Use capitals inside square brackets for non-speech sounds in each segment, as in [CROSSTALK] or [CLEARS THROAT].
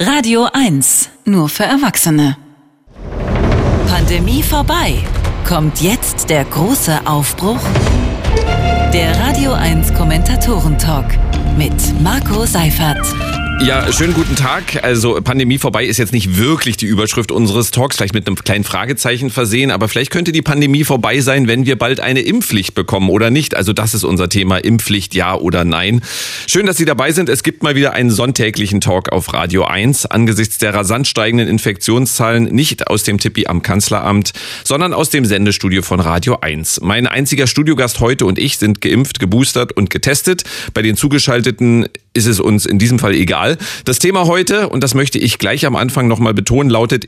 Radio 1, nur für Erwachsene. Pandemie vorbei. Kommt jetzt der große Aufbruch? Der Radio 1 Kommentatoren-Talk mit Marco Seifert. Ja, schönen guten Tag. Also Pandemie vorbei ist jetzt nicht wirklich die Überschrift unseres Talks, vielleicht mit einem kleinen Fragezeichen versehen, aber vielleicht könnte die Pandemie vorbei sein, wenn wir bald eine Impfpflicht bekommen oder nicht. Also das ist unser Thema, Impfpflicht ja oder nein. Schön, dass Sie dabei sind. Es gibt mal wieder einen sonntäglichen Talk auf Radio 1 angesichts der rasant steigenden Infektionszahlen, nicht aus dem Tippi am Kanzleramt, sondern aus dem Sendestudio von Radio 1. Mein einziger Studiogast heute und ich sind geimpft, geboostert und getestet. Bei den zugeschalteten ist es uns in diesem Fall egal. Das Thema heute, und das möchte ich gleich am Anfang nochmal betonen, lautet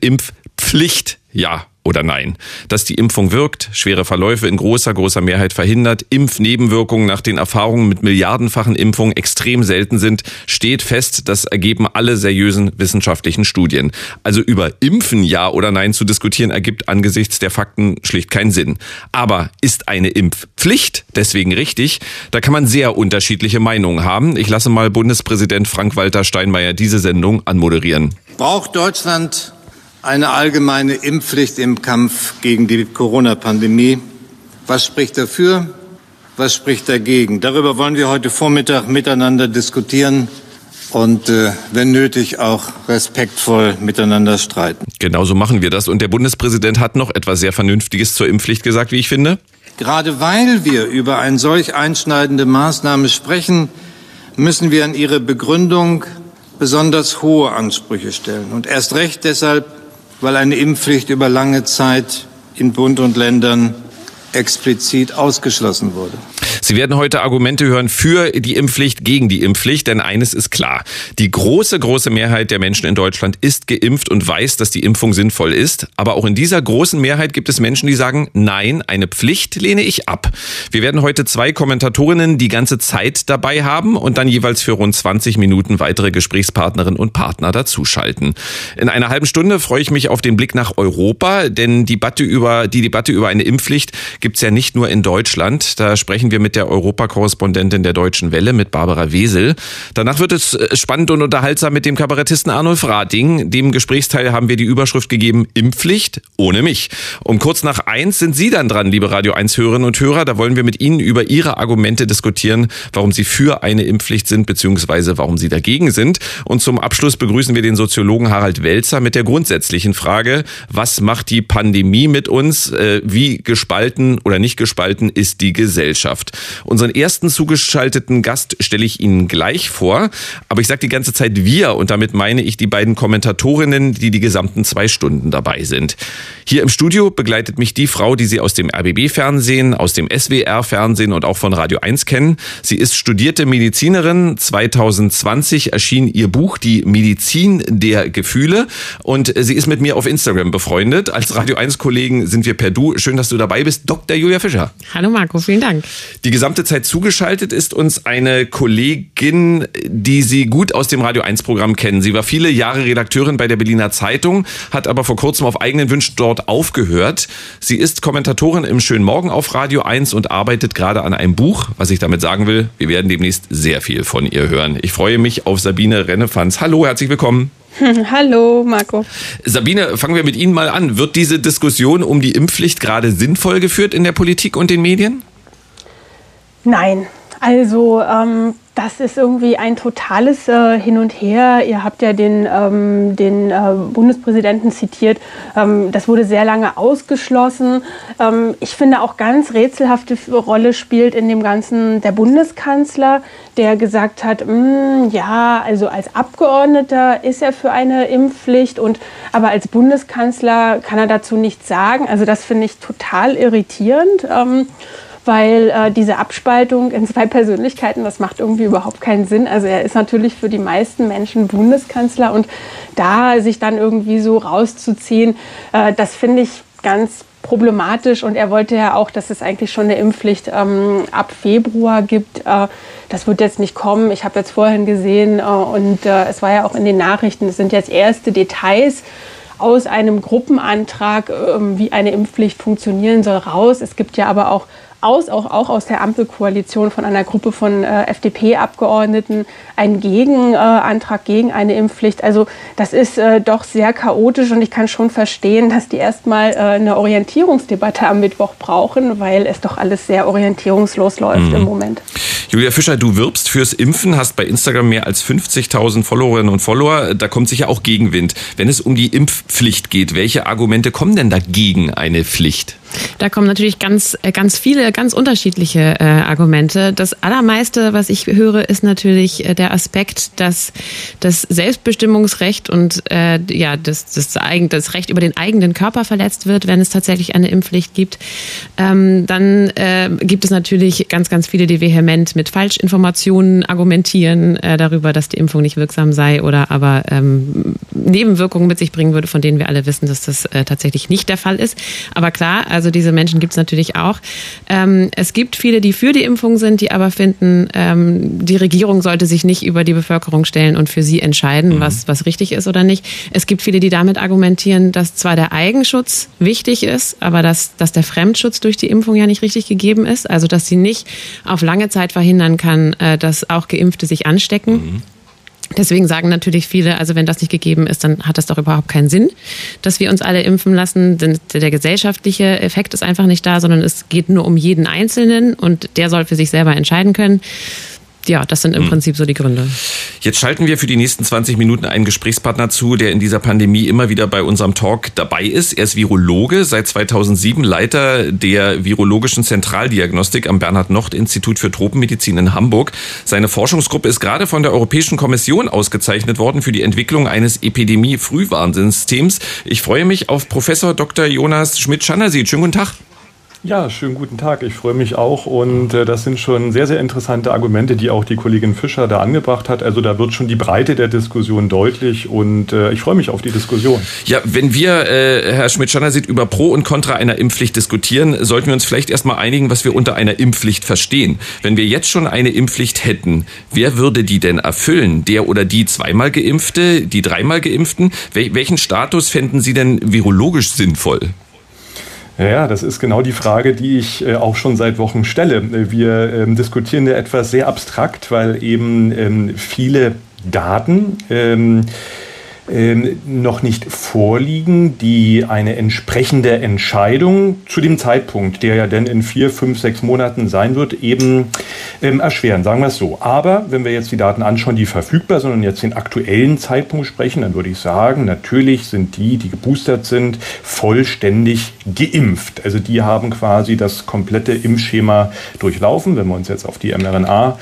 Impfpflicht. Ja oder nein. Dass die Impfung wirkt, schwere Verläufe in großer, großer Mehrheit verhindert, Impfnebenwirkungen nach den Erfahrungen mit milliardenfachen Impfungen extrem selten sind, steht fest. Das ergeben alle seriösen wissenschaftlichen Studien. Also über Impfen ja oder nein zu diskutieren, ergibt angesichts der Fakten schlicht keinen Sinn. Aber ist eine Impfpflicht deswegen richtig? Da kann man sehr unterschiedliche Meinungen haben. Ich lasse mal Bundespräsident Frank-Walter Steinmeier diese Sendung anmoderieren. Braucht Deutschland eine allgemeine Impfpflicht im Kampf gegen die Corona-Pandemie. Was spricht dafür? Was spricht dagegen? Darüber wollen wir heute Vormittag miteinander diskutieren und äh, wenn nötig auch respektvoll miteinander streiten. Genauso machen wir das. Und der Bundespräsident hat noch etwas sehr Vernünftiges zur Impfpflicht gesagt, wie ich finde. Gerade weil wir über eine solch einschneidende Maßnahme sprechen, müssen wir an ihre Begründung besonders hohe Ansprüche stellen. Und erst recht deshalb weil eine Impfpflicht über lange Zeit in Bund und Ländern explizit ausgeschlossen wurde. Sie werden heute Argumente hören für die Impfpflicht, gegen die Impfpflicht, denn eines ist klar. Die große, große Mehrheit der Menschen in Deutschland ist geimpft und weiß, dass die Impfung sinnvoll ist. Aber auch in dieser großen Mehrheit gibt es Menschen, die sagen, nein, eine Pflicht lehne ich ab. Wir werden heute zwei Kommentatorinnen die ganze Zeit dabei haben und dann jeweils für rund 20 Minuten weitere Gesprächspartnerinnen und Partner dazuschalten. In einer halben Stunde freue ich mich auf den Blick nach Europa, denn die Debatte über, die Debatte über eine Impfpflicht gibt es ja nicht nur in Deutschland. Da sprechen wir mit der Europakorrespondentin der Deutschen Welle, mit Barbara Wesel. Danach wird es äh, spannend und unterhaltsam mit dem Kabarettisten Arnulf Rating. Dem Gesprächsteil haben wir die Überschrift gegeben, Impfpflicht ohne mich. Um kurz nach eins sind Sie dann dran, liebe Radio 1 Hörerinnen und Hörer. Da wollen wir mit Ihnen über Ihre Argumente diskutieren, warum Sie für eine Impfpflicht sind, beziehungsweise warum Sie dagegen sind. Und zum Abschluss begrüßen wir den Soziologen Harald Welzer mit der grundsätzlichen Frage, was macht die Pandemie mit uns? Äh, wie gespalten oder nicht gespalten ist die Gesellschaft? Unseren ersten zugeschalteten Gast stelle ich Ihnen gleich vor, aber ich sage die ganze Zeit wir und damit meine ich die beiden Kommentatorinnen, die die gesamten zwei Stunden dabei sind. Hier im Studio begleitet mich die Frau, die Sie aus dem RBB-Fernsehen, aus dem SWR-Fernsehen und auch von Radio 1 kennen. Sie ist studierte Medizinerin. 2020 erschien ihr Buch Die Medizin der Gefühle und sie ist mit mir auf Instagram befreundet. Als Radio 1-Kollegen sind wir per Du. Schön, dass du dabei bist, Dr. Julia Fischer. Hallo Marco, vielen Dank. Die gesamte Zeit zugeschaltet ist uns eine Kollegin, die Sie gut aus dem Radio 1 Programm kennen. Sie war viele Jahre Redakteurin bei der Berliner Zeitung, hat aber vor kurzem auf eigenen Wunsch dort aufgehört. Sie ist Kommentatorin im Schönen Morgen auf Radio 1 und arbeitet gerade an einem Buch. Was ich damit sagen will, wir werden demnächst sehr viel von ihr hören. Ich freue mich auf Sabine Rennefanz. Hallo, herzlich willkommen. [LAUGHS] Hallo, Marco. Sabine, fangen wir mit Ihnen mal an. Wird diese Diskussion um die Impfpflicht gerade sinnvoll geführt in der Politik und den Medien? Nein, also ähm, das ist irgendwie ein totales äh, Hin und Her. Ihr habt ja den, ähm, den äh, Bundespräsidenten zitiert. Ähm, das wurde sehr lange ausgeschlossen. Ähm, ich finde auch ganz rätselhafte Rolle spielt in dem Ganzen der Bundeskanzler, der gesagt hat, mm, ja, also als Abgeordneter ist er für eine Impfpflicht und aber als Bundeskanzler kann er dazu nichts sagen. Also das finde ich total irritierend. Weil äh, diese Abspaltung in zwei [LAUGHS] Persönlichkeiten, das macht irgendwie überhaupt keinen Sinn. Also er ist natürlich für die meisten Menschen Bundeskanzler und da sich dann irgendwie so rauszuziehen, äh, das finde ich ganz problematisch und er wollte ja auch, dass es eigentlich schon eine Impfpflicht ähm, ab Februar gibt. Äh, das wird jetzt nicht kommen. Ich habe jetzt vorhin gesehen äh, und äh, es war ja auch in den Nachrichten, es sind jetzt erste Details aus einem Gruppenantrag, ähm, wie eine Impfpflicht funktionieren soll, raus. Es gibt ja aber auch aus, auch, auch aus der Ampelkoalition von einer Gruppe von äh, FDP-Abgeordneten einen Gegenantrag gegen eine Impfpflicht. Also das ist äh, doch sehr chaotisch und ich kann schon verstehen, dass die erstmal äh, eine Orientierungsdebatte am Mittwoch brauchen, weil es doch alles sehr orientierungslos läuft mhm. im Moment. Julia Fischer, du wirbst fürs Impfen, hast bei Instagram mehr als 50.000 Followerinnen und Follower. Da kommt sicher auch Gegenwind. Wenn es um die Impfpflicht geht, welche Argumente kommen denn dagegen eine Pflicht? Da kommen natürlich ganz, äh, ganz viele, ganz unterschiedliche äh, Argumente. Das allermeiste, was ich höre, ist natürlich äh, der Aspekt, dass das Selbstbestimmungsrecht und äh, ja, das, das, das Recht über den eigenen Körper verletzt wird, wenn es tatsächlich eine Impfpflicht gibt. Ähm, dann äh, gibt es natürlich ganz, ganz viele, die vehement mit Falschinformationen argumentieren äh, darüber, dass die Impfung nicht wirksam sei oder aber ähm, Nebenwirkungen mit sich bringen würde, von denen wir alle wissen, dass das äh, tatsächlich nicht der Fall ist. Aber klar, also diese Menschen gibt es natürlich auch. Ähm, es gibt viele, die für die Impfung sind, die aber finden, ähm, die Regierung sollte sich nicht über die Bevölkerung stellen und für sie entscheiden, mhm. was, was richtig ist oder nicht. Es gibt viele, die damit argumentieren, dass zwar der Eigenschutz wichtig ist, aber dass, dass der Fremdschutz durch die Impfung ja nicht richtig gegeben ist. Also dass sie nicht auf lange Zeit verhindern kann, äh, dass auch Geimpfte sich anstecken. Mhm. Deswegen sagen natürlich viele, also wenn das nicht gegeben ist, dann hat das doch überhaupt keinen Sinn, dass wir uns alle impfen lassen. Denn der gesellschaftliche Effekt ist einfach nicht da, sondern es geht nur um jeden Einzelnen und der soll für sich selber entscheiden können ja, das sind im hm. Prinzip so die Gründe. Jetzt schalten wir für die nächsten 20 Minuten einen Gesprächspartner zu, der in dieser Pandemie immer wieder bei unserem Talk dabei ist. Er ist Virologe, seit 2007 Leiter der virologischen Zentraldiagnostik am Bernhard-Nocht-Institut für Tropenmedizin in Hamburg. Seine Forschungsgruppe ist gerade von der Europäischen Kommission ausgezeichnet worden für die Entwicklung eines Epidemie-Frühwarnsystems. Ich freue mich auf Professor Dr. Jonas Schmidt-Schannersied. Schönen guten Tag. Ja, schönen guten Tag. Ich freue mich auch. Und äh, das sind schon sehr, sehr interessante Argumente, die auch die Kollegin Fischer da angebracht hat. Also da wird schon die Breite der Diskussion deutlich und äh, ich freue mich auf die Diskussion. Ja, wenn wir, äh, Herr Schmidt-Schanner, sieht über Pro und Contra einer Impfpflicht diskutieren, sollten wir uns vielleicht erstmal einigen, was wir unter einer Impfpflicht verstehen. Wenn wir jetzt schon eine Impfpflicht hätten, wer würde die denn erfüllen? Der oder die zweimal Geimpfte, die dreimal Geimpften? Wel welchen Status fänden Sie denn virologisch sinnvoll? Ja, das ist genau die Frage, die ich äh, auch schon seit Wochen stelle. Wir ähm, diskutieren ja etwas sehr abstrakt, weil eben ähm, viele Daten ähm, noch nicht vorliegen, die eine entsprechende Entscheidung zu dem Zeitpunkt, der ja dann in vier, fünf, sechs Monaten sein wird, eben ähm, erschweren. Sagen wir es so. Aber wenn wir jetzt die Daten anschauen, die verfügbar sind und jetzt den aktuellen Zeitpunkt sprechen, dann würde ich sagen, natürlich sind die, die geboostert sind, vollständig geimpft. Also die haben quasi das komplette Impfschema durchlaufen, wenn wir uns jetzt auf die mRNA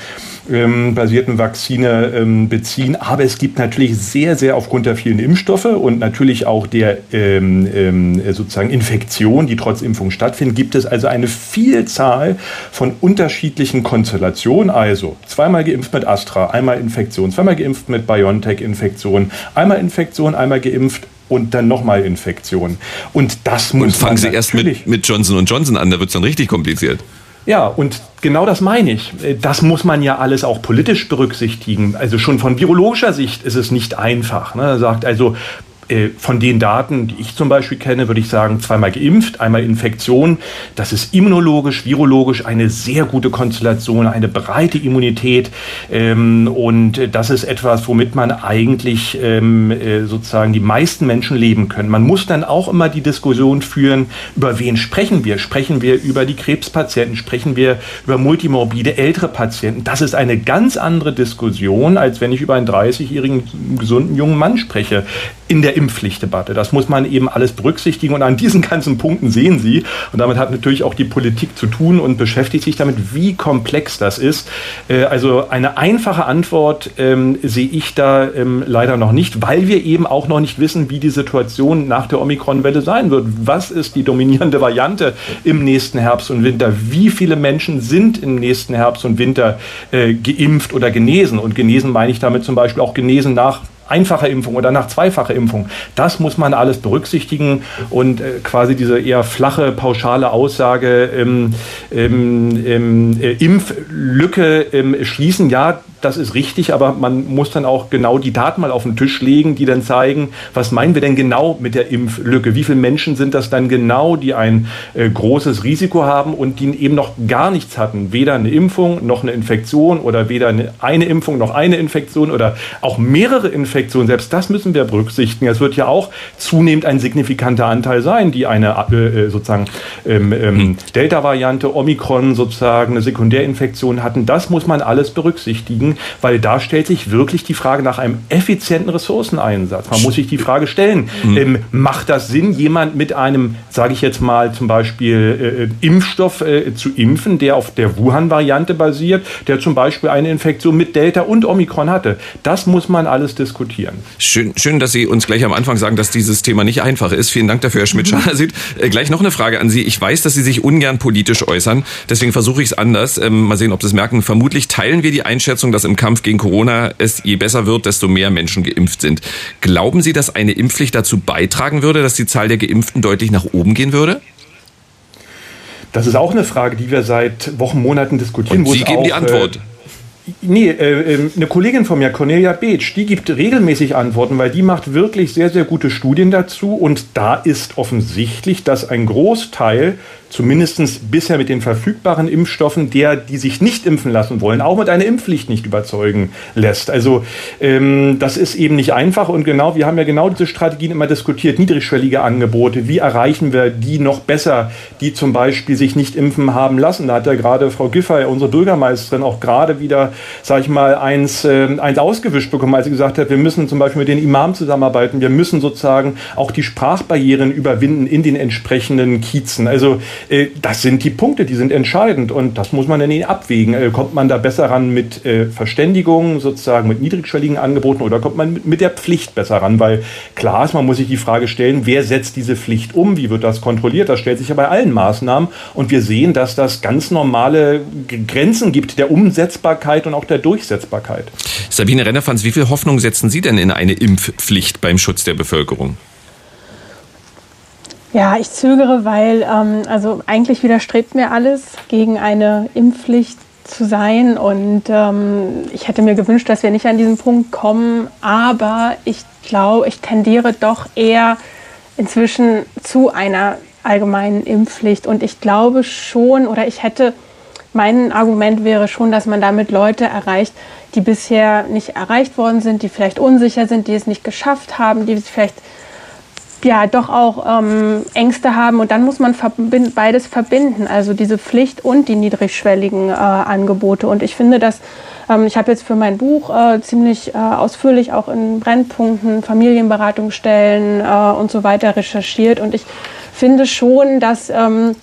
ähm, basierten Vakzine ähm, beziehen. Aber es gibt natürlich sehr, sehr aufgrund der vielen Impfstoffe und natürlich auch der ähm, ähm, sozusagen Infektion, die trotz Impfung stattfinden, gibt es also eine Vielzahl von unterschiedlichen Konstellationen. Also zweimal geimpft mit Astra, einmal Infektion, zweimal geimpft mit BioNTech-Infektion, einmal Infektion, einmal geimpft und dann nochmal Infektion. Und das muss Und fangen Sie erst mit, mit Johnson Johnson an, da wird es dann richtig kompliziert. Ja, und genau das meine ich. Das muss man ja alles auch politisch berücksichtigen. Also schon von virologischer Sicht ist es nicht einfach. Ne? Er sagt also, äh, von den Daten, die ich zum Beispiel kenne, würde ich sagen, zweimal geimpft, einmal Infektion. Das ist immunologisch, virologisch eine sehr gute Konstellation, eine breite Immunität. Ähm, und das ist etwas, womit man eigentlich ähm, äh, sozusagen die meisten Menschen leben können. Man muss dann auch immer die Diskussion führen, über wen sprechen wir? Sprechen wir über die Krebspatienten? Sprechen wir über multimorbide ältere Patienten? Das ist eine ganz andere Diskussion, als wenn ich über einen 30-jährigen gesunden jungen Mann spreche. In der Impfpflichtdebatte. Das muss man eben alles berücksichtigen und an diesen ganzen Punkten sehen Sie, und damit hat natürlich auch die Politik zu tun und beschäftigt sich damit, wie komplex das ist. Äh, also eine einfache Antwort ähm, sehe ich da ähm, leider noch nicht, weil wir eben auch noch nicht wissen, wie die Situation nach der Omikron-Welle sein wird. Was ist die dominierende Variante im nächsten Herbst und Winter? Wie viele Menschen sind im nächsten Herbst und Winter äh, geimpft oder genesen? Und genesen meine ich damit zum Beispiel auch genesen nach einfacher Impfung oder nach zweifacher Impfung. Das muss man alles berücksichtigen und äh, quasi diese eher flache, pauschale Aussage, ähm, ähm, ähm, äh, Impflücke ähm, schließen. Ja, das ist richtig, aber man muss dann auch genau die Daten mal auf den Tisch legen, die dann zeigen, was meinen wir denn genau mit der Impflücke? Wie viele Menschen sind das dann genau, die ein äh, großes Risiko haben und die eben noch gar nichts hatten? Weder eine Impfung noch eine Infektion oder weder eine, eine Impfung noch eine Infektion oder auch mehrere Infektionen. Selbst das müssen wir berücksichtigen. Es wird ja auch zunehmend ein signifikanter Anteil sein, die eine äh, äh sozusagen ähm, ähm, hm. Delta-Variante, Omikron sozusagen eine Sekundärinfektion hatten. Das muss man alles berücksichtigen weil da stellt sich wirklich die Frage nach einem effizienten Ressourceneinsatz. Man muss sich die Frage stellen, mhm. ähm, macht das Sinn, jemand mit einem, sage ich jetzt mal zum Beispiel äh, Impfstoff äh, zu impfen, der auf der Wuhan-Variante basiert, der zum Beispiel eine Infektion mit Delta und Omikron hatte? Das muss man alles diskutieren. Schön, schön dass Sie uns gleich am Anfang sagen, dass dieses Thema nicht einfach ist. Vielen Dank dafür, Herr Schmidt-Schanasit. Äh, gleich noch eine Frage an Sie. Ich weiß, dass Sie sich ungern politisch äußern, deswegen versuche ich es anders. Ähm, mal sehen, ob Sie es merken. Vermutlich teilen wir die Einschätzung, dass dass im Kampf gegen Corona es je besser wird, desto mehr Menschen geimpft sind. Glauben Sie, dass eine Impfpflicht dazu beitragen würde, dass die Zahl der Geimpften deutlich nach oben gehen würde? Das ist auch eine Frage, die wir seit Wochen, Monaten diskutieren. Und Sie geben auch, die Antwort. Äh, Nee, äh, ähm, eine Kollegin von mir, Cornelia Beetsch, die gibt regelmäßig Antworten, weil die macht wirklich sehr, sehr gute Studien dazu. Und da ist offensichtlich, dass ein Großteil zumindest bisher mit den verfügbaren Impfstoffen, der, die sich nicht impfen lassen wollen, auch mit einer Impfpflicht nicht überzeugen lässt. Also ähm, das ist eben nicht einfach und genau, wir haben ja genau diese Strategien immer diskutiert, niedrigschwellige Angebote, wie erreichen wir die noch besser, die zum Beispiel sich nicht impfen haben lassen. Da hat ja gerade Frau Giffey, unsere Bürgermeisterin, auch gerade wieder, sage ich mal, eins, äh, eins ausgewischt bekommen, als sie gesagt hat, wir müssen zum Beispiel mit den Imams zusammenarbeiten, wir müssen sozusagen auch die Sprachbarrieren überwinden in den entsprechenden Kiezen. Also das sind die Punkte, die sind entscheidend und das muss man dann abwägen. Äh, kommt man da besser ran mit äh, Verständigung, sozusagen mit niedrigschwelligen Angeboten oder kommt man mit der Pflicht besser ran? Weil klar ist, man muss sich die Frage stellen, wer setzt diese Pflicht um? Wie wird das kontrolliert? Das stellt sich ja bei allen Maßnahmen und wir sehen, dass das ganz normale Grenzen gibt der Umsetzbarkeit und auch der Durchsetzbarkeit. Sabine Rennerfanz, wie viel Hoffnung setzen Sie denn in eine Impfpflicht beim Schutz der Bevölkerung? Ja, ich zögere, weil ähm, also eigentlich widerstrebt mir alles, gegen eine Impfpflicht zu sein. Und ähm, ich hätte mir gewünscht, dass wir nicht an diesen Punkt kommen. Aber ich glaube, ich tendiere doch eher inzwischen zu einer allgemeinen Impfpflicht. Und ich glaube schon, oder ich hätte, mein Argument wäre schon, dass man damit Leute erreicht, die bisher nicht erreicht worden sind, die vielleicht unsicher sind, die es nicht geschafft haben, die vielleicht ja doch auch ähm, Ängste haben und dann muss man verbind beides verbinden, also diese Pflicht und die niedrigschwelligen äh, Angebote. Und ich finde, dass ähm, ich habe jetzt für mein Buch äh, ziemlich äh, ausführlich auch in Brennpunkten, Familienberatungsstellen äh, und so weiter recherchiert und ich finde schon, dass ähm,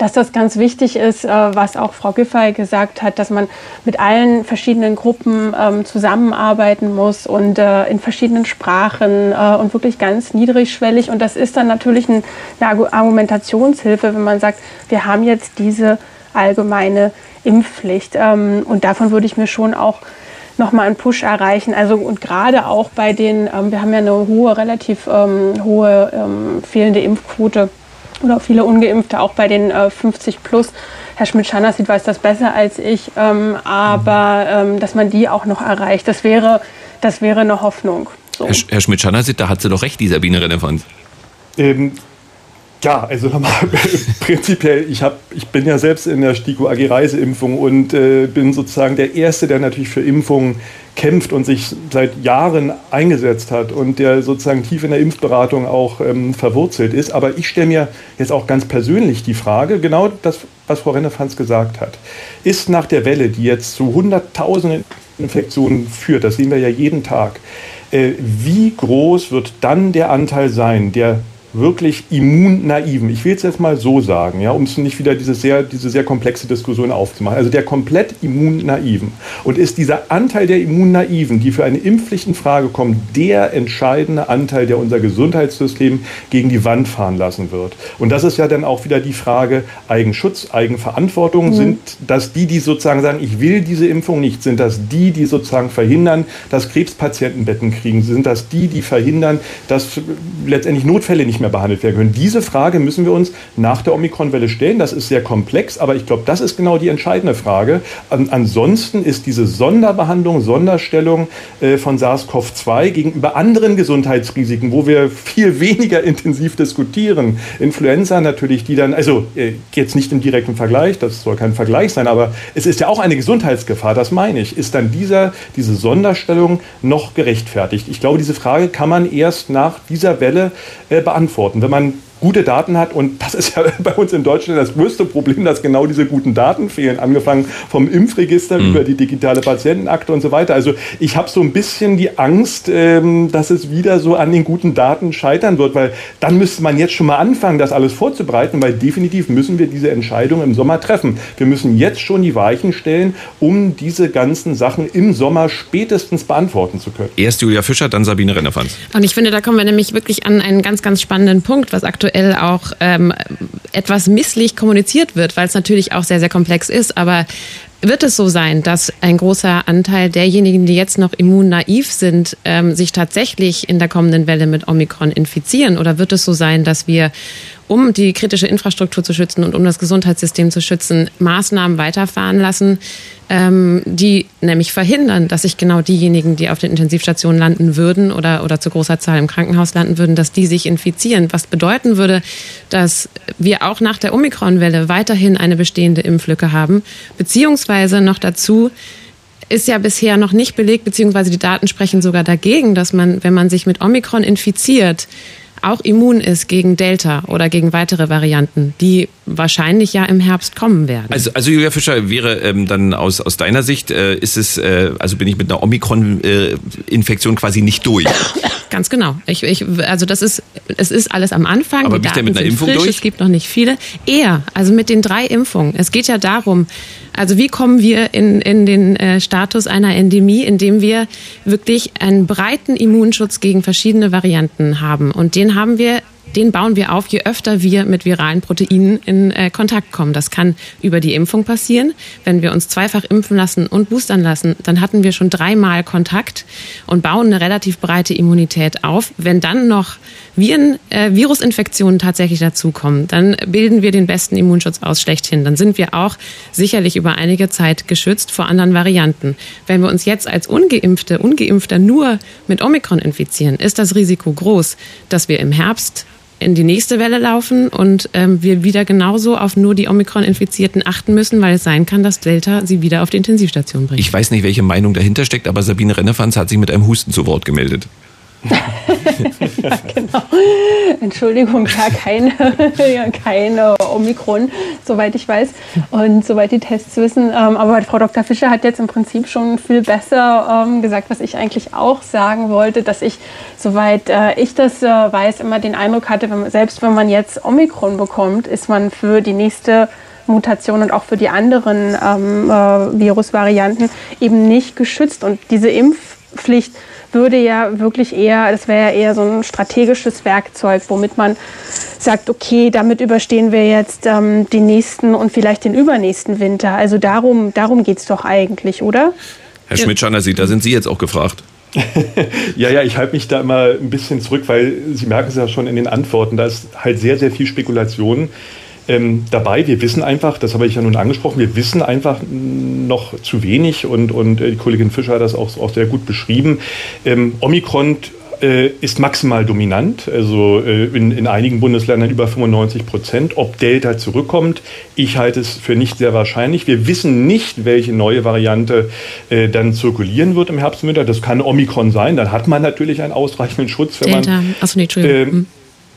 dass das ganz wichtig ist, äh, was auch Frau Giffey gesagt hat, dass man mit allen verschiedenen Gruppen ähm, zusammenarbeiten muss und äh, in verschiedenen Sprachen äh, und wirklich ganz niedrigschwellig. Und das ist dann natürlich eine Argumentationshilfe, wenn man sagt, wir haben jetzt diese allgemeine Impfpflicht. Ähm, und davon würde ich mir schon auch nochmal einen Push erreichen. Also und gerade auch bei den, ähm, wir haben ja eine hohe, relativ hohe fehlende Impfquote oder viele Ungeimpfte, auch bei den äh, 50 plus. Herr Schmidt-Schanassit weiß das besser als ich, ähm, aber ähm, dass man die auch noch erreicht, das wäre, das wäre eine Hoffnung. So. Herr, Herr Schmidt-Schanassit, da hat sie doch recht, die Sabine Rennefanz. Ähm, ja, also [LAUGHS] nochmal, prinzipiell, ich, hab, ich bin ja selbst in der STIKO AG Reiseimpfung und äh, bin sozusagen der Erste, der natürlich für Impfungen kämpft und sich seit Jahren eingesetzt hat und der sozusagen tief in der Impfberatung auch ähm, verwurzelt ist. Aber ich stelle mir jetzt auch ganz persönlich die Frage, genau das, was Frau Rennefanz gesagt hat, ist nach der Welle, die jetzt zu Hunderttausenden Infektionen führt, das sehen wir ja jeden Tag, äh, wie groß wird dann der Anteil sein, der wirklich immunnaiven, ich will es jetzt mal so sagen, ja, um es nicht wieder diese sehr, diese sehr komplexe Diskussion aufzumachen, also der komplett immunnaiven. Und ist dieser Anteil der Immunnaiven, die für eine Impfpflicht in Frage kommen, der entscheidende Anteil, der unser Gesundheitssystem gegen die Wand fahren lassen wird. Und das ist ja dann auch wieder die Frage Eigenschutz, Eigenverantwortung. Mhm. Sind das die, die sozusagen sagen, ich will diese Impfung nicht? Sind das die, die sozusagen verhindern, dass Krebspatientenbetten kriegen? Sind das die, die verhindern, dass letztendlich Notfälle nicht mehr behandelt werden können? Diese Frage müssen wir uns nach der Omikron-Welle stellen. Das ist sehr komplex, aber ich glaube, das ist genau die entscheidende Frage. An ansonsten ist diese Sonderbehandlung, Sonderstellung äh, von SARS-CoV-2 gegenüber anderen Gesundheitsrisiken, wo wir viel weniger [LAUGHS] intensiv diskutieren, Influenza natürlich, die dann, also äh, jetzt nicht im direkten Vergleich, das soll kein Vergleich sein, aber es ist ja auch eine Gesundheitsgefahr, das meine ich. Ist dann dieser, diese Sonderstellung noch gerechtfertigt? Ich glaube, diese Frage kann man erst nach dieser Welle äh, beantworten. Wenn man gute Daten hat. Und das ist ja [LAUGHS] bei uns in Deutschland das größte Problem, dass genau diese guten Daten fehlen, angefangen vom Impfregister mhm. über die digitale Patientenakte und so weiter. Also ich habe so ein bisschen die Angst, ähm, dass es wieder so an den guten Daten scheitern wird, weil dann müsste man jetzt schon mal anfangen, das alles vorzubereiten, weil definitiv müssen wir diese Entscheidung im Sommer treffen. Wir müssen jetzt schon die Weichen stellen, um diese ganzen Sachen im Sommer spätestens beantworten zu können. Erst Julia Fischer, dann Sabine Rennefanz. Und ich finde, da kommen wir nämlich wirklich an einen ganz, ganz spannenden Punkt, was aktuell aktuell auch ähm, etwas misslich kommuniziert wird, weil es natürlich auch sehr, sehr komplex ist. Aber wird es so sein, dass ein großer Anteil derjenigen, die jetzt noch immunnaiv sind, ähm, sich tatsächlich in der kommenden Welle mit Omikron infizieren? Oder wird es so sein, dass wir um die kritische Infrastruktur zu schützen und um das Gesundheitssystem zu schützen, Maßnahmen weiterfahren lassen, ähm, die nämlich verhindern, dass sich genau diejenigen, die auf den Intensivstationen landen würden oder, oder zu großer Zahl im Krankenhaus landen würden, dass die sich infizieren. Was bedeuten würde, dass wir auch nach der Omikron-Welle weiterhin eine bestehende Impflücke haben, beziehungsweise noch dazu, ist ja bisher noch nicht belegt, beziehungsweise die Daten sprechen sogar dagegen, dass man, wenn man sich mit Omikron infiziert, auch immun ist gegen Delta oder gegen weitere Varianten, die wahrscheinlich ja im Herbst kommen werden. Also, also Julia Fischer, wäre ähm, dann aus, aus deiner Sicht, äh, ist es, äh, also bin ich mit einer Omikron-Infektion äh, quasi nicht durch? Ganz genau. Ich, ich, also das ist, es ist alles am Anfang. Aber bist du mit einer Impfung frisch, durch? Es gibt noch nicht viele. Eher, also mit den drei Impfungen. Es geht ja darum, also wie kommen wir in, in den äh, Status einer Endemie, in dem wir wirklich einen breiten Immunschutz gegen verschiedene Varianten haben. Und den haben wir den bauen wir auf, je öfter wir mit viralen Proteinen in äh, Kontakt kommen. Das kann über die Impfung passieren. Wenn wir uns zweifach impfen lassen und boostern lassen, dann hatten wir schon dreimal Kontakt und bauen eine relativ breite Immunität auf. Wenn dann noch Viren, äh, Virusinfektionen tatsächlich dazukommen, dann bilden wir den besten Immunschutz aus schlechthin. Dann sind wir auch sicherlich über einige Zeit geschützt vor anderen Varianten. Wenn wir uns jetzt als Ungeimpfte, Ungeimpfter nur mit Omikron infizieren, ist das Risiko groß, dass wir im Herbst in die nächste Welle laufen und ähm, wir wieder genauso auf nur die Omikron-Infizierten achten müssen, weil es sein kann, dass Delta sie wieder auf die Intensivstation bringt. Ich weiß nicht, welche Meinung dahinter steckt, aber Sabine Rennefanz hat sich mit einem Husten zu Wort gemeldet. Ja, [LAUGHS] genau. Entschuldigung, [LAUGHS] ja, keine, keine Omikron, soweit ich weiß und soweit die Tests wissen. Ähm, aber Frau Dr. Fischer hat jetzt im Prinzip schon viel besser ähm, gesagt, was ich eigentlich auch sagen wollte, dass ich, soweit äh, ich das äh, weiß, immer den Eindruck hatte, wenn, selbst wenn man jetzt Omikron bekommt, ist man für die nächste Mutation und auch für die anderen ähm, äh, Virusvarianten eben nicht geschützt. Und diese Impfpflicht würde ja wirklich eher, das wäre ja eher so ein strategisches Werkzeug, womit man sagt, okay, damit überstehen wir jetzt ähm, den nächsten und vielleicht den übernächsten Winter. Also darum, darum geht es doch eigentlich, oder? Herr Schmidt-Schanner, da sind Sie jetzt auch gefragt. [LAUGHS] ja, ja, ich halte mich da immer ein bisschen zurück, weil Sie merken es ja schon in den Antworten, da ist halt sehr, sehr viel Spekulation ähm, dabei. Wir wissen einfach, das habe ich ja nun angesprochen, wir wissen einfach noch zu wenig und, und äh, die Kollegin Fischer hat das auch, auch sehr gut beschrieben. Ähm, Omikron äh, ist maximal dominant, also äh, in, in einigen Bundesländern über 95 Prozent. Ob Delta zurückkommt, ich halte es für nicht sehr wahrscheinlich. Wir wissen nicht, welche neue Variante äh, dann zirkulieren wird im Herbst und Winter. Das kann Omikron sein, dann hat man natürlich einen ausreichenden Schutz, wenn Delta. man. Achso, nee, Entschuldigung. Ähm,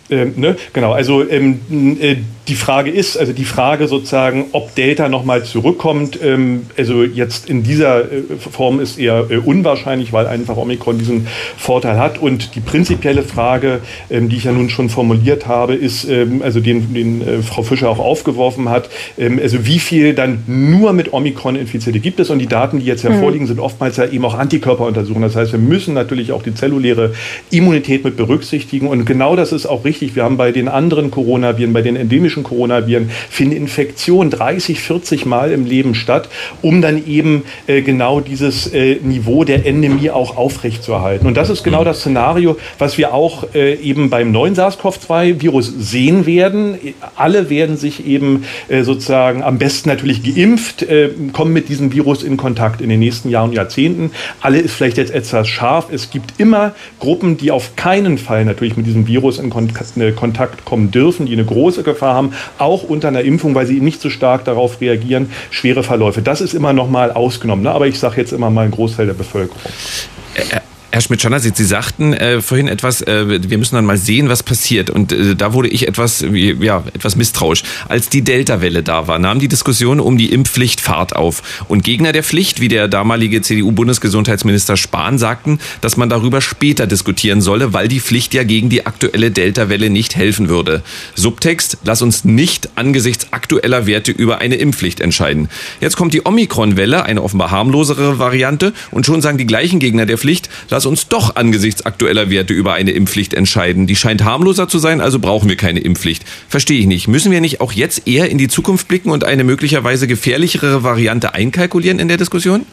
ähm, ne? Genau, also ähm, äh, die Frage ist, also die Frage sozusagen, ob Delta nochmal zurückkommt, ähm, also jetzt in dieser äh, Form ist eher äh, unwahrscheinlich, weil einfach Omikron diesen Vorteil hat. Und die prinzipielle Frage, ähm, die ich ja nun schon formuliert habe, ist, ähm, also den, den äh, Frau Fischer auch aufgeworfen hat, ähm, also wie viel dann nur mit Omikron Infizierte gibt es. Und die Daten, die jetzt mhm. vorliegen, sind oftmals ja eben auch Antikörperuntersuchungen. Das heißt, wir müssen natürlich auch die zelluläre Immunität mit berücksichtigen. Und genau das ist auch richtig. Wir haben bei den anderen Coronaviren, bei den endemischen endemischen Coronaviren finden Infektionen 30, 40 Mal im Leben statt, um dann eben äh, genau dieses äh, Niveau der Endemie auch aufrechtzuerhalten. Und das ist genau mhm. das Szenario, was wir auch äh, eben beim neuen SARS-CoV-2-Virus sehen werden. Alle werden sich eben äh, sozusagen am besten natürlich geimpft, äh, kommen mit diesem Virus in Kontakt in den nächsten Jahren und Jahrzehnten. Alle ist vielleicht jetzt etwas scharf. Es gibt immer Gruppen, die auf keinen Fall natürlich mit diesem Virus in Kontakt kommen dürfen, die eine große Gefahr haben haben, auch unter einer Impfung, weil sie nicht so stark darauf reagieren, schwere Verläufe. Das ist immer noch mal ausgenommen. Ne? Aber ich sage jetzt immer mal ein Großteil der Bevölkerung. Herr Schmidt-Schannersit, Sie sagten äh, vorhin etwas, äh, wir müssen dann mal sehen, was passiert. Und äh, da wurde ich etwas, ja, etwas misstrauisch. Als die Delta-Welle da war, nahm die Diskussion um die Impfpflicht Fahrt auf. Und Gegner der Pflicht, wie der damalige CDU-Bundesgesundheitsminister Spahn, sagten, dass man darüber später diskutieren solle, weil die Pflicht ja gegen die aktuelle Delta-Welle nicht helfen würde. Subtext, lass uns nicht angesichts aktueller Werte über eine Impfpflicht entscheiden. Jetzt kommt die Omikron-Welle, eine offenbar harmlosere Variante, und schon sagen die gleichen Gegner der Pflicht, lass lass uns doch angesichts aktueller Werte über eine Impfpflicht entscheiden. Die scheint harmloser zu sein, also brauchen wir keine Impfpflicht. Verstehe ich nicht. Müssen wir nicht auch jetzt eher in die Zukunft blicken und eine möglicherweise gefährlichere Variante einkalkulieren in der Diskussion?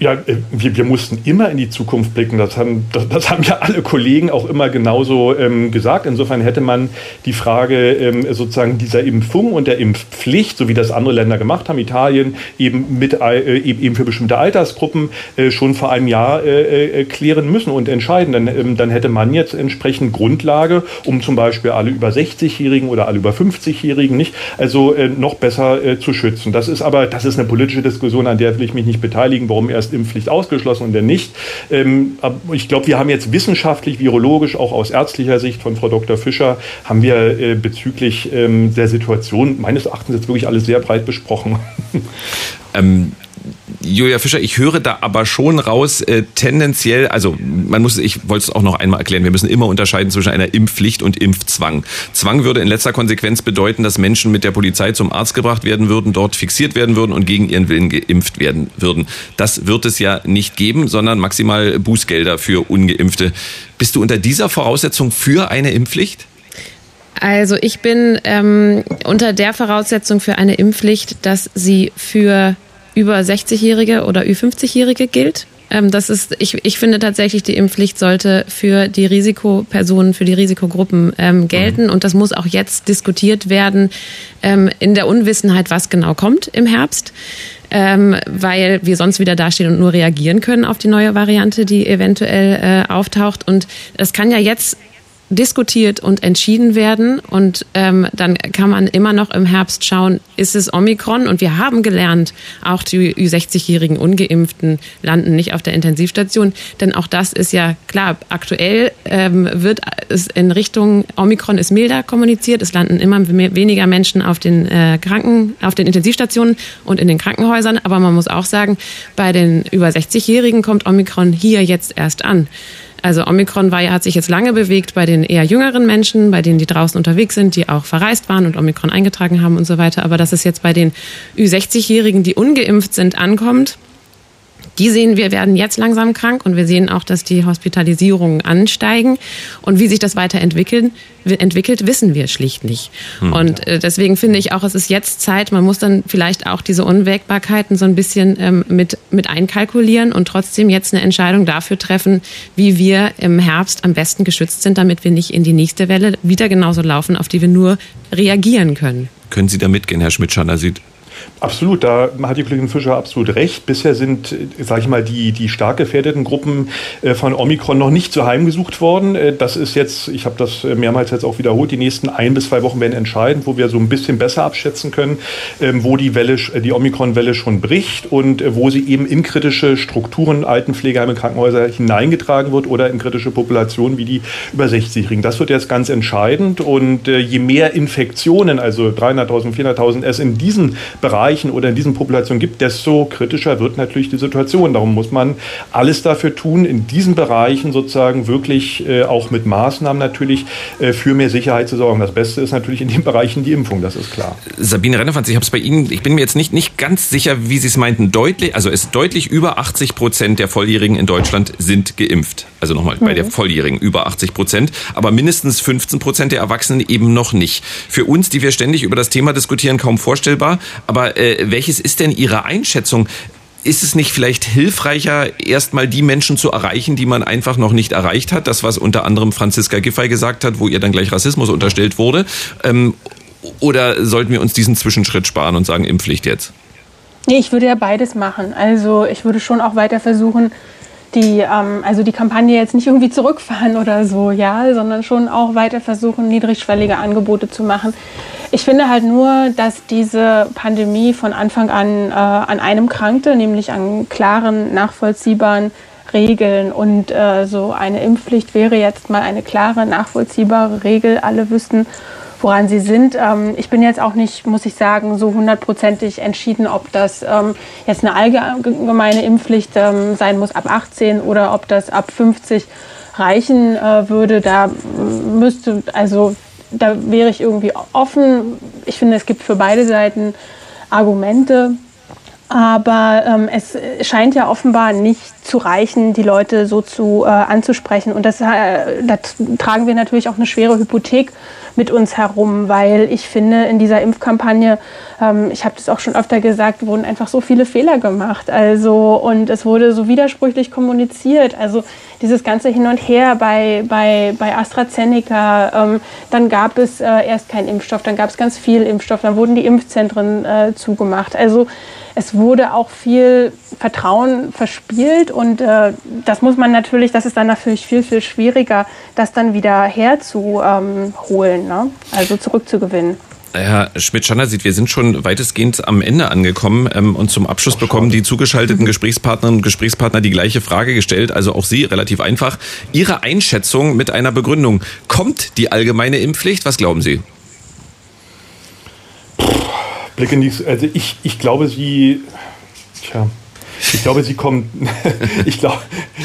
Ja, äh, wir, wir mussten immer in die Zukunft blicken. Das haben, das, das haben ja alle Kollegen auch immer genauso ähm, gesagt. Insofern hätte man die Frage ähm, sozusagen dieser Impfung und der Impfpflicht, so wie das andere Länder gemacht haben, Italien eben mit äh, eben für bestimmte Altersgruppen äh, schon vor einem Jahr äh, äh klären müssen und entscheiden. Dann, ähm, dann hätte man jetzt entsprechend Grundlage, um zum Beispiel alle über 60-Jährigen oder alle über 50-Jährigen nicht, also äh, noch besser zu schützen. Das ist aber, das ist eine politische Diskussion, an der will ich mich nicht beteiligen, warum erst Impfpflicht ausgeschlossen und der nicht. Ähm, ich glaube, wir haben jetzt wissenschaftlich, virologisch, auch aus ärztlicher Sicht von Frau Dr. Fischer, haben wir äh, bezüglich ähm, der Situation meines Erachtens jetzt wirklich alles sehr breit besprochen. Ähm, Julia Fischer, ich höre da aber schon raus, äh, tendenziell, also man muss, ich wollte es auch noch einmal erklären, wir müssen immer unterscheiden zwischen einer Impfpflicht und Impfzwang. Zwang würde in letzter Konsequenz bedeuten, dass Menschen mit der Polizei zum Arzt gebracht werden würden, dort fixiert werden würden und gegen ihren Willen geimpft werden würden. Das wird es ja nicht geben, sondern maximal Bußgelder für Ungeimpfte. Bist du unter dieser Voraussetzung für eine Impfpflicht? Also ich bin ähm, unter der Voraussetzung für eine Impfpflicht, dass sie für über 60-Jährige oder Ü50-Jährige gilt. Ähm, das ist, ich, ich finde tatsächlich, die Impfpflicht sollte für die Risikopersonen, für die Risikogruppen ähm, gelten. Mhm. Und das muss auch jetzt diskutiert werden ähm, in der Unwissenheit, was genau kommt im Herbst. Ähm, weil wir sonst wieder dastehen und nur reagieren können auf die neue Variante, die eventuell äh, auftaucht. Und das kann ja jetzt diskutiert und entschieden werden. Und ähm, dann kann man immer noch im Herbst schauen, ist es Omikron? Und wir haben gelernt, auch die Ü60-jährigen Ungeimpften landen nicht auf der Intensivstation. Denn auch das ist ja klar, aktuell ähm, wird es in Richtung Omikron ist milder kommuniziert. Es landen immer mehr, weniger Menschen auf den äh, Kranken, auf den Intensivstationen und in den Krankenhäusern. Aber man muss auch sagen, bei den über 60-Jährigen kommt Omikron hier jetzt erst an. Also Omikron war ja, hat sich jetzt lange bewegt bei den eher jüngeren Menschen, bei denen, die draußen unterwegs sind, die auch verreist waren und Omikron eingetragen haben und so weiter. Aber dass es jetzt bei den Ü60-Jährigen, die ungeimpft sind, ankommt, die sehen wir werden jetzt langsam krank und wir sehen auch, dass die Hospitalisierungen ansteigen. Und wie sich das weiterentwickeln, entwickelt, wissen wir schlicht nicht. Hm. Und äh, deswegen finde ich auch, es ist jetzt Zeit, man muss dann vielleicht auch diese Unwägbarkeiten so ein bisschen ähm, mit, mit einkalkulieren und trotzdem jetzt eine Entscheidung dafür treffen, wie wir im Herbst am besten geschützt sind, damit wir nicht in die nächste Welle wieder genauso laufen, auf die wir nur reagieren können. Können Sie da mitgehen, Herr Schmidt-Schanner? Absolut, da hat die Kollegin Fischer absolut recht. Bisher sind, sage ich mal, die, die stark gefährdeten Gruppen äh, von Omikron noch nicht zu heimgesucht worden. Äh, das ist jetzt, ich habe das mehrmals jetzt auch wiederholt, die nächsten ein bis zwei Wochen werden entscheidend, wo wir so ein bisschen besser abschätzen können, ähm, wo die Welle, die Omikron-Welle schon bricht und äh, wo sie eben in kritische Strukturen, Altenpflegeheime, Krankenhäuser hineingetragen wird oder in kritische Populationen wie die über 60-Jährigen. Das wird jetzt ganz entscheidend und je mehr Infektionen, also 300.000, 400.000 es in diesen Bereichen oder in diesen Populationen gibt, desto kritischer wird natürlich die Situation. Darum muss man alles dafür tun, in diesen Bereichen sozusagen wirklich äh, auch mit Maßnahmen natürlich äh, für mehr Sicherheit zu sorgen. Das Beste ist natürlich in den Bereichen die Impfung, das ist klar. Sabine Rennefanz, ich habe es bei Ihnen, ich bin mir jetzt nicht, nicht ganz sicher, wie Sie es meinten, deutlich, also es deutlich über 80 Prozent der Volljährigen in Deutschland sind geimpft. Also nochmal, mhm. bei der mhm. Volljährigen über 80 Prozent, aber mindestens 15 Prozent der Erwachsenen eben noch nicht. Für uns, die wir ständig über das Thema diskutieren, kaum vorstellbar. Aber äh, welches ist denn Ihre Einschätzung? ist es nicht vielleicht hilfreicher, erstmal die Menschen zu erreichen, die man einfach noch nicht erreicht hat? Das, was unter anderem Franziska Giffey gesagt hat, wo ihr dann gleich Rassismus unterstellt wurde. Ähm, oder sollten wir uns diesen Zwischenschritt sparen und sagen, Impfpflicht jetzt? Nee, ich würde ja beides machen. Also ich würde schon auch weiter versuchen, die, ähm, also die Kampagne jetzt nicht irgendwie zurückfahren oder so, ja, sondern schon auch weiter versuchen, niedrigschwellige Angebote zu machen. Ich finde halt nur, dass diese Pandemie von Anfang an äh, an einem krankte, nämlich an klaren, nachvollziehbaren Regeln. Und äh, so eine Impfpflicht wäre jetzt mal eine klare, nachvollziehbare Regel. Alle wüssten, woran sie sind. Ähm, ich bin jetzt auch nicht, muss ich sagen, so hundertprozentig entschieden, ob das ähm, jetzt eine allgemeine Impfpflicht ähm, sein muss ab 18 oder ob das ab 50 reichen äh, würde. Da müsste, also da wäre ich irgendwie offen. Ich finde, es gibt für beide Seiten Argumente. Aber ähm, es scheint ja offenbar nicht zu reichen, die Leute so zu äh, anzusprechen. Und das, äh, da tragen wir natürlich auch eine schwere Hypothek mit uns herum, weil ich finde, in dieser Impfkampagne, ähm, ich habe das auch schon öfter gesagt, wurden einfach so viele Fehler gemacht. Also, und es wurde so widersprüchlich kommuniziert. Also dieses ganze Hin und Her bei, bei, bei AstraZeneca, ähm, dann gab es äh, erst keinen Impfstoff, dann gab es ganz viel Impfstoff, dann wurden die Impfzentren äh, zugemacht. Also es wurde auch viel Vertrauen verspielt und äh, das muss man natürlich, das ist dann natürlich viel, viel schwieriger, das dann wieder herzuholen, ne? also zurückzugewinnen. Herr Schmidt-Schanner sieht, wir sind schon weitestgehend am Ende angekommen ähm, und zum Abschluss bekommen die zugeschalteten. Gesprächspartnerinnen und Gesprächspartner die gleiche Frage gestellt, also auch Sie relativ einfach. Ihre Einschätzung mit einer Begründung. Kommt die allgemeine Impfpflicht? Was glauben Sie? Blick in die, also ich, ich glaube, sie, tja, ich glaube, sie kommt, [LAUGHS] ich glaube,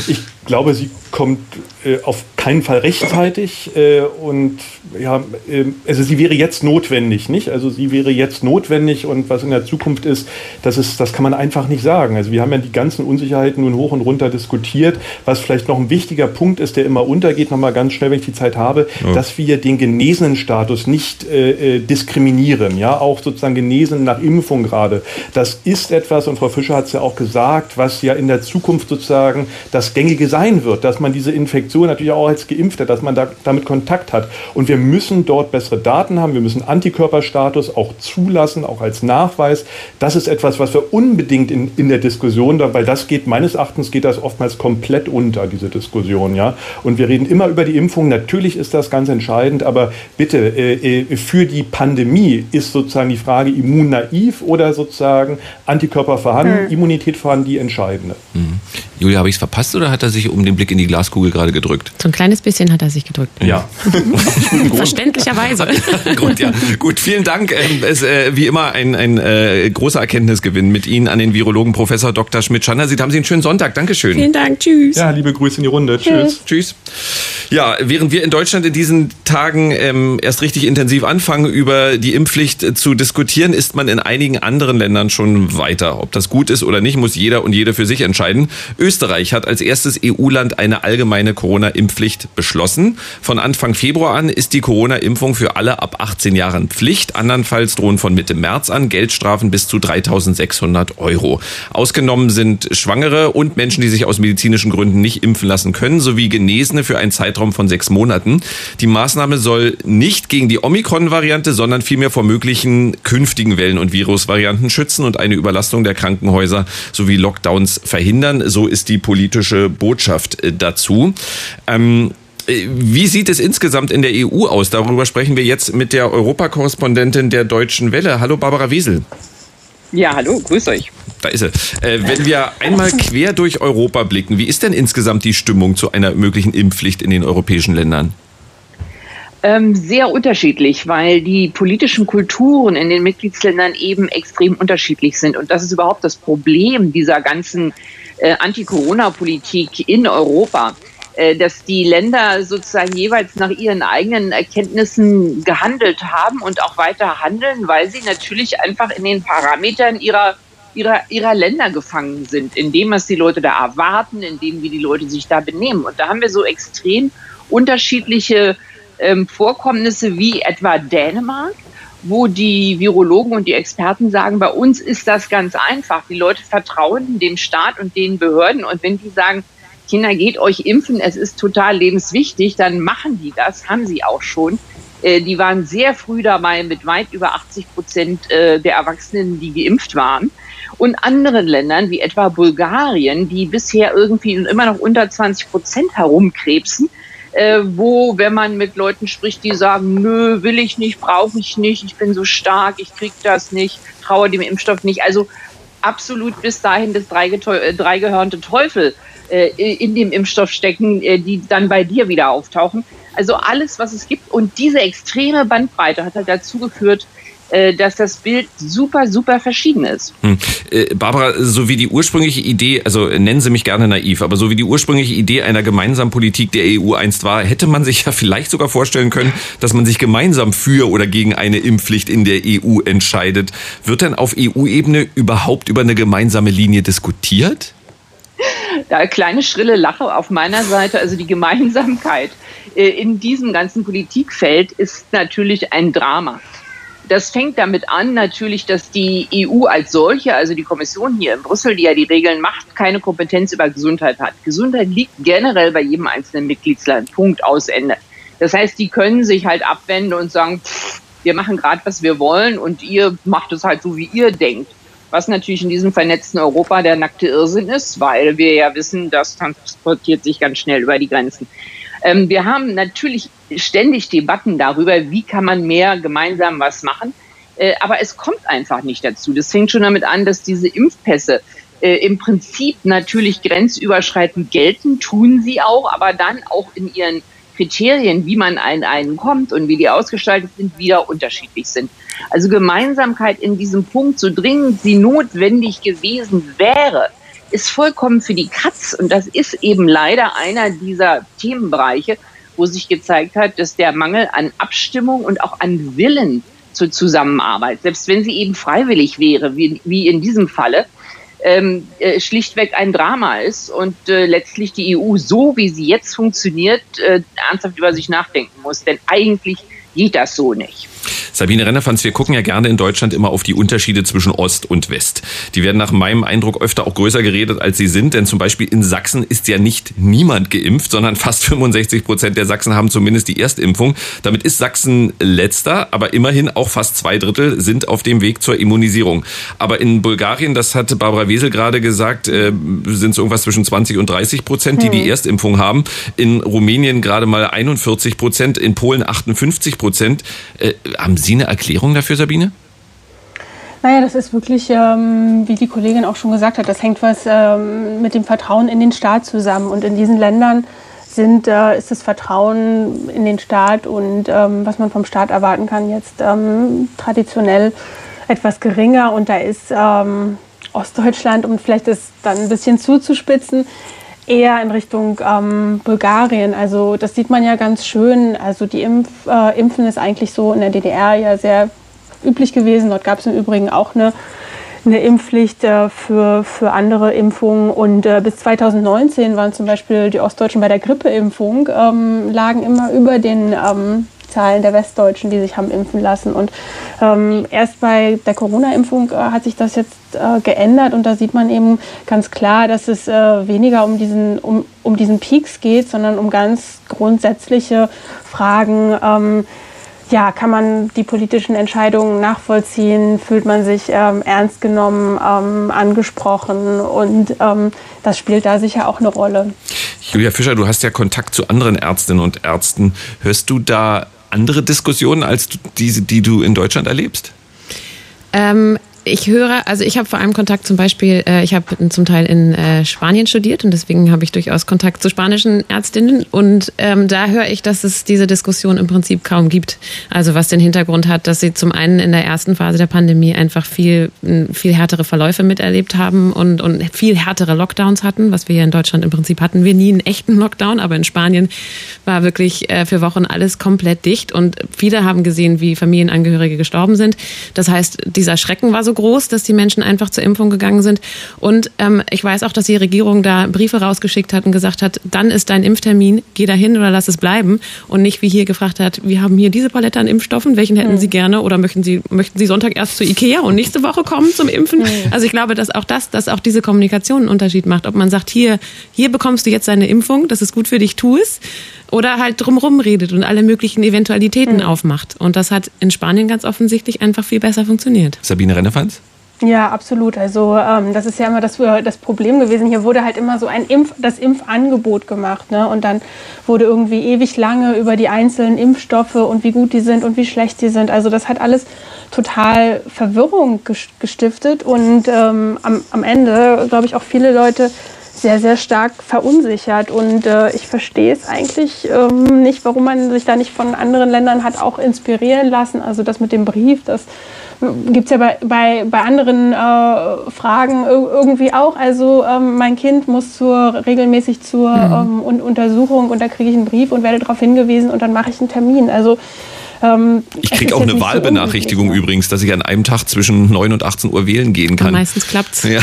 ich glaube, sie kommt äh, auf keinen Fall rechtzeitig äh, und ja, äh, also sie wäre jetzt notwendig, nicht? Also sie wäre jetzt notwendig und was in der Zukunft ist, das ist, das kann man einfach nicht sagen. Also wir haben ja die ganzen Unsicherheiten nun hoch und runter diskutiert. Was vielleicht noch ein wichtiger Punkt ist, der immer untergeht, nochmal ganz schnell, wenn ich die Zeit habe, ja. dass wir den genesenen Status nicht äh, äh, diskriminieren, ja, auch sozusagen genesen nach Impfung gerade. Das ist etwas, und Frau Fischer hat es ja auch gesagt, was ja in der Zukunft sozusagen das Gängige sein wird, dass man diese Infektion natürlich auch als Geimpfter, dass man da, damit Kontakt hat. Und wir müssen dort bessere Daten haben. Wir müssen Antikörperstatus auch zulassen, auch als Nachweis. Das ist etwas, was wir unbedingt in, in der Diskussion, weil das geht, meines Erachtens geht das oftmals komplett unter, diese Diskussion. Ja? Und wir reden immer über die Impfung. Natürlich ist das ganz entscheidend, aber bitte, äh, äh für die Pandemie ist sozusagen die Frage immunnaiv oder sozusagen Antikörper vorhanden, hm. Immunität vorhanden, die entscheidende. Julia, habe ich es verpasst oder hat er sich um den Blick in die Glaskugel gerade gedrückt? So ein kleines bisschen hat er sich gedrückt. Ja. [LAUGHS] Verständlicherweise. [LAUGHS] Gut, ja. Gut, vielen Dank. Ähm, es ist äh, wie immer ein, ein äh, großer Erkenntnisgewinn mit Ihnen an den Virologen Professor Dr. Schmidt-Schanner. Sie haben Sie einen schönen Sonntag. Dankeschön. Vielen Dank. Tschüss. Ja, liebe Grüße in die Runde. Tschüss. Tschüss. Ja, während wir in Deutschland in diesen Tagen ähm, erst richtig intensiv anfangen, über die Impfpflicht äh, zu diskutieren, ist man in einigen anderen Ländern schon weiter. Ob das gut ist oder nicht, muss jeder und jede für sich entscheiden. Österreich hat als erstes EU-Land eine allgemeine Corona-Impfpflicht beschlossen. Von Anfang Februar an ist die Corona-Impfung für alle ab 18 Jahren Pflicht. Andernfalls drohen von Mitte März an Geldstrafen bis zu 3600 Euro. Ausgenommen sind Schwangere und Menschen, die sich aus medizinischen Gründen nicht impfen lassen können, sowie Genesene für einen Zeitraum von sechs Monaten. Die Maßnahme soll nicht gegen die Omikron-Variante, sondern vielmehr vor möglichen künftigen Wellen- und Virusvarianten schützen und eine Überlastung der Krankenhäuser sowie Lockdowns verhindern. So ist die politische Botschaft äh, dazu. Ähm, äh, wie sieht es insgesamt in der EU aus? Darüber sprechen wir jetzt mit der Europakorrespondentin der Deutschen Welle. Hallo Barbara Wiesel. Ja, hallo, grüß euch. Da ist sie. Äh, wenn wir einmal quer durch Europa blicken, wie ist denn insgesamt die Stimmung zu einer möglichen Impfpflicht in den europäischen Ländern? Ähm, sehr unterschiedlich, weil die politischen Kulturen in den Mitgliedsländern eben extrem unterschiedlich sind. Und das ist überhaupt das Problem dieser ganzen äh, Anti-Corona-Politik in Europa, äh, dass die Länder sozusagen jeweils nach ihren eigenen Erkenntnissen gehandelt haben und auch weiter handeln, weil sie natürlich einfach in den Parametern ihrer ihrer, ihrer Länder gefangen sind, in dem, was die Leute da erwarten, in dem, wie die Leute sich da benehmen. Und da haben wir so extrem unterschiedliche ähm, Vorkommnisse wie etwa Dänemark, wo die Virologen und die Experten sagen, bei uns ist das ganz einfach. Die Leute vertrauen dem Staat und den Behörden und wenn die sagen, Kinder, geht euch impfen, es ist total lebenswichtig, dann machen die das, haben sie auch schon. Äh, die waren sehr früh dabei mit weit über 80 Prozent äh, der Erwachsenen, die geimpft waren. Und anderen Ländern, wie etwa Bulgarien, die bisher irgendwie immer noch unter 20 Prozent herumkrebsen, äh, wo, wenn man mit Leuten spricht, die sagen, nö, will ich nicht, brauche ich nicht, ich bin so stark, ich krieg das nicht, traue dem Impfstoff nicht. Also absolut bis dahin das äh, dreigehörnte Teufel äh, in dem Impfstoff stecken, äh, die dann bei dir wieder auftauchen. Also alles, was es gibt. Und diese extreme Bandbreite hat halt dazu geführt, äh, dass das Bild super, super verschieden ist. Hm. Äh, Barbara, so wie die ursprüngliche Idee, also nennen Sie mich gerne naiv, aber so wie die ursprüngliche Idee einer gemeinsamen Politik der EU einst war, hätte man sich ja [LAUGHS] vielleicht sogar vorstellen können, dass man sich gemeinsam für oder gegen eine Impfpflicht in der EU entscheidet. Wird denn auf EU-Ebene überhaupt über eine gemeinsame Linie diskutiert? Da kleine schrille Lache auf meiner Seite, also die Gemeinsamkeit äh, in diesem ganzen Politikfeld ist natürlich ein Drama. Das fängt damit an, natürlich, dass die EU als solche, also die Kommission hier in Brüssel, die ja die Regeln macht, keine Kompetenz über Gesundheit hat. Gesundheit liegt generell bei jedem einzelnen Mitgliedsland. Punkt aus Ende. Das heißt, die können sich halt abwenden und sagen, pff, wir machen gerade, was wir wollen und ihr macht es halt so, wie ihr denkt. Was natürlich in diesem vernetzten Europa der nackte Irrsinn ist, weil wir ja wissen, das transportiert sich ganz schnell über die Grenzen. Ähm, wir haben natürlich ständig Debatten darüber, wie kann man mehr gemeinsam was machen. Äh, aber es kommt einfach nicht dazu. Das fängt schon damit an, dass diese Impfpässe äh, im Prinzip natürlich grenzüberschreitend gelten, tun sie auch, aber dann auch in ihren Kriterien, wie man an einen kommt und wie die ausgestaltet sind, wieder unterschiedlich sind. Also Gemeinsamkeit in diesem Punkt, so dringend sie notwendig gewesen wäre, ist vollkommen für die Katz. Und das ist eben leider einer dieser Themenbereiche, wo sich gezeigt hat, dass der Mangel an Abstimmung und auch an Willen zur Zusammenarbeit, selbst wenn sie eben freiwillig wäre, wie, wie in diesem Falle, ähm, äh, schlichtweg ein Drama ist und äh, letztlich die EU, so wie sie jetzt funktioniert, äh, ernsthaft über sich nachdenken muss. Denn eigentlich geht das so nicht. Sabine Rennerfanz, wir gucken ja gerne in Deutschland immer auf die Unterschiede zwischen Ost und West. Die werden nach meinem Eindruck öfter auch größer geredet, als sie sind, denn zum Beispiel in Sachsen ist ja nicht niemand geimpft, sondern fast [LAUGHS] 65 Prozent der Sachsen haben zumindest die Erstimpfung. Damit ist Sachsen letzter, aber immerhin auch fast zwei Drittel sind auf dem Weg zur Immunisierung. Aber in Bulgarien, das hat Barbara Wesel gerade gesagt, äh, sind es irgendwas zwischen 20 und 30 Prozent, die die hm. Erstimpfung haben. In Rumänien gerade mal 41 Prozent, in Polen 58 Prozent. Äh, haben Sie eine Erklärung dafür, Sabine? Naja, das ist wirklich, ähm, wie die Kollegin auch schon gesagt hat, das hängt was ähm, mit dem Vertrauen in den Staat zusammen. Und in diesen Ländern sind, äh, ist das Vertrauen in den Staat und ähm, was man vom Staat erwarten kann, jetzt ähm, traditionell etwas geringer. Und da ist ähm, Ostdeutschland, um vielleicht das dann ein bisschen zuzuspitzen, eher in Richtung ähm, Bulgarien. Also das sieht man ja ganz schön. Also die Impf, äh, Impfen ist eigentlich so in der DDR ja sehr üblich gewesen. Dort gab es im Übrigen auch eine eine Impfpflicht äh, für, für andere Impfungen. Und äh, bis 2019 waren zum Beispiel die Ostdeutschen bei der Grippeimpfung, ähm, lagen immer über den ähm, Zahlen der Westdeutschen, die sich haben impfen lassen. Und ähm, erst bei der Corona-Impfung äh, hat sich das jetzt äh, geändert und da sieht man eben ganz klar, dass es äh, weniger um diesen, um, um diesen Peaks geht, sondern um ganz grundsätzliche Fragen. Ähm, ja, kann man die politischen Entscheidungen nachvollziehen? Fühlt man sich ähm, ernst genommen, ähm, angesprochen? Und ähm, das spielt da sicher auch eine Rolle. Julia Fischer, du hast ja Kontakt zu anderen Ärztinnen und Ärzten. Hörst du da andere Diskussionen als diese, die du in Deutschland erlebst? Ähm, ich höre, also ich habe vor allem Kontakt zum Beispiel, äh, ich habe zum Teil in äh, Spanien studiert und deswegen habe ich durchaus Kontakt zu spanischen Ärztinnen und ähm, da höre ich, dass es diese Diskussion im Prinzip kaum gibt. Also was den Hintergrund hat, dass sie zum einen in der ersten Phase der Pandemie einfach viel, viel härtere Verläufe miterlebt haben und, und viel härtere Lockdowns hatten, was wir hier in Deutschland im Prinzip hatten wir nie einen echten Lockdown, aber in Spanien war wirklich äh, für Wochen alles komplett dicht und viele haben gesehen, wie Familienangehörige gestorben sind. Das heißt, dieser Schrecken war so groß, dass die Menschen einfach zur Impfung gegangen sind. Und ähm, ich weiß auch, dass die Regierung da Briefe rausgeschickt hat und gesagt hat, dann ist dein Impftermin, geh dahin oder lass es bleiben. Und nicht wie hier gefragt hat, wir haben hier diese Palette an Impfstoffen, welchen hätten mhm. Sie gerne oder möchten Sie, möchten Sie Sonntag erst zu Ikea und nächste Woche kommen zum Impfen? Mhm. Also ich glaube, dass auch das, dass auch diese Kommunikation einen Unterschied macht. Ob man sagt, hier, hier bekommst du jetzt deine Impfung, das ist gut für dich, tu es oder halt drumherum redet und alle möglichen Eventualitäten mhm. aufmacht. Und das hat in Spanien ganz offensichtlich einfach viel besser funktioniert. Sabine Rennefanz? Ja, absolut. Also ähm, das ist ja immer das, das Problem gewesen. Hier wurde halt immer so ein Impf, das Impfangebot gemacht. Ne? Und dann wurde irgendwie ewig lange über die einzelnen Impfstoffe und wie gut die sind und wie schlecht die sind. Also das hat alles total Verwirrung gestiftet. Und ähm, am, am Ende, glaube ich, auch viele Leute sehr, sehr stark verunsichert. Und äh, ich verstehe es eigentlich ähm, nicht, warum man sich da nicht von anderen Ländern hat auch inspirieren lassen. Also das mit dem Brief, das gibt es ja bei, bei, bei anderen äh, Fragen irgendwie auch. Also ähm, mein Kind muss zur, regelmäßig zur mhm. ähm, Untersuchung und da kriege ich einen Brief und werde darauf hingewiesen und dann mache ich einen Termin. Also ähm, ich kriege auch eine Wahlbenachrichtigung so übrigens, dass ich an einem Tag zwischen 9 und 18 Uhr wählen gehen kann. Und meistens klappt's. Ja.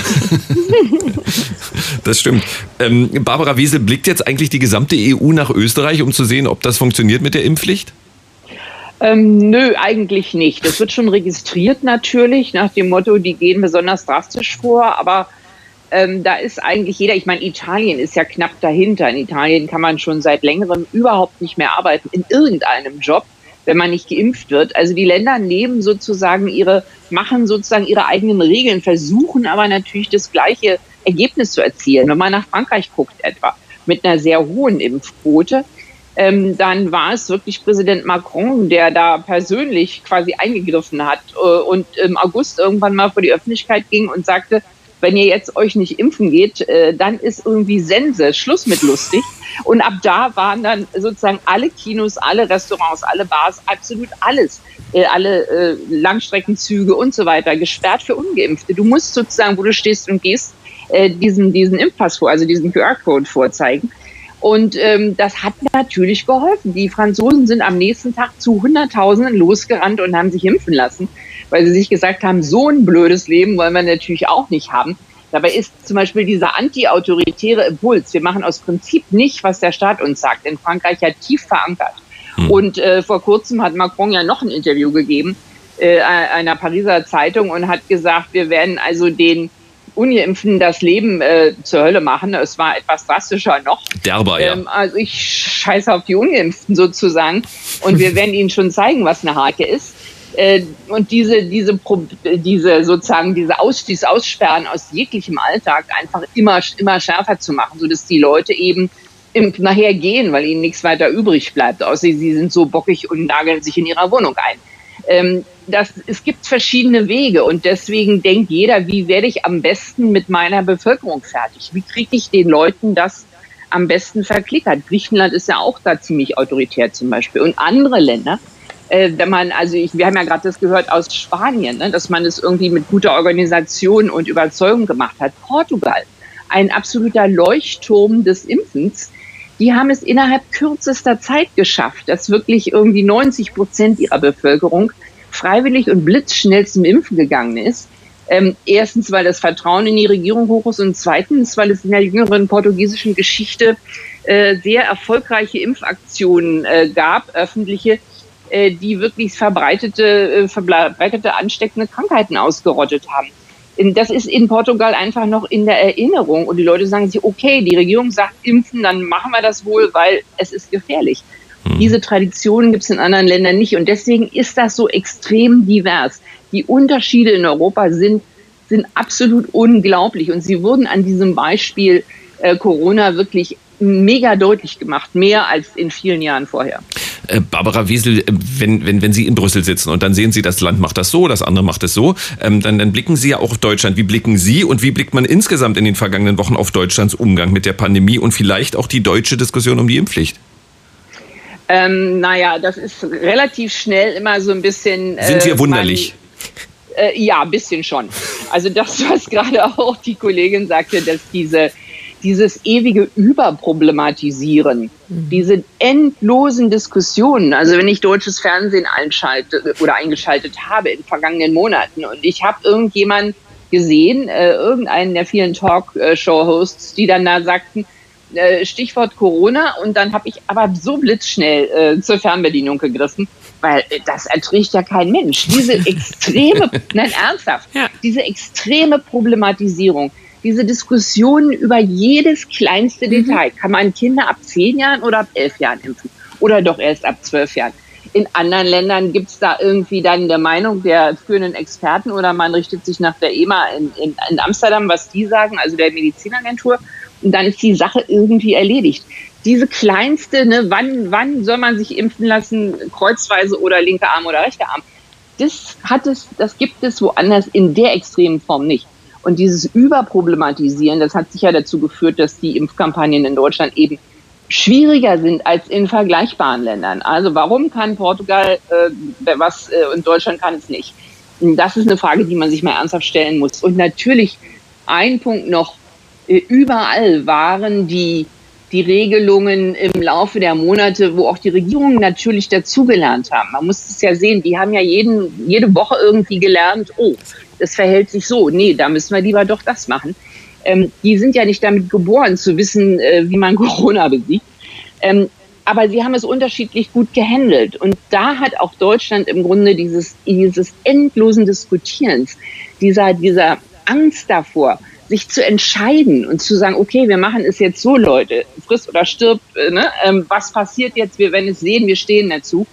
das stimmt. Ähm, Barbara Wiesel, blickt jetzt eigentlich die gesamte EU nach Österreich, um zu sehen, ob das funktioniert mit der Impfpflicht? Ähm, nö, eigentlich nicht. Das wird schon registriert natürlich, nach dem Motto, die gehen besonders drastisch vor, aber ähm, da ist eigentlich jeder, ich meine, Italien ist ja knapp dahinter. In Italien kann man schon seit längerem überhaupt nicht mehr arbeiten in irgendeinem Job wenn man nicht geimpft wird. Also die Länder nehmen sozusagen ihre, machen sozusagen ihre eigenen Regeln, versuchen aber natürlich das gleiche Ergebnis zu erzielen. Wenn man nach Frankreich guckt etwa, mit einer sehr hohen Impfquote, ähm, dann war es wirklich Präsident Macron, der da persönlich quasi eingegriffen hat äh, und im August irgendwann mal vor die Öffentlichkeit ging und sagte, wenn ihr jetzt euch nicht impfen geht, äh, dann ist irgendwie Sense, Schluss mit lustig. Und ab da waren dann sozusagen alle Kinos, alle Restaurants, alle Bars, absolut alles, äh, alle äh, Langstreckenzüge und so weiter gesperrt für Ungeimpfte. Du musst sozusagen, wo du stehst und gehst, äh, diesen, diesen Impfpass vor, also diesen QR-Code vorzeigen. Und ähm, das hat natürlich geholfen. Die Franzosen sind am nächsten Tag zu Hunderttausenden losgerannt und haben sich impfen lassen, weil sie sich gesagt haben, so ein blödes Leben wollen wir natürlich auch nicht haben. Dabei ist zum Beispiel dieser anti-autoritäre Impuls, wir machen aus Prinzip nicht, was der Staat uns sagt, in Frankreich ja tief verankert. Hm. Und äh, vor kurzem hat Macron ja noch ein Interview gegeben äh, einer Pariser Zeitung und hat gesagt, wir werden also den Ungeimpften das Leben äh, zur Hölle machen. Es war etwas drastischer noch. Derber, ja. Ähm, also ich scheiße auf die Ungeimpften sozusagen. Und wir werden ihnen schon zeigen, was eine Hake ist. Äh, und diese, diese, diese sozusagen, diese Aus, dieses Aussperren aus jeglichem Alltag einfach immer, immer schärfer zu machen, sodass die Leute eben nachher gehen, weil ihnen nichts weiter übrig bleibt, außer sie sind so bockig und nageln sich in ihrer Wohnung ein. Ähm, das, es gibt verschiedene Wege und deswegen denkt jeder, wie werde ich am besten mit meiner Bevölkerung fertig? Wie kriege ich den Leuten das am besten verklickert? Griechenland ist ja auch da ziemlich autoritär zum Beispiel und andere Länder äh, wenn man, also ich, wir haben ja gerade das gehört aus Spanien, ne, dass man es irgendwie mit guter Organisation und Überzeugung gemacht hat. Portugal, ein absoluter Leuchtturm des Impfens, die haben es innerhalb kürzester Zeit geschafft, dass wirklich irgendwie 90 Prozent ihrer Bevölkerung freiwillig und blitzschnell zum Impfen gegangen ist. Ähm, erstens, weil das Vertrauen in die Regierung hoch ist und zweitens, weil es in der jüngeren portugiesischen Geschichte äh, sehr erfolgreiche Impfaktionen äh, gab, öffentliche, äh, die wirklich verbreitete, äh, verbreitete ansteckende Krankheiten ausgerottet haben. Das ist in Portugal einfach noch in der Erinnerung und die Leute sagen sich, okay, die Regierung sagt impfen, dann machen wir das wohl, weil es ist gefährlich. Hm. Diese Traditionen gibt es in anderen Ländern nicht und deswegen ist das so extrem divers. Die Unterschiede in Europa sind, sind absolut unglaublich und sie wurden an diesem Beispiel äh, Corona wirklich mega deutlich gemacht, mehr als in vielen Jahren vorher. Äh, Barbara Wiesel, äh, wenn, wenn, wenn Sie in Brüssel sitzen und dann sehen Sie, das Land macht das so, das andere macht es so, ähm, dann, dann blicken Sie ja auch auf Deutschland. Wie blicken Sie und wie blickt man insgesamt in den vergangenen Wochen auf Deutschlands Umgang mit der Pandemie und vielleicht auch die deutsche Diskussion um die Impfpflicht? Ähm, naja, das ist relativ schnell immer so ein bisschen. Sind wir äh, wunderlich? Äh, ja, ein bisschen schon. Also das, was [LAUGHS] gerade auch die Kollegin sagte, dass diese dieses ewige Überproblematisieren, mhm. diese endlosen Diskussionen. Also wenn ich deutsches Fernsehen einschalte oder eingeschaltet habe in vergangenen Monaten und ich habe irgendjemand gesehen, äh, irgendeinen der vielen Talkshow-Hosts, die dann da sagten, äh, Stichwort Corona und dann habe ich aber so blitzschnell äh, zur Fernbedienung gegriffen, weil äh, das erträgt ja kein Mensch. Diese [LAUGHS] extreme, nein, ernsthaft, ja. diese extreme Problematisierung diese Diskussionen über jedes kleinste mhm. Detail. Kann man Kinder ab zehn Jahren oder ab elf Jahren impfen? Oder doch erst ab zwölf Jahren? In anderen Ländern gibt es da irgendwie dann der Meinung der führenden Experten oder man richtet sich nach der EMA in, in, in Amsterdam, was die sagen, also der Medizinagentur, und dann ist die Sache irgendwie erledigt. Diese kleinste, ne, wann, wann soll man sich impfen lassen, kreuzweise oder linker Arm oder rechter Arm, das hat es, das gibt es woanders in der extremen Form nicht. Und dieses Überproblematisieren, das hat sicher dazu geführt, dass die Impfkampagnen in Deutschland eben schwieriger sind als in vergleichbaren Ländern. Also warum kann Portugal äh, was äh, und Deutschland kann es nicht? Das ist eine Frage, die man sich mal ernsthaft stellen muss. Und natürlich ein Punkt noch, äh, überall waren die, die Regelungen im Laufe der Monate, wo auch die Regierungen natürlich dazugelernt haben. Man muss es ja sehen, die haben ja jeden, jede Woche irgendwie gelernt, oh, es verhält sich so. Nee, da müssen wir lieber doch das machen. Ähm, die sind ja nicht damit geboren, zu wissen, äh, wie man [LAUGHS] Corona besiegt. Ähm, aber sie haben es unterschiedlich gut gehandelt. Und da hat auch Deutschland im Grunde dieses, dieses endlosen Diskutierens, dieser, dieser Angst davor, sich zu entscheiden und zu sagen, okay, wir machen es jetzt so, Leute, friss oder stirb, äh, ne? ähm, was passiert jetzt, wir werden es sehen, wir stehen dazu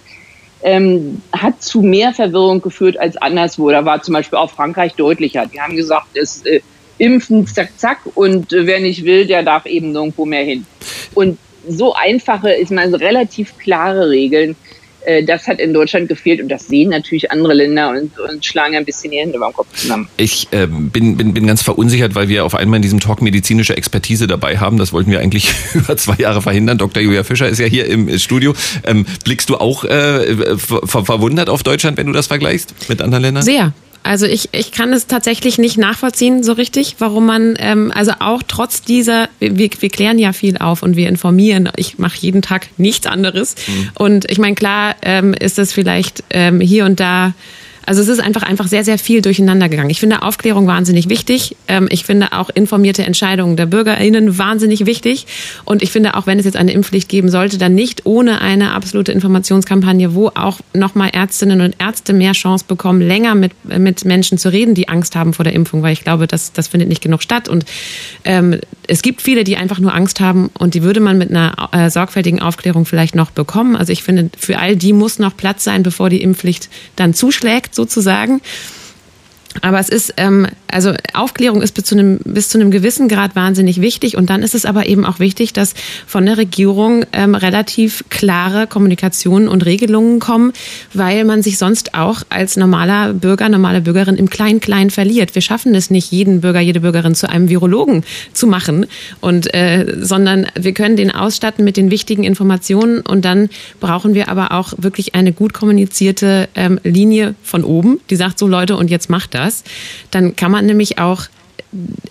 ähm, hat zu mehr Verwirrung geführt als anderswo. Da war zum Beispiel auch Frankreich deutlicher. Die haben gesagt, es äh, impfen, zack, zack, und äh, wer nicht will, der darf eben nirgendwo mehr hin. Und so einfache, ist man relativ klare Regeln, das hat in Deutschland gefehlt und das sehen natürlich andere Länder und, und schlagen ein bisschen die Hände beim Kopf zusammen. Ich äh, bin, bin, bin ganz verunsichert, weil wir auf einmal in diesem Talk medizinische Expertise dabei haben. Das wollten wir eigentlich [LAUGHS] über zwei Jahre verhindern. Dr. Julia Fischer ist ja hier im Studio. Ähm, blickst du auch äh, ver verwundert auf Deutschland, wenn du das vergleichst mit anderen Ländern? Sehr. Also ich, ich kann es tatsächlich nicht nachvollziehen so richtig, warum man, ähm, also auch trotz dieser, wir, wir klären ja viel auf und wir informieren. Ich mache jeden Tag nichts anderes. Mhm. Und ich meine, klar ähm, ist es vielleicht ähm, hier und da also es ist einfach einfach sehr, sehr viel durcheinander gegangen. Ich finde Aufklärung wahnsinnig wichtig. Ähm, ich finde auch informierte Entscheidungen der BürgerInnen wahnsinnig wichtig. Und ich finde auch, wenn es jetzt eine Impfpflicht geben sollte, dann nicht ohne eine absolute Informationskampagne, wo auch nochmal Ärztinnen und Ärzte mehr Chance bekommen, länger mit, mit Menschen zu reden, die Angst haben vor der Impfung, weil ich glaube, das, das findet nicht genug statt. Und ähm, es gibt viele, die einfach nur Angst haben und die würde man mit einer äh, sorgfältigen Aufklärung vielleicht noch bekommen. Also ich finde, für all die muss noch Platz sein, bevor die Impfpflicht dann zuschlägt sozusagen. Aber es ist, ähm, also Aufklärung ist bis zu, einem, bis zu einem gewissen Grad wahnsinnig wichtig. Und dann ist es aber eben auch wichtig, dass von der Regierung ähm, relativ klare Kommunikationen und Regelungen kommen, weil man sich sonst auch als normaler Bürger, normale Bürgerin im Klein-Klein verliert. Wir schaffen es nicht, jeden Bürger, jede Bürgerin zu einem Virologen zu machen, und, äh, sondern wir können den ausstatten mit den wichtigen Informationen. Und dann brauchen wir aber auch wirklich eine gut kommunizierte ähm, Linie von oben, die sagt so Leute, und jetzt macht das dann kann man nämlich auch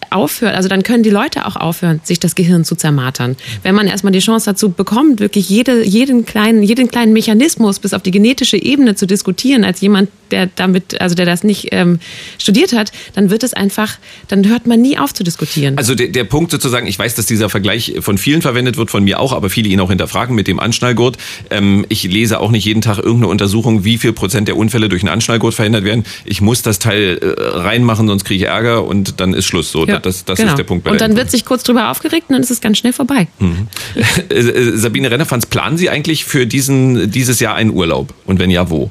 aufhört, also dann können die Leute auch aufhören, sich das Gehirn zu zermatern. Wenn man erstmal die Chance dazu bekommt, wirklich jede, jeden kleinen, jeden kleinen Mechanismus bis auf die genetische Ebene zu diskutieren, als jemand, der damit, also der das nicht ähm, studiert hat, dann wird es einfach, dann hört man nie auf zu diskutieren. Also der, der Punkt sozusagen, ich weiß, dass dieser Vergleich von vielen verwendet wird, von mir auch, aber viele ihn auch hinterfragen mit dem Anschnallgurt. Ähm, ich lese auch nicht jeden Tag irgendeine Untersuchung, wie viel Prozent der Unfälle durch einen Anschnallgurt verhindert werden. Ich muss das Teil äh, reinmachen, sonst kriege ich Ärger und dann ist Schluss. So, ja, das, das genau. ist der Punkt. Bei und dann wird sich kurz drüber aufgeregt und dann ist es ganz schnell vorbei. Mhm. [LAUGHS] Äh, äh, Sabine Rennerfanz, planen Sie eigentlich für diesen, dieses Jahr einen Urlaub? Und wenn ja, wo?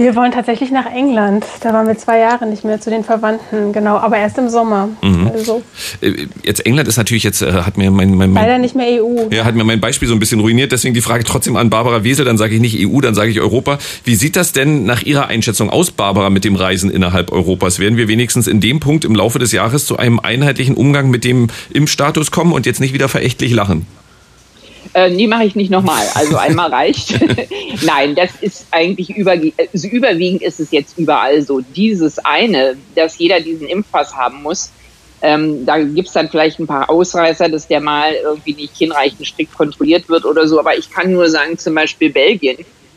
Wir wollen tatsächlich nach England. Da waren wir zwei Jahre nicht mehr zu den Verwandten, genau, aber erst im Sommer. Mhm. Also. Äh, jetzt England ist natürlich jetzt, äh, hat mir mein, mein, mein Leider nicht mehr EU. Ja, hat mir mein Beispiel so ein bisschen ruiniert, deswegen die Frage trotzdem an Barbara Wesel, dann sage ich nicht EU, dann sage ich Europa. Wie sieht das denn nach Ihrer Einschätzung aus, Barbara, mit dem Reisen innerhalb Europas? Werden wir wenigstens in dem Punkt im Laufe des Jahres zu einem einheitlichen Umgang mit dem Impfstatus kommen und jetzt nicht wieder verächtlich lachen? Äh, nee, mache ich nicht nochmal. Also einmal reicht. [LAUGHS] Nein, das ist eigentlich über, also überwiegend ist es jetzt überall so. Dieses eine, dass jeder diesen Impfpass haben muss, ähm, da gibt's dann vielleicht ein paar Ausreißer, dass der mal irgendwie nicht hinreichend strikt kontrolliert wird oder so. Aber ich kann nur sagen, zum Beispiel Belgien,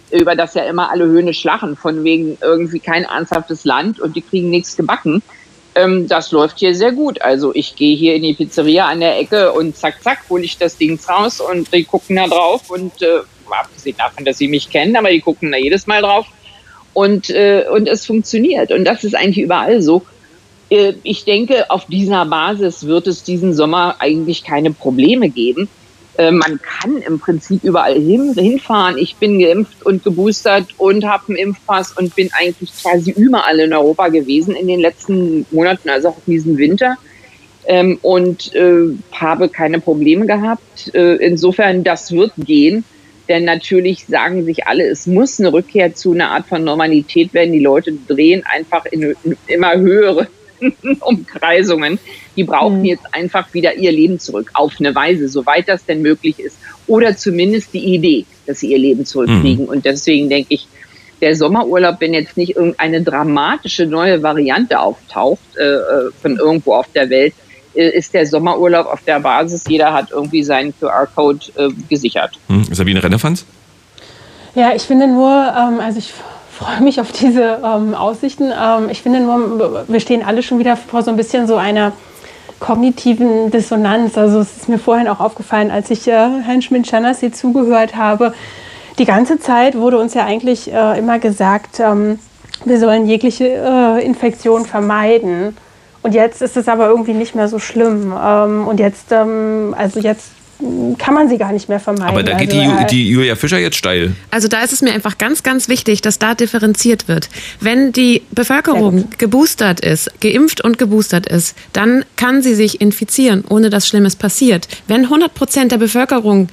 über das ja immer alle höhnisch lachen, von wegen irgendwie kein ernsthaftes Land und die kriegen nichts gebacken ähm, das läuft hier sehr gut. Also ich gehe hier in die Pizzeria an der Ecke und zack, zack, hole ich das Ding raus und die gucken da drauf und äh, abgesehen davon, dass sie mich kennen, aber die gucken da jedes Mal drauf und, äh, und es funktioniert. Und das ist eigentlich überall so. Äh, ich denke, auf dieser Basis wird es diesen Sommer eigentlich keine Probleme geben. Äh, man kann im Prinzip überall hin, hinfahren. Ich bin geimpft und geboostert und habe einen Impfpass und bin eigentlich quasi überall in Europa gewesen in den letzten Monaten, also auch in diesem Winter. Ähm, und äh, habe keine Probleme gehabt. Äh, insofern, das wird gehen. Denn natürlich sagen sich alle, es muss eine Rückkehr zu einer Art von Normalität werden. Die Leute drehen einfach in, in immer höhere [LAUGHS] Umkreisungen. Die brauchen mhm. jetzt einfach wieder ihr Leben zurück, auf eine Weise, soweit das denn möglich ist. Oder zumindest die Idee, dass sie ihr Leben zurückkriegen. Mhm. Und deswegen denke ich, der Sommerurlaub, wenn jetzt nicht irgendeine dramatische neue Variante auftaucht äh, äh von irgendwo auf der Welt, äh, ist der Sommerurlaub auf der Basis, jeder hat irgendwie seinen QR-Code äh, gesichert. Mhm. Sabine Rennerfanz? Ja, ich finde nur, ähm, also ich freue mich auf diese ähm, Aussichten. Ähm, ich finde nur, wir stehen alle schon wieder vor so ein bisschen so einer kognitiven Dissonanz. Also es ist mir vorhin auch aufgefallen, als ich äh, Herrn Schmidt-Chanassi zugehört habe. Die ganze Zeit wurde uns ja eigentlich äh, immer gesagt, ähm, wir sollen jegliche äh, Infektion vermeiden. Und jetzt ist es aber irgendwie nicht mehr so schlimm. Ähm, und jetzt, ähm, also jetzt kann man sie gar nicht mehr vermeiden. Aber da geht also, die, die, Julia Fischer jetzt steil. Also da ist es mir einfach ganz, ganz wichtig, dass da differenziert wird. Wenn die Bevölkerung geboostert ist, geimpft und geboostert ist, dann kann sie sich infizieren, ohne dass Schlimmes passiert. Wenn 100 Prozent der Bevölkerung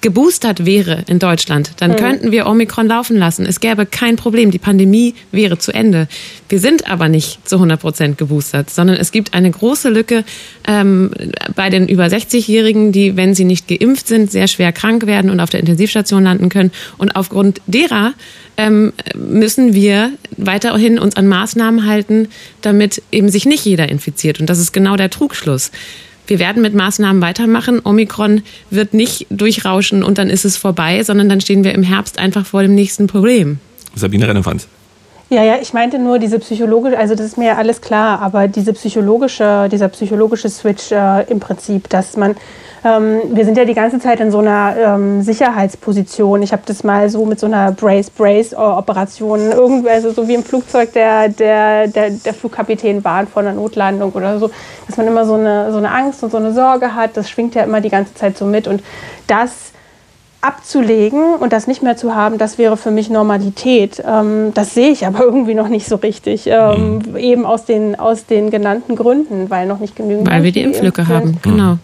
geboostert wäre in Deutschland, dann mhm. könnten wir Omikron laufen lassen. Es gäbe kein Problem. Die Pandemie wäre zu Ende. Wir sind aber nicht zu 100 Prozent geboostert, sondern es gibt eine große Lücke ähm, bei den über 60-Jährigen, die, wenn sie nicht geimpft sind, sehr schwer krank werden und auf der Intensivstation landen können. Und aufgrund derer ähm, müssen wir weiterhin uns an Maßnahmen halten, damit eben sich nicht jeder infiziert. Und das ist genau der Trugschluss wir werden mit Maßnahmen weitermachen. Omikron wird nicht durchrauschen und dann ist es vorbei, sondern dann stehen wir im Herbst einfach vor dem nächsten Problem. Sabine Rennefanz. Ja, ja, ich meinte nur diese psychologische, also das ist mir ja alles klar, aber diese psychologische, dieser psychologische Switch äh, im Prinzip, dass man ähm, wir sind ja die ganze Zeit in so einer ähm, Sicherheitsposition. Ich habe das mal so mit so einer Brace-Brace-Operation, irgendwie, also so wie im Flugzeug der, der, der, der Flugkapitän warnt vor einer Notlandung oder so, dass man immer so eine, so eine Angst und so eine Sorge hat. Das schwingt ja immer die ganze Zeit so mit. Und das abzulegen und das nicht mehr zu haben, das wäre für mich Normalität. Ähm, das sehe ich aber [LAUGHS] irgendwie noch nicht so richtig. Ähm, mhm. Eben aus den, aus den genannten Gründen, weil noch nicht genügend. Weil wir die Impflücke haben, genau.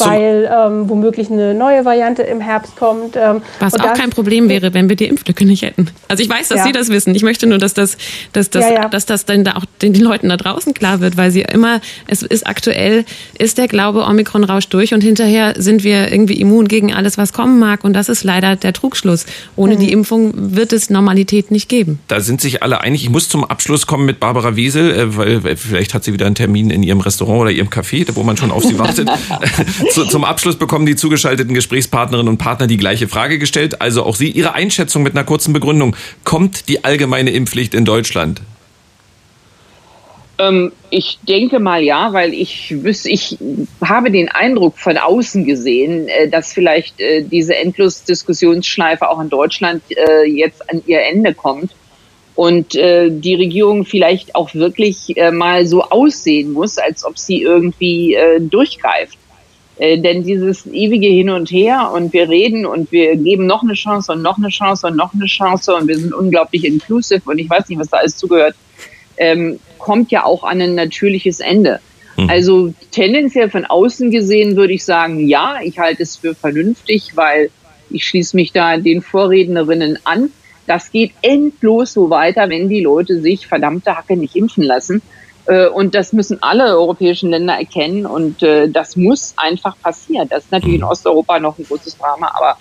Weil ähm, womöglich eine neue Variante im Herbst kommt. Ähm, Was auch kein Problem wäre, wenn wir die Impflücke nicht hätten. Also ich weiß, dass ja. Sie das wissen. Ich möchte nur, dass das, dass das, ja, ja. dass das dann da auch den, den, Leuten da draußen klar wird, weil sie immer, es ist aktuell, ist der Glaube, Omikron rauscht durch und hinterher sind wir irgendwie immun gegen alles, was kommen mag. Und das ist leider der Trugschluss. Ohne mhm. die Impfung wird es Normalität nicht geben. Da sind sich alle einig. Ich muss zum Abschluss kommen mit Barbara Wiesel, äh, weil vielleicht hat sie wieder einen Termin in ihrem Restaurant oder ihrem Café, wo man schon auf sie wartet. [LAUGHS] [LAUGHS] zum Abschluss bekommen die zugeschalteten Gesprächspartnerinnen und Partner die gleiche Frage gestellt. Also auch Sie, Ihre Einschätzung mit einer kurzen Begründung. Kommt die allgemeine Impfpflicht in Deutschland? Ähm, ich denke mal ja, weil ich, ich habe den Eindruck von außen gesehen, äh, dass vielleicht äh, diese Endlos-Diskussionsschleife auch in Deutschland äh, jetzt an ihr Ende kommt und die Regierung vielleicht auch wirklich mal so aussehen muss, als ob sie irgendwie durchgreift. Denn dieses ewige Hin und Her und wir reden und wir geben noch eine Chance und noch eine Chance und noch eine Chance und wir sind unglaublich inclusive und ich weiß nicht, was da alles zugehört ähm, kommt ja auch an ein natürliches Ende. Mhm. Also tendenziell von außen gesehen würde ich sagen, ja, ich halte es für vernünftig, weil ich schließe mich da den Vorrednerinnen an. Das geht endlos so weiter, wenn die Leute sich verdammte Hacke nicht impfen lassen. Äh, und das müssen alle europäischen Länder erkennen und äh, das muss einfach passieren. Das ist natürlich in mhm. Osteuropa noch ein großes Drama, aber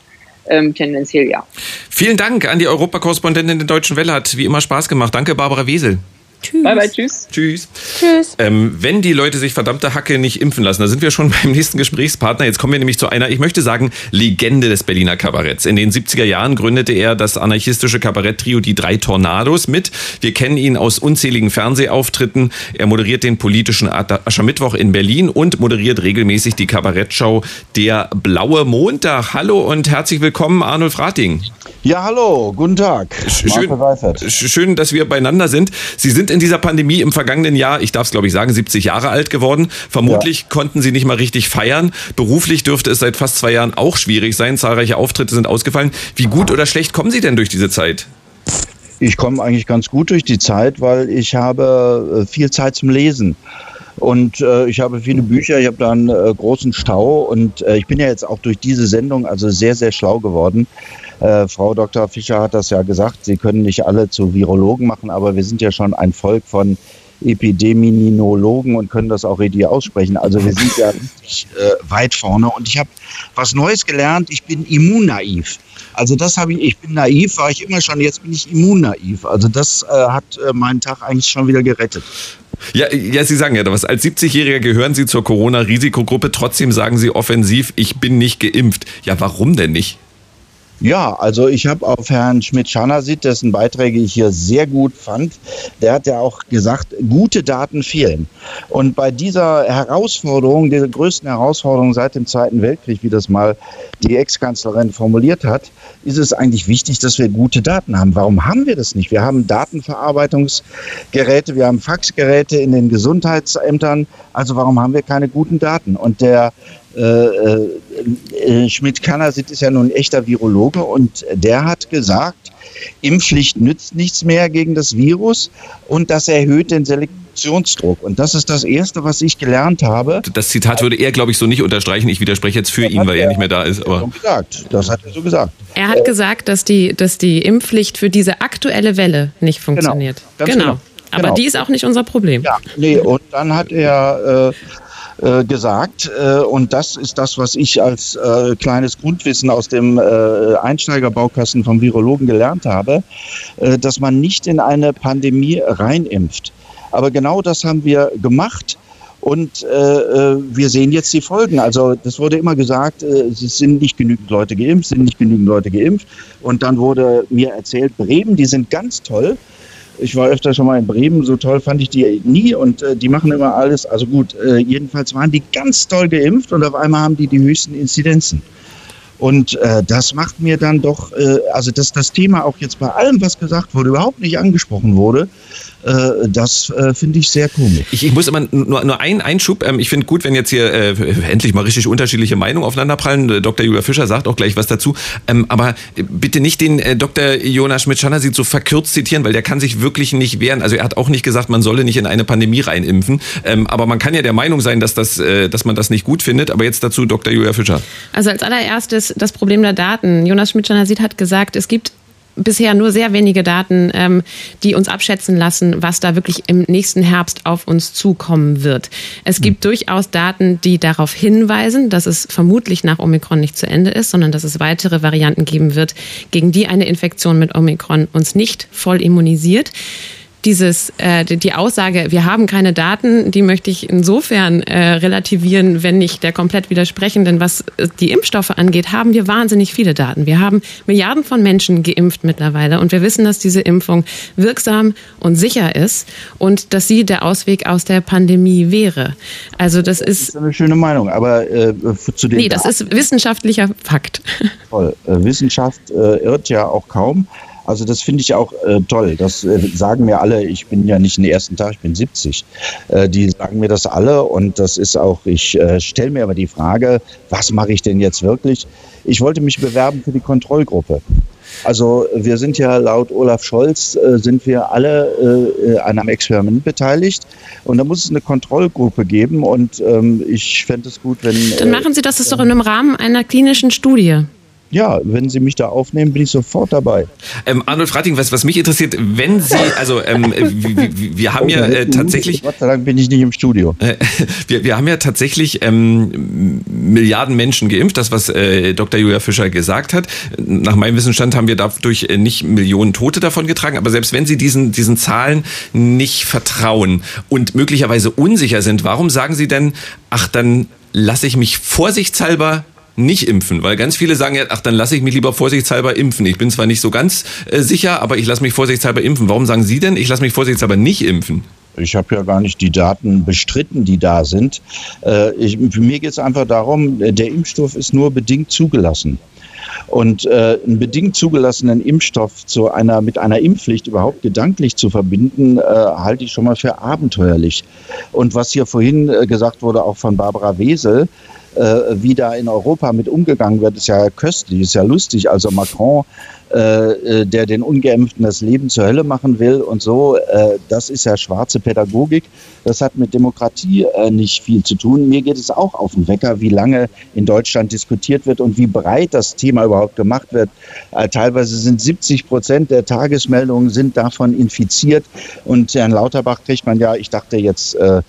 ähm, tendenziell ja. Vielen Dank an die Europakorrespondentin der Deutschen Welle. Hat wie immer Spaß gemacht. Danke, Barbara Wesel. Tschüss. Bye, bye, tschüss. Tschüss. Tschüss. Ähm, wenn die Leute sich verdammte Hacke nicht impfen lassen, da sind wir schon [LAUGHS] beim nächsten Gesprächspartner. Jetzt kommen wir nämlich zu einer, ich möchte sagen, Legende des Berliner Kabaretts. In den 70er Jahren gründete er das anarchistische Kabarett-Trio Die Drei Tornados mit. Wir kennen ihn aus unzähligen Fernsehauftritten. Er moderiert den politischen Aschermittwoch in Berlin und moderiert regelmäßig die Kabarettshow Der Blaue Montag. Hallo und herzlich willkommen, Arnold Frating. Ja, hallo, guten Tag. Schön, schön, dass wir beieinander sind. Sie sind in dieser Pandemie im vergangenen Jahr, ich darf es glaube ich sagen, 70 Jahre alt geworden. Vermutlich ja. konnten Sie nicht mal richtig feiern. Beruflich dürfte es seit fast zwei Jahren auch schwierig sein. Zahlreiche Auftritte sind ausgefallen. Wie gut oder schlecht kommen Sie denn durch diese Zeit? Ich komme eigentlich ganz gut durch die Zeit, weil ich habe äh, viel Zeit zum Lesen. Und äh, ich habe viele Bücher, ich habe da einen äh, großen Stau und äh, ich bin ja jetzt auch durch diese Sendung also sehr, sehr schlau geworden. Äh, Frau Dr. Fischer hat das ja gesagt, Sie können nicht alle zu Virologen machen, aber wir sind ja schon ein Volk von Epideminologen und können das auch richtig aussprechen. Also wir sind ja [LAUGHS] richtig äh, weit vorne. Und ich habe was Neues gelernt. Ich bin immunnaiv. Also das habe ich, ich bin naiv, war ich immer schon, jetzt bin ich immunnaiv. Also das äh, hat äh, meinen Tag eigentlich schon wieder gerettet. Ja, ja, Sie sagen ja was. Als 70-Jähriger gehören Sie zur Corona-Risikogruppe. Trotzdem sagen Sie offensiv, ich bin nicht geimpft. Ja, warum denn nicht? Ja, also ich habe auf Herrn Schmidt-Schanasit, dessen Beiträge ich hier sehr gut fand, der hat ja auch gesagt, gute Daten fehlen. Und bei dieser Herausforderung, der größten Herausforderung seit dem Zweiten Weltkrieg, wie das mal die Ex-Kanzlerin formuliert hat, ist es eigentlich wichtig, dass wir gute Daten haben. Warum haben wir das nicht? Wir haben Datenverarbeitungsgeräte, wir haben Faxgeräte in den Gesundheitsämtern. Also warum haben wir keine guten Daten? Und der Schmidt-Kannersit ist ja nun ein echter Virologe und der hat gesagt, Impfpflicht nützt nichts mehr gegen das Virus und das erhöht den Selektionsdruck. Und das ist das Erste, was ich gelernt habe. Das Zitat würde er, glaube ich, so nicht unterstreichen. Ich widerspreche jetzt für ihn, weil er, er, nicht mehr da ist. Aber. Gesagt. Das hat er so gesagt. Er hat gesagt, dass die, dass die Impfpflicht für diese aktuelle Welle nicht genau. funktioniert. Genau. genau. genau. Aber genau. die ist auch nicht unser Problem. Ja, nee, und dann hat er äh, äh, gesagt. Äh, und das ist das, was ich als äh, kleines Grundwissen aus dem äh, Einsteigerbaukasten vom Virologen gelernt habe, äh, dass man nicht in eine Pandemie reinimpft. Aber genau das haben wir gemacht. Und äh, wir sehen jetzt die Folgen. Also das wurde immer gesagt, äh, es sind nicht genügend Leute geimpft, sind nicht genügend Leute geimpft. Und dann wurde mir erzählt, Bremen, die sind ganz toll. Ich war öfter schon mal in Bremen, so toll fand ich die nie und äh, die machen immer alles. Also gut, äh, jedenfalls waren die ganz toll geimpft und auf einmal haben die die höchsten Inzidenzen. Und äh, das macht mir dann doch, äh, also dass das Thema auch jetzt bei allem, was gesagt wurde, überhaupt nicht angesprochen wurde, das äh, finde ich sehr komisch. Ich, ich muss immer nur, nur einen Einschub. Ähm, ich finde gut, wenn jetzt hier äh, [LAUGHS] endlich mal richtig unterschiedliche Meinungen aufeinanderprallen. Äh, Dr. Julia Fischer sagt auch gleich was dazu. Ähm, aber bitte nicht den äh, Dr. Jonas Schmidt-Schannersit so verkürzt zitieren, weil der kann sich wirklich nicht wehren. Also er hat auch nicht gesagt, man solle nicht in eine Pandemie reinimpfen. Ähm, aber man kann ja der Meinung sein, dass, das, äh, dass man das nicht gut findet. Aber jetzt dazu Dr. Julia Fischer. Also als allererstes das Problem der Daten. Jonas Schmidt-Schannersit hat gesagt, es gibt bisher nur sehr wenige Daten, ähm, die uns abschätzen lassen, was da wirklich im nächsten Herbst auf uns zukommen wird. Es gibt mhm. durchaus Daten, die darauf hinweisen, dass es vermutlich nach Omikron nicht zu Ende ist, sondern dass es weitere Varianten geben wird, gegen die eine Infektion mit Omikron uns nicht voll immunisiert dieses, äh, die Aussage, wir haben keine Daten, die möchte ich insofern äh, relativieren, wenn nicht der komplett widersprechen. Denn was äh, die Impfstoffe angeht, haben wir wahnsinnig viele Daten. Wir haben Milliarden von Menschen geimpft mittlerweile und wir wissen, dass diese Impfung wirksam und sicher ist und dass sie der Ausweg aus der Pandemie wäre. Also das, das ist, ist eine schöne Meinung, aber äh, zu den Nee, das Daten, ist wissenschaftlicher Fakt. Toll. Äh, Wissenschaft äh, irrt ja auch kaum. Also das finde ich auch äh, toll. Das äh, sagen mir alle. Ich bin ja nicht den ersten Tag, ich bin 70. Äh, die sagen mir das alle und das ist auch, ich äh, stelle mir aber die Frage, was mache ich denn jetzt wirklich? Ich wollte mich bewerben für die Kontrollgruppe. Also wir sind ja laut Olaf Scholz, äh, sind wir alle äh, an einem Experiment beteiligt und da muss es eine Kontrollgruppe geben und ähm, ich fände es gut, wenn... Dann machen Sie das, das doch in einem Rahmen einer klinischen Studie ja, wenn Sie mich da aufnehmen, bin ich sofort dabei. Ähm, Arnold Frating, was, was mich interessiert, wenn Sie, also ähm, wir, wir haben ja äh, tatsächlich. Gott sei Dank bin ich nicht im Studio. [LAUGHS] Äh, wir, wir haben ja tatsächlich ähm, Milliarden Menschen geimpft, das, was äh, Dr. Julia Fischer gesagt hat. Nach meinem Wissensstand haben wir dadurch äh, nicht Millionen Tote davon getragen, aber selbst wenn Sie diesen, diesen Zahlen nicht vertrauen und möglicherweise unsicher sind, warum sagen Sie denn, ach, dann lasse ich mich vorsichtshalber nicht impfen, weil ganz viele sagen ja, ach, dann lasse ich mich lieber vorsichtshalber impfen. Ich bin zwar nicht so ganz äh, sicher, aber ich lasse mich vorsichtshalber impfen. Warum sagen Sie denn, ich lasse mich vorsichtshalber nicht impfen? Ich habe ja gar nicht die Daten bestritten, die da sind. Äh, ich, für mir geht es einfach darum, der Impfstoff ist nur bedingt zugelassen. Und äh, einen bedingt zugelassenen Impfstoff zu einer, mit einer Impfpflicht überhaupt gedanklich zu verbinden, äh, halte ich schon mal für abenteuerlich. Und was hier vorhin äh, gesagt wurde, auch von Barbara Wesel, äh, wie da in Europa mit umgegangen wird, ist ja köstlich, ist ja lustig. Also Macron, äh, äh, der den Ungeimpften das Leben zur Hölle machen will und so, äh, das ist ja schwarze Pädagogik. Das hat mit Demokratie äh, nicht viel zu tun. Mir geht es auch auf den Wecker, wie lange in Deutschland diskutiert wird und wie breit das Thema überhaupt gemacht wird. Äh, teilweise sind 70 Prozent der Tagesmeldungen sind davon infiziert und Herrn Lauterbach kriegt man ja, ich dachte jetzt, äh,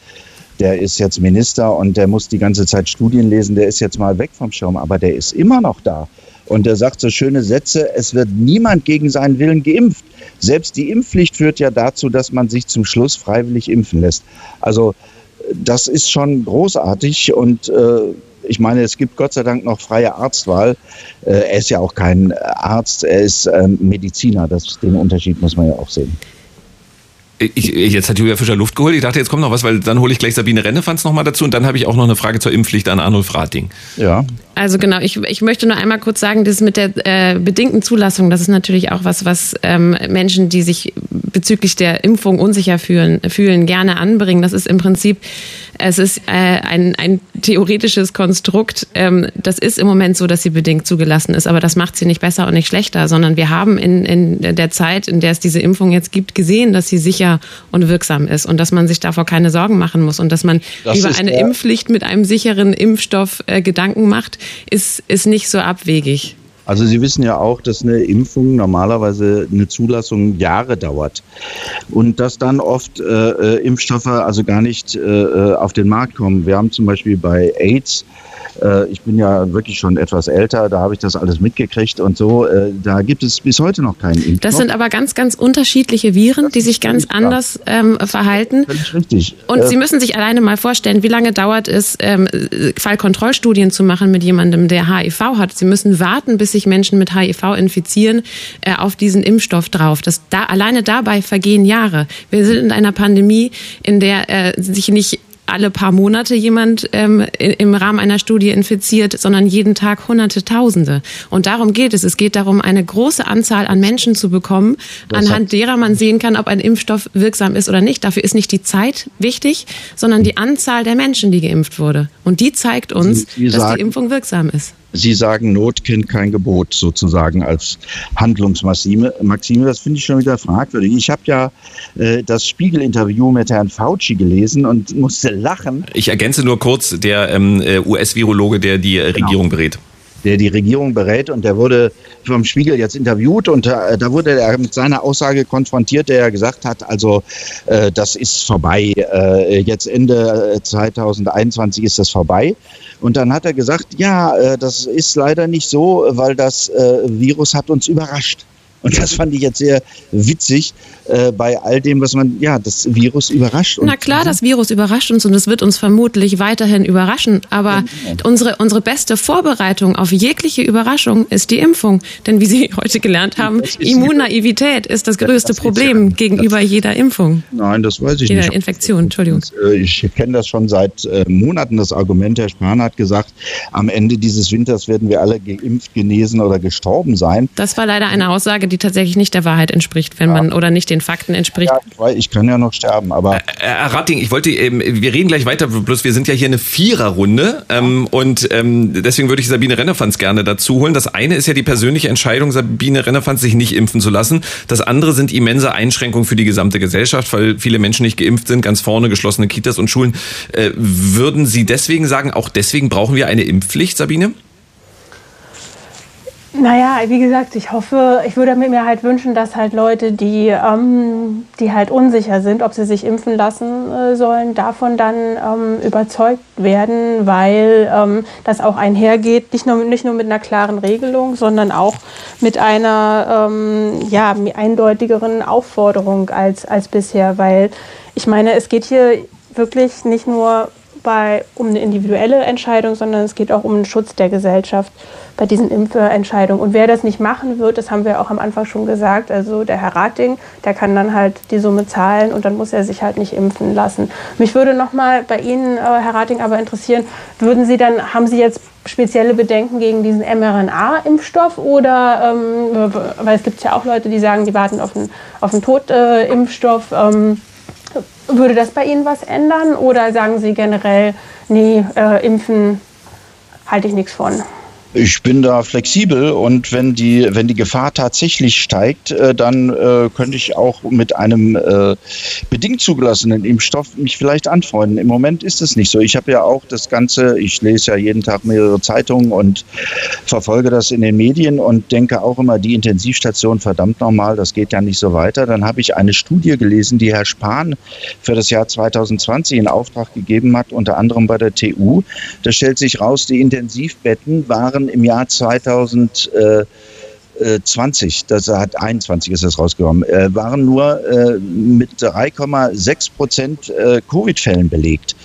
der ist jetzt Minister und der muss die ganze Zeit Studien lesen, der ist jetzt mal weg vom Schirm, aber der ist immer noch da. Und er sagt so schöne Sätze, es wird niemand gegen seinen Willen geimpft. Selbst die Impfpflicht führt ja dazu, dass man sich zum Schluss freiwillig impfen lässt. Also das ist schon großartig und äh, ich meine, es gibt Gott sei Dank noch freie Arztwahl. Äh, er ist ja auch kein Arzt, er ist ähm, Mediziner. Das, den Unterschied muss man ja auch sehen. Ich, jetzt hat Julia Fischer Luft geholt. Ich dachte, jetzt kommt noch was, weil dann hole ich gleich Sabine Rennefanz nochmal dazu und dann habe ich auch noch eine Frage zur Impfpflicht an Arnulf Rating. Ja. Also genau, ich, ich möchte nur einmal kurz sagen, das mit der äh, bedingten Zulassung, das ist natürlich auch was, was ähm, Menschen, die sich bezüglich der Impfung unsicher fühlen, fühlen gerne anbringen. Das ist im Prinzip es ist äh, ein, ein theoretisches Konstrukt. Ähm, das ist im Moment so, dass sie bedingt zugelassen ist, aber das macht sie nicht besser und nicht schlechter, sondern wir haben in, in der Zeit, in der es diese Impfung jetzt gibt, gesehen, dass sie sicher und wirksam ist und dass man sich davor keine Sorgen machen muss und dass man das über eine Impfpflicht mit einem sicheren Impfstoff äh, Gedanken macht, ist, ist nicht so abwegig. Also Sie wissen ja auch, dass eine Impfung normalerweise eine Zulassung Jahre dauert und dass dann oft äh, äh Impfstoffe also gar nicht äh, äh, auf den Markt kommen. Wir haben zum Beispiel bei AIDS äh, ich bin ja wirklich schon etwas älter, da habe ich das alles mitgekriegt und so. Äh, da gibt es bis heute noch keinen Impfstoff. Das sind aber ganz, ganz unterschiedliche Viren, das die sich ganz anders ähm, verhalten. Völlig richtig. Und äh, Sie müssen sich alleine mal vorstellen, wie lange dauert es, ähm, Fallkontrollstudien zu machen mit jemandem, der HIV hat. Sie müssen warten, bis sich Menschen mit HIV infizieren, äh, auf diesen Impfstoff drauf. Das da, alleine dabei vergehen Jahre. Wir sind in einer Pandemie, in der äh, sich nicht alle paar Monate jemand ähm, im Rahmen einer Studie infiziert, sondern jeden Tag Hunderte, Tausende. Und darum geht es. Es geht darum, eine große Anzahl an Menschen zu bekommen, das anhand derer man sehen kann, ob ein Impfstoff wirksam ist oder nicht. Dafür ist nicht die Zeit wichtig, sondern die Anzahl der Menschen, die geimpft wurde. Und die zeigt uns, Sie, Sie dass sagen, die Impfung wirksam ist. Sie sagen, Not kennt kein Gebot sozusagen als Handlungsmaxime. Maxime, das finde ich schon wieder fragwürdig. Ich habe ja äh, das Spiegel-Interview mit Herrn Fauci gelesen und musste lachen. Ich ergänze nur kurz, der ähm, äh, US-Virologe, der die genau. Regierung berät der die Regierung berät und der wurde vom Spiegel jetzt interviewt und äh, da wurde er mit seiner Aussage konfrontiert, der gesagt hat, also äh, das ist vorbei, äh, jetzt Ende 2021 ist das vorbei. Und dann hat er gesagt, ja, äh, das ist leider nicht so, weil das äh, Virus hat uns überrascht. Und das fand ich jetzt sehr witzig äh, bei all dem, was man, ja, das Virus überrascht. Na klar, das Virus überrascht uns und es wird uns vermutlich weiterhin überraschen. Aber ja. unsere, unsere beste Vorbereitung auf jegliche Überraschung ist die Impfung. Denn wie Sie [LAUGHS] heute gelernt haben, Immunnaivität ist das größte das Problem gegenüber jeder Impfung. Nein, das weiß ich jeder nicht. Jeder Infektion, Entschuldigung. Äh, ich kenne das schon seit äh, Monaten, das Argument. Herr Spahn hat gesagt, am Ende dieses Winters werden wir alle geimpft, genesen oder gestorben sein. Das war leider eine Aussage, die tatsächlich nicht der Wahrheit entspricht, wenn ja. man oder nicht den Fakten entspricht. Ja, ich kann ja noch sterben, aber. Äh, Herr Ratting, ich wollte, ähm, wir reden gleich weiter, bloß wir sind ja hier eine Viererrunde ähm, und ähm, deswegen würde ich Sabine Rennefanz gerne dazu holen. Das eine ist ja die persönliche Entscheidung, Sabine Rennefanz sich nicht impfen zu lassen. Das andere sind immense Einschränkungen für die gesamte Gesellschaft, weil viele Menschen nicht geimpft sind, ganz vorne geschlossene Kitas und Schulen. Äh, würden Sie deswegen sagen, auch deswegen brauchen wir eine Impfpflicht, Sabine? Naja, wie gesagt, ich hoffe, ich würde mir halt wünschen, dass halt Leute, die, ähm, die halt unsicher sind, ob sie sich impfen lassen äh, sollen, davon dann ähm, überzeugt werden, weil ähm, das auch einhergeht, nicht nur, nicht nur mit einer klaren Regelung, sondern auch mit einer ähm, ja, eindeutigeren Aufforderung als, als bisher, weil ich meine, es geht hier wirklich nicht nur bei, um eine individuelle Entscheidung, sondern es geht auch um den Schutz der Gesellschaft bei diesen Impfentscheidungen. Und wer das nicht machen wird, das haben wir auch am Anfang schon gesagt, also der Herr Rating, der kann dann halt die Summe zahlen und dann muss er sich halt nicht impfen lassen. Mich würde nochmal bei Ihnen, äh, Herr Rating, aber interessieren, würden Sie dann, haben Sie jetzt spezielle Bedenken gegen diesen mRNA-Impfstoff oder, ähm, weil es gibt ja auch Leute, die sagen, die warten auf einen, auf einen Totimpfstoff. Äh, ähm, würde das bei Ihnen was ändern oder sagen Sie generell, nee, äh, impfen halte ich nichts von? Ich bin da flexibel und wenn die, wenn die Gefahr tatsächlich steigt, äh, dann äh, könnte ich auch mit einem äh, bedingt zugelassenen Impfstoff mich vielleicht anfreunden. Im Moment ist es nicht so. Ich habe ja auch das Ganze, ich lese ja jeden Tag mehrere Zeitungen und verfolge das in den Medien und denke auch immer, die Intensivstation, verdammt nochmal, das geht ja nicht so weiter. Dann habe ich eine Studie gelesen, die Herr Spahn für das Jahr 2020 in Auftrag gegeben hat, unter anderem bei der TU. Da stellt sich raus, die Intensivbetten waren waren im Jahr 2000 äh, 20, das hat 21 ist das rausgekommen, äh, waren nur äh, mit 3,6 Prozent äh, Covid-Fällen belegt.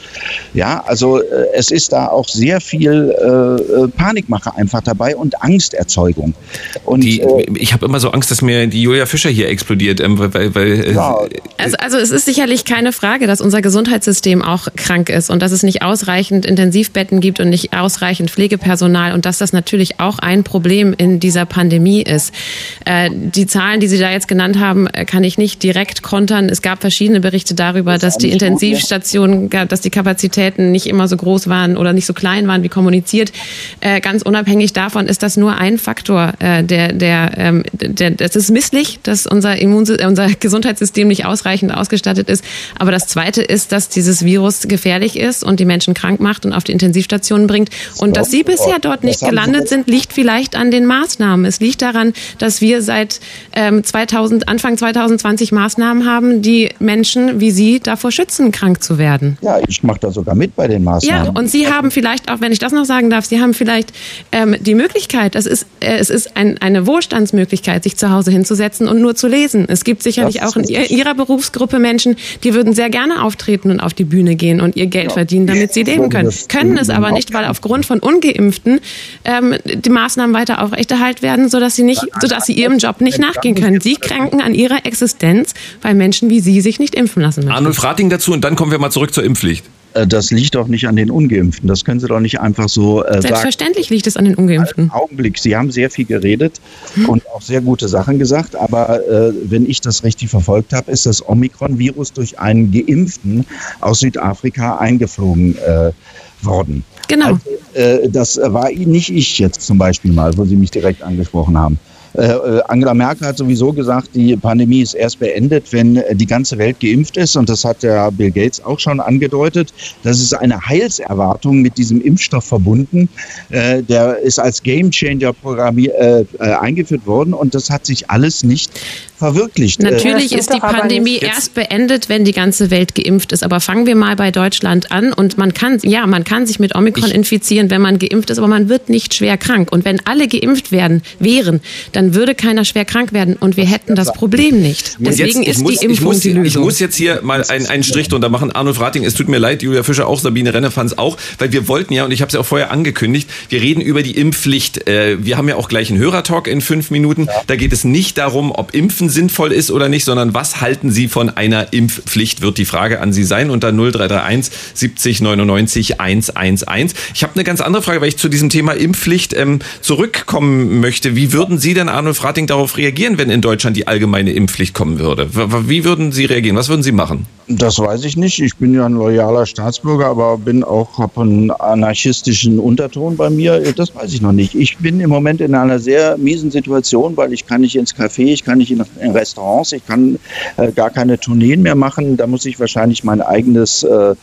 Ja, also äh, es ist da auch sehr viel äh, äh, Panikmache einfach dabei und Angsterzeugung. Und die, ich habe immer so Angst, dass mir die Julia Fischer hier explodiert, ähm, weil, weil ja. also, also es ist sicherlich keine Frage, dass unser Gesundheitssystem auch krank ist und dass es nicht ausreichend Intensivbetten gibt und nicht ausreichend Pflegepersonal und dass das natürlich auch ein Problem in dieser Pandemie ist. Äh, die Zahlen, die Sie da jetzt genannt haben, äh, kann ich nicht direkt kontern. Es gab verschiedene Berichte darüber, dass die Intensivstationen, dass die Kapazitäten nicht immer so groß waren oder nicht so klein waren wie kommuniziert. Äh, ganz unabhängig davon ist das nur ein Faktor, der, der, ähm, der, das ist misslich, dass unser Immunsystem, unser Gesundheitssystem nicht ausreichend ausgestattet ist. Aber das zweite ist, dass dieses Virus gefährlich ist und die Menschen krank macht und auf die Intensivstationen bringt. Und dass Sie bisher dort nicht gelandet sind, liegt vielleicht an den Maßnahmen. Es liegt daran, daran, dass wir seit ähm, 2000, Anfang 2020 Maßnahmen haben, die Menschen wie Sie davor schützen, krank zu werden. Ja, ich mache da sogar mit bei den Maßnahmen. Ja, und Sie haben vielleicht, auch wenn ich das noch sagen darf, Sie haben vielleicht ähm, die Möglichkeit, das ist, äh, es ist ein, eine Wohlstandsmöglichkeit, sich zu Hause hinzusetzen und nur zu lesen. Es gibt sicherlich auch in Ihrer Berufsgruppe Menschen, die würden sehr gerne auftreten und auf die Bühne gehen und ihr Geld ja. verdienen, damit sie leben können. Können es aber nicht, weil aufgrund von Ungeimpften ähm, die Maßnahmen weiter aufrechterhalten werden, sodass sie nicht, sodass sie ihrem Job nicht nachgehen können. Sie kränken an ihrer Existenz, weil Menschen wie Sie sich nicht impfen lassen möchten. Arnulf Rating dazu und dann kommen wir mal zurück zur Impfpflicht. äh, das liegt doch nicht an den Ungeimpften. Das können Sie doch nicht einfach so äh, Selbstverständlich sagen. liegt es an den Ungeimpften. Augenblick. Sie haben sehr viel geredet hm. und auch sehr gute Sachen gesagt. Aber äh, wenn ich das richtig verfolgt habe, ist das Omikron-Virus durch einen Geimpften aus Südafrika eingeflogen äh, worden. Genau. Also, äh, das war nicht ich jetzt zum Beispiel mal, wo Sie mich direkt angesprochen haben. Äh, äh, Angela Merkel hat sowieso gesagt, die Pandemie ist erst beendet, wenn äh, die ganze Welt geimpft ist. Und das hat der Bill Gates auch schon angedeutet. Das ist eine Heilserwartung mit diesem Impfstoff verbunden. Der ist als Gamechanger programmiert, eingeführt worden und das hat sich alles nicht verwirklicht. Natürlich ist die Pandemie erst beendet, wenn die ganze Welt geimpft ist. Aber fangen wir mal bei Deutschland an. Und man kann, ja, man kann sich mit Omikron ich infizieren, wenn man geimpft ist, aber man wird nicht schwer krank. Und wenn alle geimpft werden, wären, dann würde keiner schwer krank werden und wir hätten das Problem nicht. Deswegen jetzt, ist muss, die Impfung ich muss, die Lösung. Ich muss jetzt hier mal einen, einen Strich drunter machen. Arnold Rating, es tut mir leid, Julia Fischer auch, Sabine es auch, weil wir wollten ja, und ich habe es ja auch vorher angekündigt, wir reden über die Impfpflicht. Äh, wir haben ja auch gleich einen Hörertalk in fünf Minuten. Da geht es nicht darum, ob Impfen sinnvoll ist oder nicht, sondern was halten Sie von einer Impfpflicht, wird die Frage an Sie sein unter 0331 70 99 111. Ich habe eine ganz andere Frage, weil ich zu diesem Thema Impfpflicht ähm, zurückkommen möchte. Wie würden Sie denn, Arnold Frating, darauf reagieren, wenn in Deutschland die allgemeine Impfpflicht kommen würde? Wie würden Sie reagieren? Was würden Sie machen? Das weiß ich nicht. Ich bin ja ein loyaler Staatsbürger, aber bin auch habe einen anarchistischen Unterton bei mir. Das weiß ich noch nicht. Ich bin im Moment in einer sehr miesen Situation, weil ich kann nicht ins Café, ich kann nicht in, Restaurants, ich kann äh, gar keine Tourneen mehr machen. Da muss ich wahrscheinlich mein eigenes äh,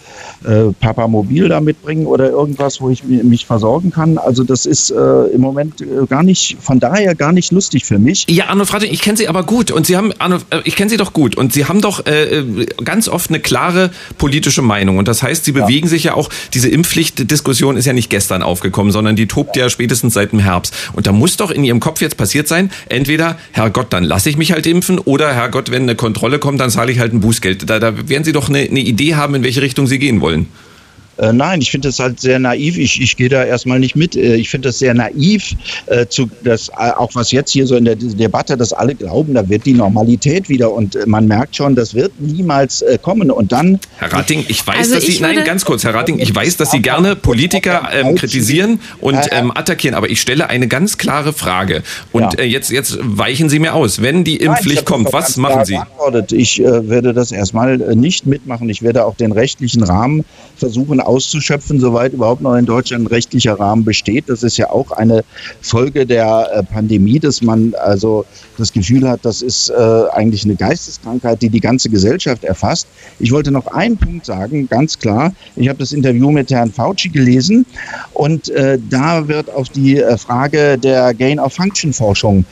äh, Papamobil da mitbringen oder irgendwas, wo ich mich versorgen kann. Also das ist äh, im Moment äh, gar nicht, von daher gar nicht lustig für mich. Ja, Arno Frate, ich kenne Sie aber gut und Sie haben, Arno, äh, ich kenne Sie doch gut und Sie haben doch ganz oft eine klare politische Meinung. Und das heißt, sie ja. bewegen sich ja auch, diese Impfpflichtdiskussion ist ja nicht gestern aufgekommen, sondern die tobt ja spätestens seit dem Herbst. Und da muss doch in ihrem Kopf jetzt passiert sein, entweder, Herrgott, dann lasse ich mich halt impfen oder Herrgott, wenn eine Kontrolle kommt, dann zahle ich halt ein Bußgeld. Da, da werden Sie doch eine, eine Idee haben, in welche Richtung Sie gehen wollen. Äh, nein, ich finde das halt sehr naiv. Ich, ich gehe da erstmal nicht mit. Äh, ich finde das sehr naiv, äh, zu, dass, äh, auch was jetzt hier so in der Debatte, dass alle glauben, da wird die Normalität wieder. Und man merkt schon, das wird niemals äh, kommen. Und dann. Herr Rating, ich weiß, also dass ich Sie. Nein, ganz kurz, Herr Rating, ich weiß, dass Sie gerne Politiker ähm, kritisieren und ähm, attackieren, aber ich stelle eine ganz klare Frage. Und ja. jetzt, jetzt weichen Sie mir aus. Wenn die Impfpflicht nein, kommt, was machen Sie? Ich werde das erstmal nicht mitmachen. Ich werde auch den rechtlichen Rahmen versuchen auszuschöpfen, soweit überhaupt noch in Deutschland ein rechtlicher Rahmen besteht. Das ist ja auch eine Folge der äh, Pandemie, dass man also das Gefühl hat, das ist äh, eigentlich eine Geisteskrankheit, die die ganze Gesellschaft erfasst. Ich wollte noch einen Punkt sagen, ganz klar. Ich habe das Interview mit Herrn Fauci gelesen und äh, da wird auf die Frage der Gain-of-Function-Forschung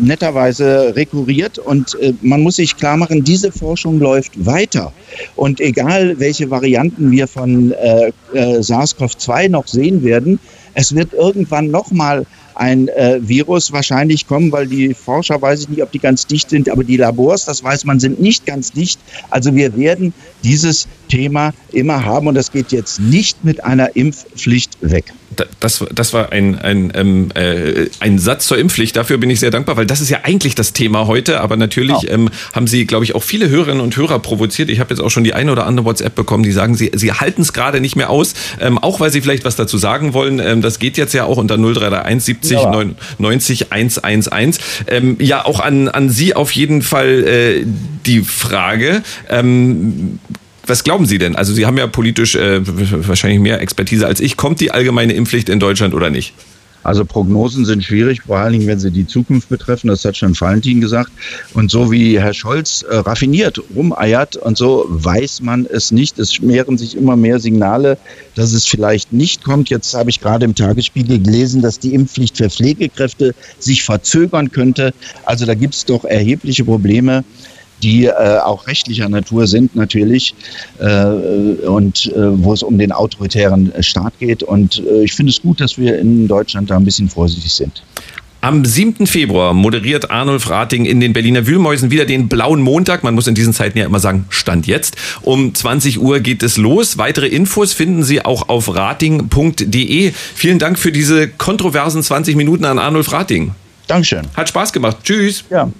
netterweise rekurriert und man muss sich klar machen, diese Forschung läuft weiter. Und egal, welche Varianten wir von äh, äh, SARS-CoV-2 noch sehen werden, es wird irgendwann nochmal ein äh, Virus wahrscheinlich kommen, weil die Forscher, weiß ich nicht, ob die ganz dicht sind, aber die Labors, das weiß man, sind nicht ganz dicht. Also wir werden dieses Thema immer haben und das geht jetzt nicht mit einer Impfpflicht weg das, das war ein, ein, ähm, äh, ein Satz zur Impfpflicht. Dafür bin ich sehr dankbar, weil das ist ja eigentlich das Thema heute. Aber natürlich genau. ähm, haben Sie, glaube ich, auch viele Hörerinnen und Hörer provoziert. Ich habe jetzt auch schon die eine oder andere WhatsApp bekommen, die sagen, sie, sie halten es gerade nicht mehr aus, ähm, auch weil sie vielleicht was dazu sagen wollen. Ähm, das geht jetzt ja auch unter 0331 70 ja. 90 111. Ähm, ja, auch an, an Sie auf jeden Fall äh, die Frage. Ähm, was glauben Sie denn? Also Sie haben ja politisch äh, wahrscheinlich mehr Expertise als ich. Kommt die allgemeine Impfpflicht in Deutschland oder nicht? Also Prognosen sind schwierig, vor allen Dingen, wenn sie die Zukunft betreffen. Das hat schon Valentin gesagt. Und so wie Herr Scholz äh, raffiniert rumeiert und so weiß man es nicht. Es mehren sich immer mehr Signale, dass es vielleicht nicht kommt. Jetzt habe ich gerade im Tagesspiegel gelesen, dass die Impfpflicht für Pflegekräfte sich verzögern könnte. Also da gibt es doch erhebliche Probleme die äh, auch rechtlicher Natur sind natürlich äh, und äh, wo es um den autoritären Staat geht. Und äh, ich finde es gut, dass wir in Deutschland da ein bisschen vorsichtig sind. Am 7. Februar moderiert Arnulf Rating in den Berliner Wühlmäusen wieder den blauen Montag. Man muss in diesen Zeiten ja immer sagen, Stand jetzt. Um 20 Uhr geht es los. Weitere Infos finden Sie auch auf rating.de. Vielen Dank für diese kontroversen 20 Minuten an Arnulf Rating. Dankeschön. Hat Spaß gemacht. Tschüss. Ja.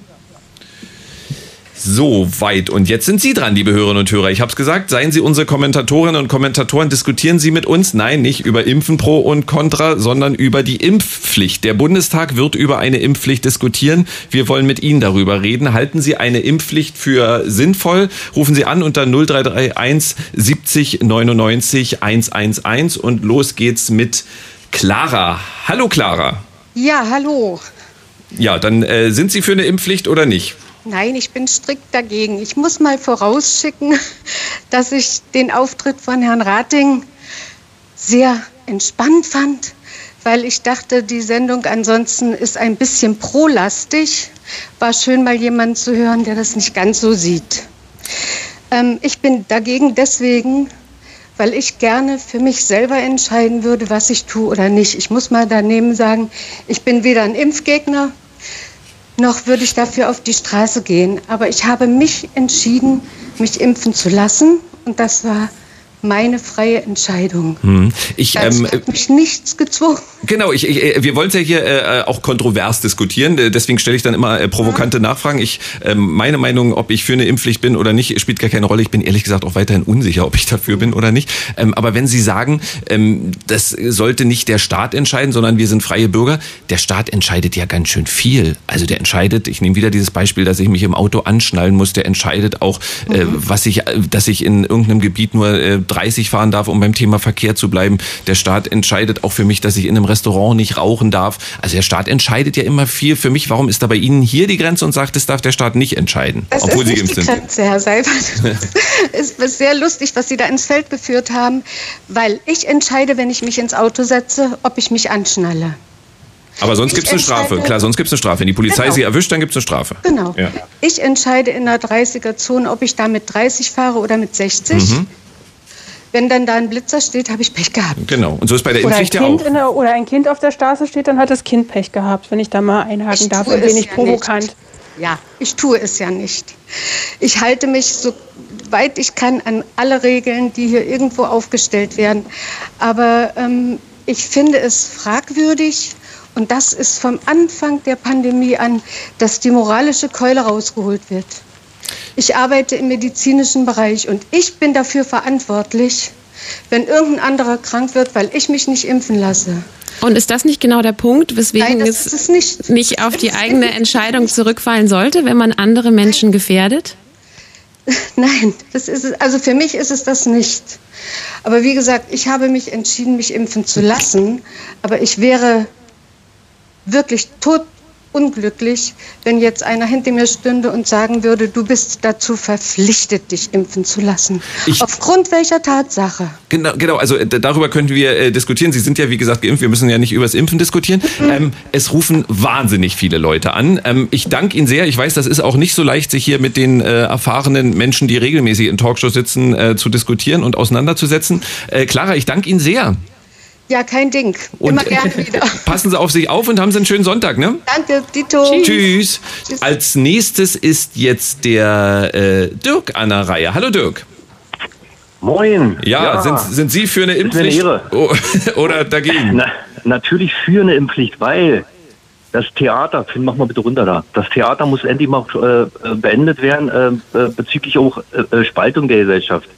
So weit. Und jetzt sind Sie dran, liebe Hörerinnen und Hörer. Ich habe es gesagt, seien Sie unsere Kommentatorinnen und Kommentatoren. Diskutieren Sie mit uns. Nein, nicht über Impfen pro und contra, sondern über die Impfpflicht. Der Bundestag wird über eine Impfpflicht diskutieren. Wir wollen mit Ihnen darüber reden. Halten Sie eine Impfpflicht für sinnvoll? Rufen Sie an unter 0331 70 99 111 und los geht's mit Clara. Hallo Clara. Ja, hallo. Ja, dann äh, sind Sie für eine Impfpflicht oder nicht? Nein, ich bin strikt dagegen. Ich muss mal vorausschicken, [LAUGHS] dass ich den Auftritt von Herrn Rating sehr entspannt fand, weil ich dachte, die Sendung ansonsten ist ein bisschen prolastig. War schön, mal jemanden zu hören, der das nicht ganz so sieht. Ähm, ich bin dagegen deswegen, weil ich gerne für mich selber entscheiden würde, was ich tue oder nicht. Ich muss mal daneben sagen, ich bin weder ein Impfgegner noch würde ich dafür auf die Straße gehen. Aber ich habe mich entschieden, mich impfen zu lassen. Und das war meine freie Entscheidung. Hm. Ich, ähm, hat mich nichts gezwungen. Genau, ich, ich, äh, wir wollen es ja hier äh, auch kontrovers diskutieren. Äh, deswegen stelle ich dann immer äh, provokante ja. Nachfragen. Ich, äh, meine Meinung, ob ich für eine Impfpflicht bin oder nicht, spielt gar keine Rolle. Ich bin ehrlich gesagt auch weiterhin unsicher, ob ich dafür bin oder nicht. Ähm, aber wenn Sie sagen, ähm, das sollte nicht der Staat entscheiden, sondern wir sind freie Bürger, der Staat entscheidet ja ganz schön viel. Also der entscheidet, ich nehme wieder dieses Beispiel, dass ich mich im Auto anschnallen muss, der entscheidet auch, äh, mhm. was ich, dass ich in irgendeinem Gebiet nur 30 fahren darf, um beim Thema Verkehr zu bleiben. Der Staat entscheidet auch für mich, dass ich in einem Restaurant nicht rauchen darf. Also der Staat entscheidet ja immer viel für mich. Warum ist da bei Ihnen hier die Grenze und sagt, das darf der Staat nicht entscheiden, das obwohl ist Sie geimpft sind? Grenze, Herr Seibert. [LAUGHS] es ist sehr lustig, was Sie da ins Feld geführt haben, weil ich entscheide, wenn ich mich ins Auto setze, ob ich mich anschnalle. Aber sonst gibt es eine Strafe. Klar, sonst gibt es eine Strafe. Wenn die Polizei genau. sie erwischt, dann gibt es eine Strafe. Genau. Ja. Ich entscheide in der 30er-Zone, ob ich da mit 30 fahre oder mit 60. Mhm wenn dann da ein Blitzer steht, habe ich Pech gehabt. Genau. Und so ist bei der Impfpflicht ja auch. Der, oder ein Kind auf der Straße steht, dann hat das Kind Pech gehabt, wenn ich da mal einhaken ich darf, ein wenig ja provokant. Nicht. Ja, ich tue es ja nicht. Ich halte mich so weit ich kann an alle Regeln, die hier irgendwo aufgestellt werden. Aber ähm, ich finde es fragwürdig, und das ist vom Anfang der Pandemie an, dass die moralische Keule rausgeholt wird. Ich arbeite im medizinischen Bereich und ich bin dafür verantwortlich, wenn irgendein anderer krank wird, weil ich mich nicht impfen lasse. Und ist das nicht genau der Punkt, weswegen Nein, es, nicht. nicht. auf die eigene Entscheidung zurückfallen sollte, wenn man andere Menschen gefährdet? [LAUGHS] Nein, das ist es. Also für mich ist es das nicht. Aber wie gesagt, ich habe mich entschieden, mich impfen zu lassen. Aber ich wäre wirklich tot unglücklich, wenn jetzt einer hinter mir stünde und sagen würde, du bist dazu verpflichtet, dich impfen zu lassen. Ich Aufgrund welcher Tatsache? Genau, genau also äh, darüber könnten wir äh, diskutieren. Sie sind ja, wie gesagt, geimpft. Wir müssen ja nicht über das Impfen diskutieren. Mhm. Ähm, es rufen wahnsinnig viele Leute an. Ähm, ich danke Ihnen sehr. Ich weiß, das ist auch nicht so leicht, sich hier mit den äh, erfahrenen Menschen, die regelmäßig in Talkshows sitzen, äh, zu diskutieren und auseinanderzusetzen. Äh, Clara, ich danke Ihnen sehr. Ja, kein Ding. Und Immer gerne [LAUGHS] wieder. Passen Sie auf sich auf und haben Sie einen schönen Sonntag, ne? Danke, Dito. Tschüss. Tschüss. Als nächstes ist jetzt der äh, Dirk an der Reihe. Hallo Dirk. Moin. Ja, ja. Sind, sind Sie für eine Impfpflicht eine [LAUGHS] oder dagegen? Na, natürlich für eine Impfpflicht, weil das Theater, Finn, mach mal bitte runter da. Das Theater muss endlich mal äh, beendet werden äh, äh bezüglich auch äh, Spaltung der Gesellschaft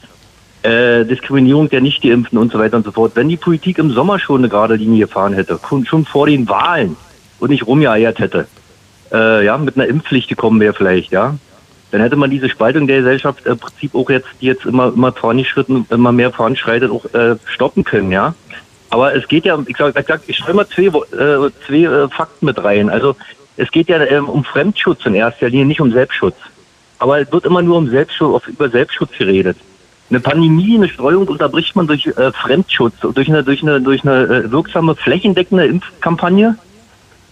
äh, Diskriminierung der Nicht-Geimpften und so weiter und so fort. Wenn die Politik im Sommer schon eine gerade Linie gefahren hätte, schon vor den Wahlen und nicht rumgeeiert hätte, äh, ja, mit einer Impfpflicht gekommen wäre vielleicht, ja, dann hätte man diese Spaltung der Gesellschaft im Prinzip auch jetzt, die jetzt immer, immer vorangeschritten, immer mehr voranschreitet, auch äh, stoppen können, ja. Aber es geht ja, ich sag, ich, sag, ich schreibe mal zwei, äh, zwei äh, Fakten mit rein. Also es geht ja ähm, um Fremdschutz in erster Linie, nicht um Selbstschutz. Aber es wird immer nur um Selbstschutz, über Selbstschutz geredet. Eine Pandemie, eine Streuung unterbricht man durch äh, Fremdschutz, durch eine, durch eine, durch eine äh, wirksame flächendeckende Impfkampagne,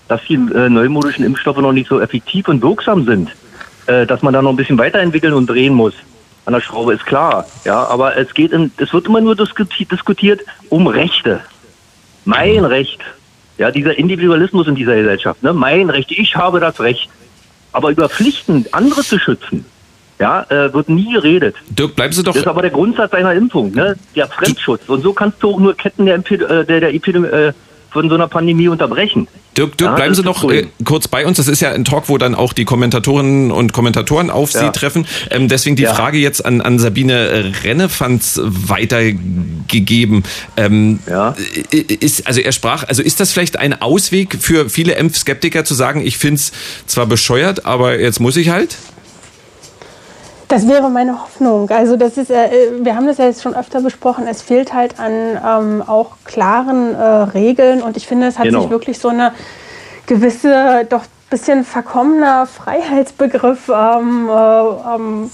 dass die äh, neumodischen Impfstoffe noch nicht so effektiv und wirksam sind, äh, dass man da noch ein bisschen weiterentwickeln und drehen muss. An der Schraube ist klar, ja, aber es geht, in, es wird immer nur diskutiert, diskutiert um Rechte. Mein Recht, ja, dieser Individualismus in dieser Gesellschaft, ne, mein Recht, ich habe das Recht. Aber über Pflichten, andere zu schützen, ja, äh, wird nie geredet. Dirk, bleiben Sie doch. Das ist aber der Grundsatz einer Impfung, ne? Der Fremdschutz. Und so kannst du auch nur Ketten der, Empid äh, der, der Epidemie, äh, von so einer Pandemie unterbrechen. Dirk, Dirk Ja, bleiben Sie noch äh, kurz bei uns. Das ist ja ein Talk, wo dann auch die Kommentatorinnen und Kommentatoren auf Sie Ja. treffen. Ähm, deswegen die Ja. Frage jetzt an, an Sabine Rennefanz weitergegeben. Ähm, ist, also er sprach, also ist das vielleicht ein Ausweg für viele Impfskeptiker zu sagen, ich finde es zwar bescheuert, aber jetzt muss ich halt? Das wäre meine Hoffnung. Also das ist, äh, wir haben das ja jetzt schon öfter besprochen. Es fehlt halt an ähm, auch klaren äh, Regeln und ich finde, es hat Genau. sich wirklich so eine gewisse, doch bisschen verkommener Freiheitsbegriff ähm, äh, ähm,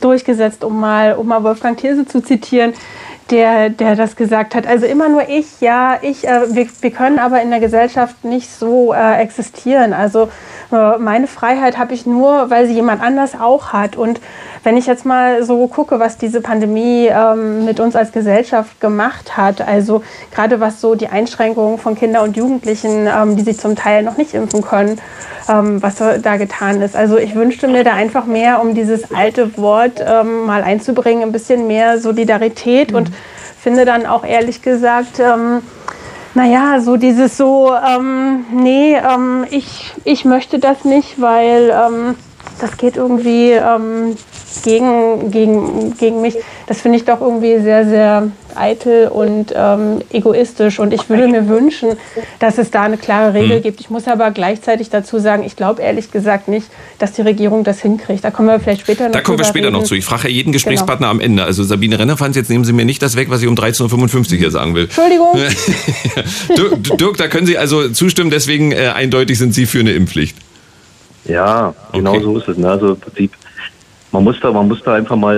durchgesetzt, um mal, um mal Wolfgang Thierse zu zitieren. Der, der das gesagt hat. Also immer nur ich, ja, ich, äh, wir, wir können aber in der Gesellschaft nicht so äh, existieren. Also äh, meine Freiheit habe ich nur, weil sie jemand anders auch hat. Und wenn ich jetzt mal so gucke, was diese Pandemie ähm, mit uns als Gesellschaft gemacht hat, also gerade was so die Einschränkungen von Kindern und Jugendlichen, ähm, die sich zum Teil noch nicht impfen können, ähm, was da getan ist. Also ich wünschte mir da einfach mehr, um dieses alte Wort ähm, mal einzubringen, ein bisschen mehr Solidarität und finde dann auch ehrlich gesagt, ähm, naja, so dieses so, ähm, nee, ähm, ich, ich möchte das nicht, weil ähm, das geht irgendwie ähm, gegen, gegen, gegen mich. Das finde ich doch irgendwie sehr, sehr eitel und ähm, egoistisch. Und ich würde mir wünschen, dass es da eine klare Regel Mhm. gibt. Ich muss aber gleichzeitig dazu sagen, ich glaube ehrlich gesagt nicht, dass die Regierung das hinkriegt. Da kommen wir vielleicht später noch Da kommen wir später noch reden. zu. Ich frage ja jeden Gesprächspartner am Ende. Also Sabine Rennerfanz, jetzt nehmen Sie mir nicht das weg, was ich um 13.55 Uhr hier sagen will. Entschuldigung. [LAUGHS] Dirk, Dirk, da können Sie also zustimmen, deswegen äh, eindeutig sind Sie für eine Impfpflicht. Ja, genau Okay. so ist es. Ne? Also im Prinzip, man muss da, man muss da einfach mal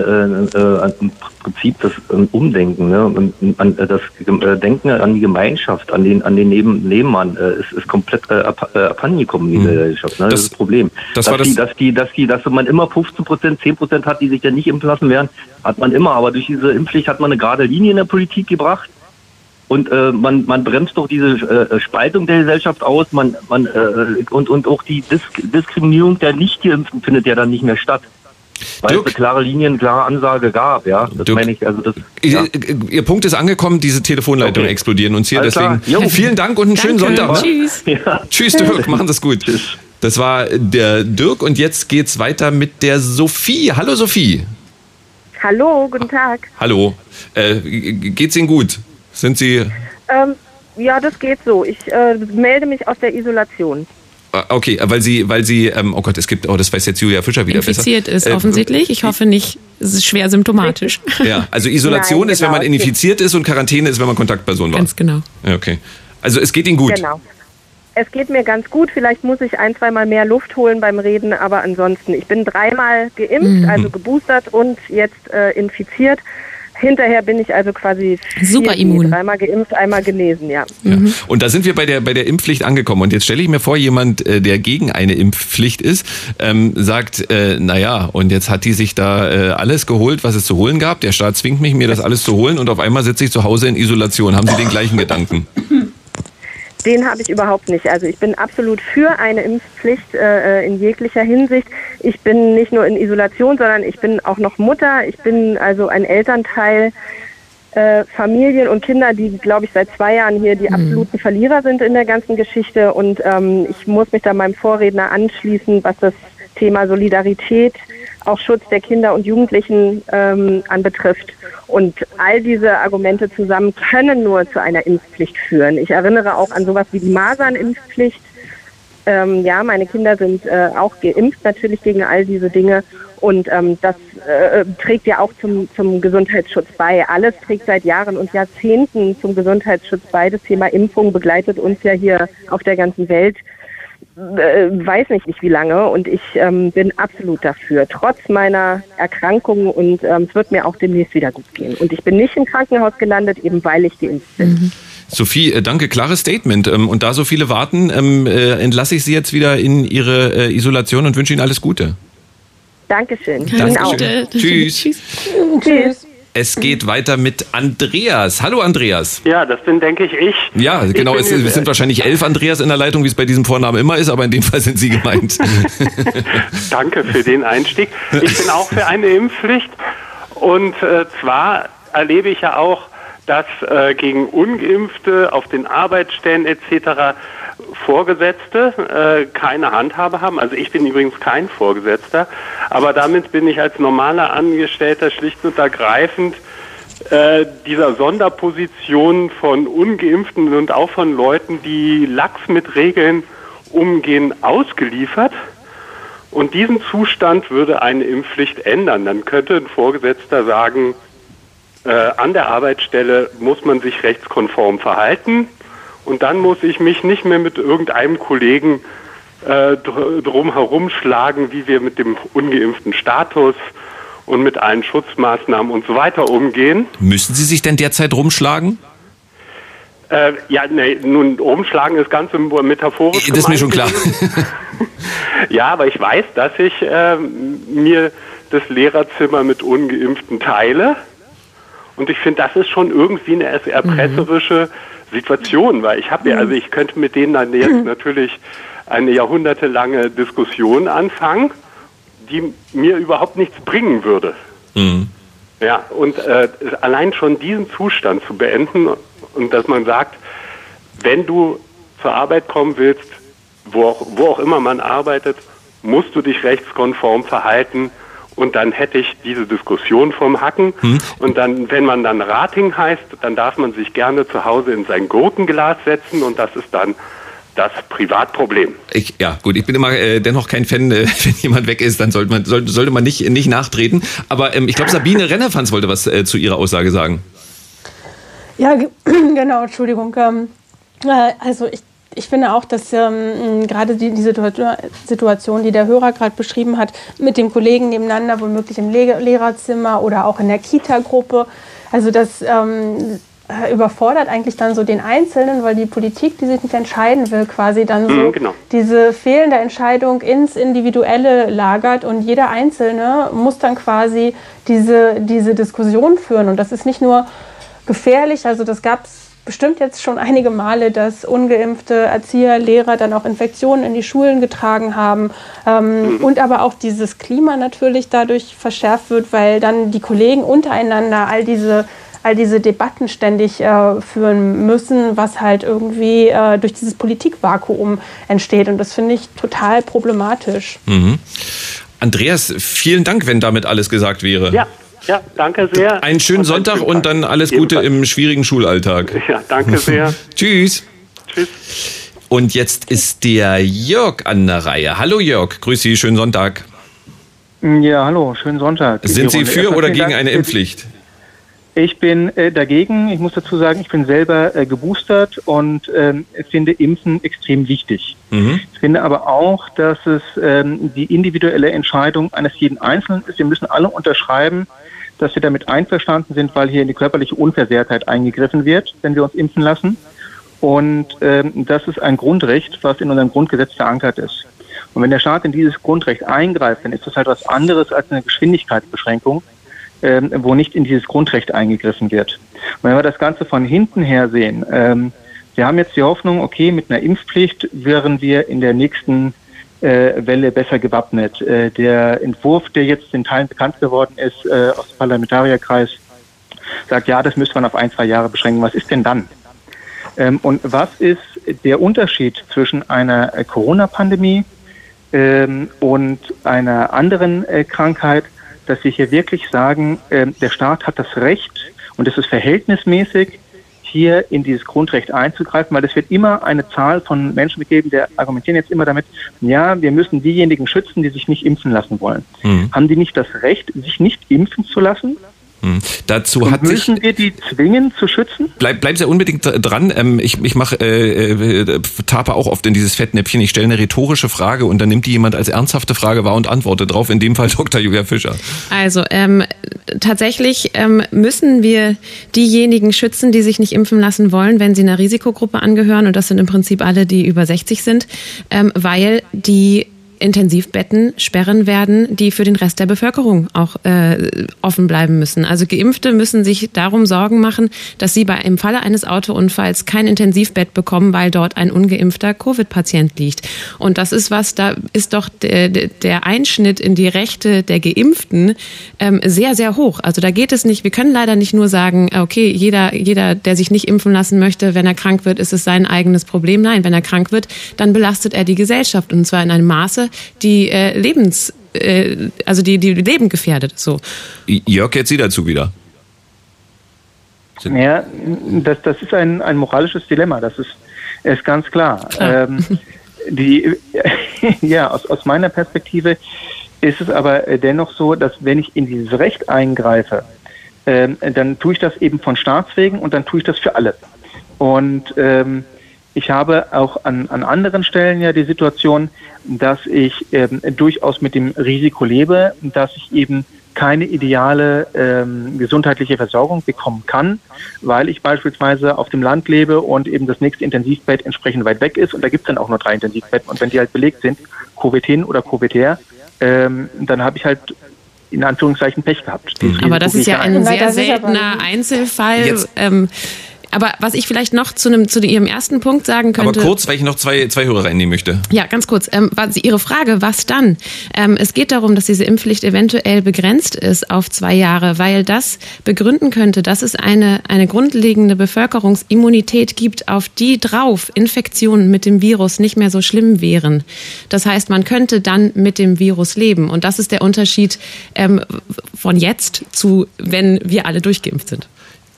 äh, äh, im Prinzip das ähm, Umdenken, ne? An, äh, das äh, Denken an die Gemeinschaft, an den, an den Neben Nebenmann, äh, ist, ist komplett äh, ab, äh, abhandengekommen in Mhm. der Gesellschaft. Ne? Das, Das- ist das Problem. das dass, war das- die, dass die, dass die, dass man immer 15 Prozent, 10 Prozent hat, die sich ja nicht impfen lassen werden, hat man immer. Aber durch diese Impfpflicht hat man eine gerade Linie in der Politik gebracht. Und äh, man, man bremst doch diese äh, Spaltung der Gesellschaft aus, man, man äh, und, und auch die Dis Diskriminierung der Nicht-Geimpften findet ja dann nicht mehr statt. Weil Dirk? es eine klare Linie, eine klare Ansage gab, ja. Das Dirk? meine ich, also das. Ja. Ihr, Ihr Punkt ist angekommen, diese Telefonleitungen Okay. explodieren uns hier. Alles klar. deswegen Jo. vielen Dank und einen schönen Danke. Sonntag. Ne? Tschüss. Ja. Tschüss, Dirk, machen Sie es gut. Tschüss. Das war der Dirk und jetzt geht's weiter mit der Sophie. Hallo Sophie. Hallo, guten Tag. Hallo. Äh, geht's Ihnen gut? Sind Sie Ähm, ja, das geht so. Ich äh, melde mich aus der Isolation. Äh, okay, weil Sie, weil Sie, ähm, oh Gott, es gibt, oh, das weiß jetzt Julia Fischer wieder Infiziert besser. ist Äh, offensichtlich. Ich hoffe nicht, es ist schwer symptomatisch. Ja, also Isolation Nein, ist, wenn genau, man infiziert ist und Quarantäne ist, wenn man Kontaktperson war. Ganz genau. Okay. Also es geht Ihnen gut. Genau. Es geht mir ganz gut. Vielleicht muss ich ein, zweimal mehr Luft holen beim Reden, aber ansonsten, ich bin dreimal geimpft, Mhm. also geboostert und jetzt äh, infiziert. Hinterher bin ich also quasi Super vier- immun. Dreimal geimpft, einmal genesen, ja. Ja. Und da sind wir bei der, bei der Impfpflicht angekommen. Und jetzt stelle ich mir vor, jemand, äh, der gegen eine Impfpflicht ist, ähm, sagt, äh, naja, und jetzt hat die sich da äh, alles geholt, was es zu holen gab. Der Staat zwingt mich, mir das alles zu holen und auf einmal sitze ich zu Hause in Isolation. Haben Sie den gleichen Gedanken? [LAUGHS] Den habe ich überhaupt nicht. Also ich bin absolut für eine Impfpflicht äh, in jeglicher Hinsicht. Ich bin nicht nur in Isolation, sondern ich bin auch noch Mutter. Ich bin also ein Elternteil. Äh, Familien und Kinder, die, glaube ich, seit zwei Jahren hier die absoluten Verlierer sind in der ganzen Geschichte. Und ähm, ich muss mich da meinem Vorredner anschließen, was das Thema Solidarität, auch Schutz der Kinder und Jugendlichen ähm, anbetrifft. Und all diese Argumente zusammen können nur zu einer Impfpflicht führen. Ich erinnere auch an sowas wie die Masernimpfpflicht. Ähm, ja, meine Kinder sind äh, auch geimpft natürlich gegen all diese Dinge. Und ähm, das äh, trägt ja auch zum, zum Gesundheitsschutz bei. Alles trägt seit Jahren und Jahrzehnten zum Gesundheitsschutz bei. Das Thema Impfung begleitet uns ja hier auf der ganzen Welt. Äh, weiß nicht, nicht wie lange und ich ähm, bin absolut dafür, trotz meiner Erkrankung und ähm, es wird mir auch demnächst wieder gut gehen. Und ich bin nicht im Krankenhaus gelandet, eben weil ich geimpft bin. Sophie, äh, danke, klares Statement. Ähm, Und da so viele warten, ähm, äh, entlasse ich Sie jetzt wieder in Ihre äh, Isolation und wünsche Ihnen alles Gute. Dankeschön. Danke. Ihnen auch. Tschüss. Tschüss. Tschüss. Es geht weiter mit Andreas. Hallo Andreas. Ja, das bin, denke ich, ich. Ja, genau. bin Es, es sind wahrscheinlich elf Andreas in der Leitung, wie es bei diesem Vornamen immer ist, aber in dem Fall sind Sie gemeint. [LAUGHS] Danke für den Einstieg. Ich bin auch für eine Impfpflicht. Und äh, zwar erlebe ich ja auch, dass äh, gegen ungeimpfte auf den Arbeitsstellen etc. Vorgesetzte äh, keine Handhabe haben. Also ich bin übrigens kein Vorgesetzter, aber damit bin ich als normaler Angestellter schlicht und ergreifend äh, dieser Sonderposition von ungeimpften und auch von Leuten, die lax mit Regeln umgehen, ausgeliefert. Und diesen Zustand würde eine Impfpflicht ändern. Dann könnte ein Vorgesetzter sagen, äh, an der Arbeitsstelle muss man sich rechtskonform verhalten und dann muss ich mich nicht mehr mit irgendeinem Kollegen äh, drum herumschlagen, wie wir mit dem ungeimpften Status und mit allen Schutzmaßnahmen und so weiter umgehen. Müssen Sie sich denn derzeit rumschlagen? Äh, ja, nee, nun, rumschlagen ist ganz metaphorisch. Das ist mir schon klar. [LAUGHS] ja, aber ich weiß, dass ich äh, mir das Lehrerzimmer mit Ungeimpften teile. Und ich finde, das ist schon irgendwie eine erpresserische mhm. Situation, weil ich habe ja, also ich könnte mit denen dann jetzt [CLEARS THROAT] natürlich eine jahrhundertelange Diskussion anfangen, die mir überhaupt nichts bringen würde. Mhm. Ja, und äh, allein schon diesen Zustand zu beenden und dass man sagt, wenn du zur Arbeit kommen willst, wo auch, wo auch immer man arbeitet, musst du dich rechtskonform verhalten und dann hätte ich diese Diskussion vom Hacken. Hm. Und dann, wenn man dann Rating heißt, dann darf man sich gerne zu Hause in sein Gurkenglas setzen und das ist dann das Privatproblem. Ich, ja, gut, ich bin immer äh, dennoch kein Fan, äh, [LAUGHS] wenn jemand weg ist, dann sollte man, sollte, sollte man nicht, nicht nachtreten. Aber ähm, ich glaube, Sabine Rennerfanz wollte was äh, zu ihrer Aussage sagen. Ja, [CLEARS THROAT] genau, Entschuldigung. Ähm, äh, also ich ich finde auch, dass ähm, gerade die, die Situation, die der Hörer gerade beschrieben hat, mit dem Kollegen nebeneinander, womöglich im Le Lehrerzimmer oder auch in der Kita-Gruppe, also das ähm, äh, überfordert eigentlich dann so den Einzelnen, weil die Politik, die sich nicht entscheiden will, quasi dann so mhm, genau. diese fehlende Entscheidung ins Individuelle lagert und jeder Einzelne muss dann quasi diese, diese Diskussion führen. Und das ist nicht nur gefährlich, also das gab es bestimmt jetzt schon einige Male, dass ungeimpfte Erzieher, Lehrer dann auch Infektionen in die Schulen getragen haben ähm, mhm. und aber auch dieses Klima natürlich dadurch verschärft wird, weil dann die Kollegen untereinander all diese all diese Debatten ständig äh, führen müssen, was halt irgendwie äh, durch dieses Politikvakuum entsteht. Und das finde ich total problematisch. Mhm. Andreas, vielen Dank, wenn damit alles gesagt wäre. Ja, ja, danke sehr. Einen schönen und Sonntag und dann alles Gute im schwierigen Schulalltag. Ja, danke sehr. [LAUGHS] Tschüss. Tschüss. Und jetzt ist der Jörg an der Reihe. Hallo Jörg, grüß Sie, schönen Sonntag. Ja, hallo, schönen Sonntag. Sind Sie für oder gegen eine Impfpflicht? Ich bin äh, dagegen. Ich muss dazu sagen, ich bin selber äh, geboostert und ähm, finde Impfen extrem wichtig. Mhm. Ich finde aber auch, dass es ähm, die individuelle Entscheidung eines jeden Einzelnen ist. Wir müssen alle unterschreiben, dass wir damit einverstanden sind, weil hier in die körperliche Unversehrtheit eingegriffen wird, wenn wir uns impfen lassen. Und ähm, das ist ein Grundrecht, was in unserem Grundgesetz verankert ist. Und wenn der Staat in dieses Grundrecht eingreift, dann ist das halt was anderes als eine Geschwindigkeitsbeschränkung, ähm, wo nicht in dieses Grundrecht eingegriffen wird. Und wenn wir das Ganze von hinten her sehen, ähm, wir haben jetzt die Hoffnung, okay, mit einer Impfpflicht wären wir in der nächsten Welle besser gewappnet. Äh, der Entwurf, der jetzt in Teilen bekannt geworden ist äh, aus dem Parlamentarierkreis, sagt, ja, das müsste man auf ein, zwei Jahre beschränken. Was ist denn dann? Ähm, und was ist der Unterschied zwischen einer äh, Corona-Pandemie ähm, und einer anderen äh, Krankheit, dass wir hier wirklich sagen, äh, der Staat hat das Recht und es ist verhältnismäßig, hier in dieses Grundrecht einzugreifen, weil es wird immer eine Zahl von Menschen geben, die argumentieren jetzt immer damit, ja, wir müssen diejenigen schützen, die sich nicht impfen lassen wollen. Mhm. Haben die nicht das Recht, sich nicht impfen zu lassen? Hm. Dazu Und hat müssen sich, wir die zwingen zu schützen? Bleib, bleiben Sie unbedingt dran. Ähm, ich ich mache äh, äh, tape auch oft in dieses Fettnäpfchen. Ich stelle eine rhetorische Frage und dann nimmt die jemand als ernsthafte Frage wahr und antwortet drauf. In dem Fall [LAUGHS] Dr. Julia Fischer. Also ähm, tatsächlich ähm, müssen wir diejenigen schützen, die sich nicht impfen lassen wollen, wenn sie einer Risikogruppe angehören. Und das sind im Prinzip alle, die über 60 sind, ähm, weil die Intensivbetten sperren werden, die für den Rest der Bevölkerung auch äh, offen bleiben müssen. Also Geimpfte müssen sich darum Sorgen machen, dass sie bei im Falle eines Autounfalls kein Intensivbett bekommen, weil dort ein ungeimpfter Covid-Patient liegt. Und das ist was, da ist doch der, der Einschnitt in die Rechte der Geimpften ähm, sehr, sehr hoch. Also da geht es nicht, wir können leider nicht nur sagen, okay, jeder, jeder, der sich nicht impfen lassen möchte, wenn er krank wird, ist es sein eigenes Problem. Nein, wenn er krank wird, dann belastet er die Gesellschaft und zwar in einem Maße, die äh, Lebens, äh, also die, die Leben gefährdet. So. Jörg, jetzt Sie dazu wieder. Ja, das, das ist ein, ein moralisches Dilemma, das ist, ist ganz klar. klar. Ähm, die, [LAUGHS] ja, aus, aus meiner Perspektive ist es aber dennoch so, dass wenn ich in dieses Recht eingreife, ähm, dann tue ich das eben von Staatswegen und dann tue ich das für alle. Und ähm, ich habe auch an, an anderen Stellen ja die Situation, dass ich ähm, durchaus mit dem Risiko lebe, dass ich eben keine ideale ähm, gesundheitliche Versorgung bekommen kann, weil ich beispielsweise auf dem Land lebe und eben das nächste Intensivbett entsprechend weit weg ist und da gibt es dann auch nur drei Intensivbetten und wenn die halt belegt sind, Covid hin oder Covid her, ähm, dann habe ich halt in Anführungszeichen Pech gehabt. Aber das ist ja ein sehr seltener Einzelfall. Jetzt, ähm, aber was ich vielleicht noch zu, einem, zu Ihrem ersten Punkt sagen könnte. Aber kurz, weil ich noch zwei, zwei Hörer reinnehmen möchte. Ja, ganz kurz. Ähm, Ihre Frage, was dann? Ähm, es geht darum, dass diese Impfpflicht eventuell begrenzt ist auf zwei Jahre, weil das begründen könnte, dass es eine, eine grundlegende Bevölkerungsimmunität gibt, auf die drauf Infektionen mit dem Virus nicht mehr so schlimm wären. Das heißt, man könnte dann mit dem Virus leben. Und das ist der Unterschied ähm, von jetzt zu, wenn wir alle durchgeimpft sind.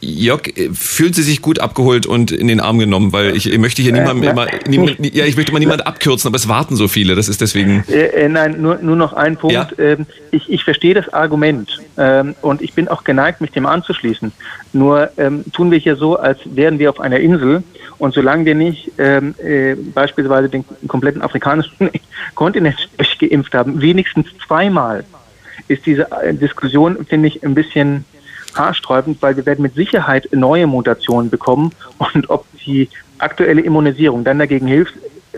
Jörg, äh, fühlen Sie sich gut abgeholt und in den Arm genommen, weil ich, ich möchte hier niemandem äh, immer, niemand, ja, ich möchte mal niemand abkürzen, aber es warten so viele, das ist deswegen. Äh, äh, nein, nur, nur noch ein Punkt. Ja? Ähm, ich, ich verstehe das Argument ähm, und ich bin auch geneigt, mich dem anzuschließen. Nur ähm, tun wir hier so, als wären wir auf einer Insel und solange wir nicht äh, beispielsweise den kompletten afrikanischen [LAUGHS] Kontinent geimpft haben, wenigstens zweimal, ist diese Diskussion, finde ich, ein bisschen haarsträubend, weil wir werden mit Sicherheit neue Mutationen bekommen und ob die aktuelle Immunisierung dann dagegen hilft,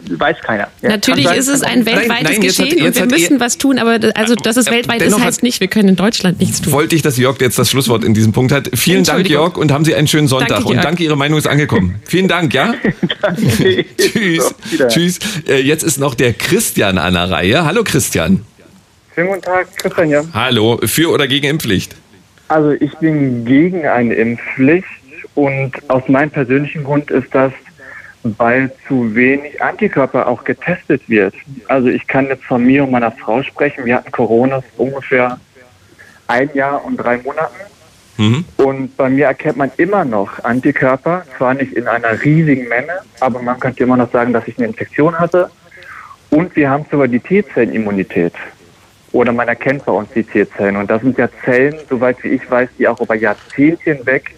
weiß keiner. Ja, Natürlich sein, ist es ein weltweites nein, nein, Geschehen hat, und wir müssen was tun, aber also, dass es weltweit ist, heißt nicht, wir können in Deutschland nichts tun. Wollte ich, dass Jörg jetzt das Schlusswort in diesem Punkt hat. Vielen Dank, Jörg, und haben Sie einen schönen Sonntag. Danke, und danke, Ihre Meinung ist angekommen. [LAUGHS] Vielen Dank, ja? [LAUGHS] [LAUGHS] Tschüss. Tschüss. Äh, jetzt ist noch der Christian an der Reihe. Hallo, Christian. Schönen guten Tag, Christian hier. Hallo. Für oder gegen Impfpflicht? Also ich bin gegen eine Impfpflicht und aus meinem persönlichen Grund ist das, weil zu wenig Antikörper auch getestet wird. Also ich kann jetzt von mir und meiner Frau sprechen. Wir hatten Corona ungefähr ein Jahr und drei Monaten. Mhm. Und bei mir erkennt man immer noch Antikörper, zwar nicht in einer riesigen Menge, aber man könnte immer noch sagen, dass ich eine Infektion hatte. Und wir haben sogar die T-Zellenimmunität oder man erkennt bei uns die T-Zellen. Und das sind ja Zellen, soweit wie ich weiß, die auch über Jahrzehnte hinweg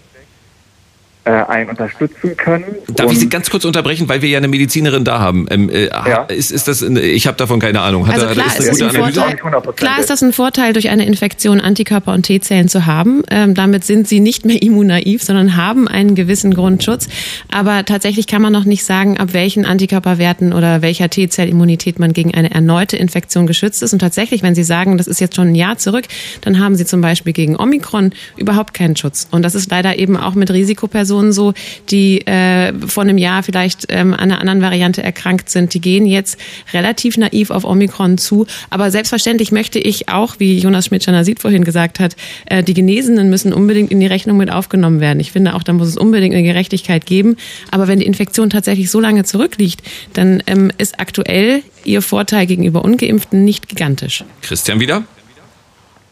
äh, einen unterstützen können. Darf ich Sie ganz kurz unterbrechen, weil wir ja eine Medizinerin da haben? Ähm, äh, ja. Ist, ist das, ich habe davon keine Ahnung. Hat also klar, ist, ist eine gute Vorteil, klar ist das ein Vorteil, durch eine Infektion Antikörper und T-Zellen zu haben. Ähm, damit sind Sie nicht mehr [LAUGHS] immunnaiv, sondern haben einen gewissen Grundschutz. Aber tatsächlich kann man noch nicht sagen, ab welchen Antikörperwerten oder welcher T-Zellimmunität man gegen eine erneute Infektion geschützt ist. Und tatsächlich, wenn Sie sagen, das ist jetzt schon ein Jahr zurück, dann haben Sie zum Beispiel gegen Omikron überhaupt keinen Schutz. Und das ist leider eben auch mit Risikopersonen Personen so, die äh, vor einem Jahr vielleicht ähm, an einer anderen Variante erkrankt sind. Die gehen jetzt relativ naiv auf Omikron zu. Aber selbstverständlich möchte ich auch, wie Jonas Schmidt-Schanasit vorhin gesagt hat, äh, die Genesenen müssen unbedingt in die Rechnung mit aufgenommen werden. Ich finde auch, da muss es unbedingt eine Gerechtigkeit geben. Aber wenn die Infektion tatsächlich so lange zurückliegt, dann ähm, ist aktuell ihr Vorteil gegenüber Ungeimpften nicht gigantisch. Christian wieder?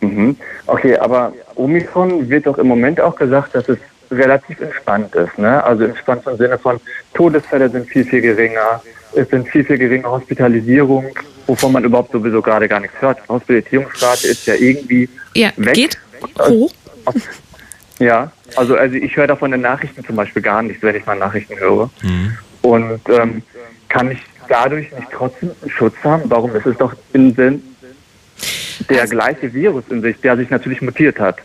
Mhm. Okay, aber Omikron wird doch im Moment auch gesagt, dass es relativ entspannt ist. Ne? Also entspannt im Sinne von Todesfälle sind viel, viel geringer, es sind viel, viel geringer Hospitalisierung, wovon man überhaupt sowieso gerade gar nichts hört. Hospitalisierungsrate ist ja irgendwie ja, weg. geht hoch. [LAUGHS] Ja, also, also ich höre davon in den Nachrichten zum Beispiel gar nichts, wenn ich mal Nachrichten höre. Mhm. Und ähm, kann ich dadurch nicht trotzdem einen Schutz haben? Warum ist es doch im Sinn der also, gleiche Virus in sich, der sich natürlich mutiert hat?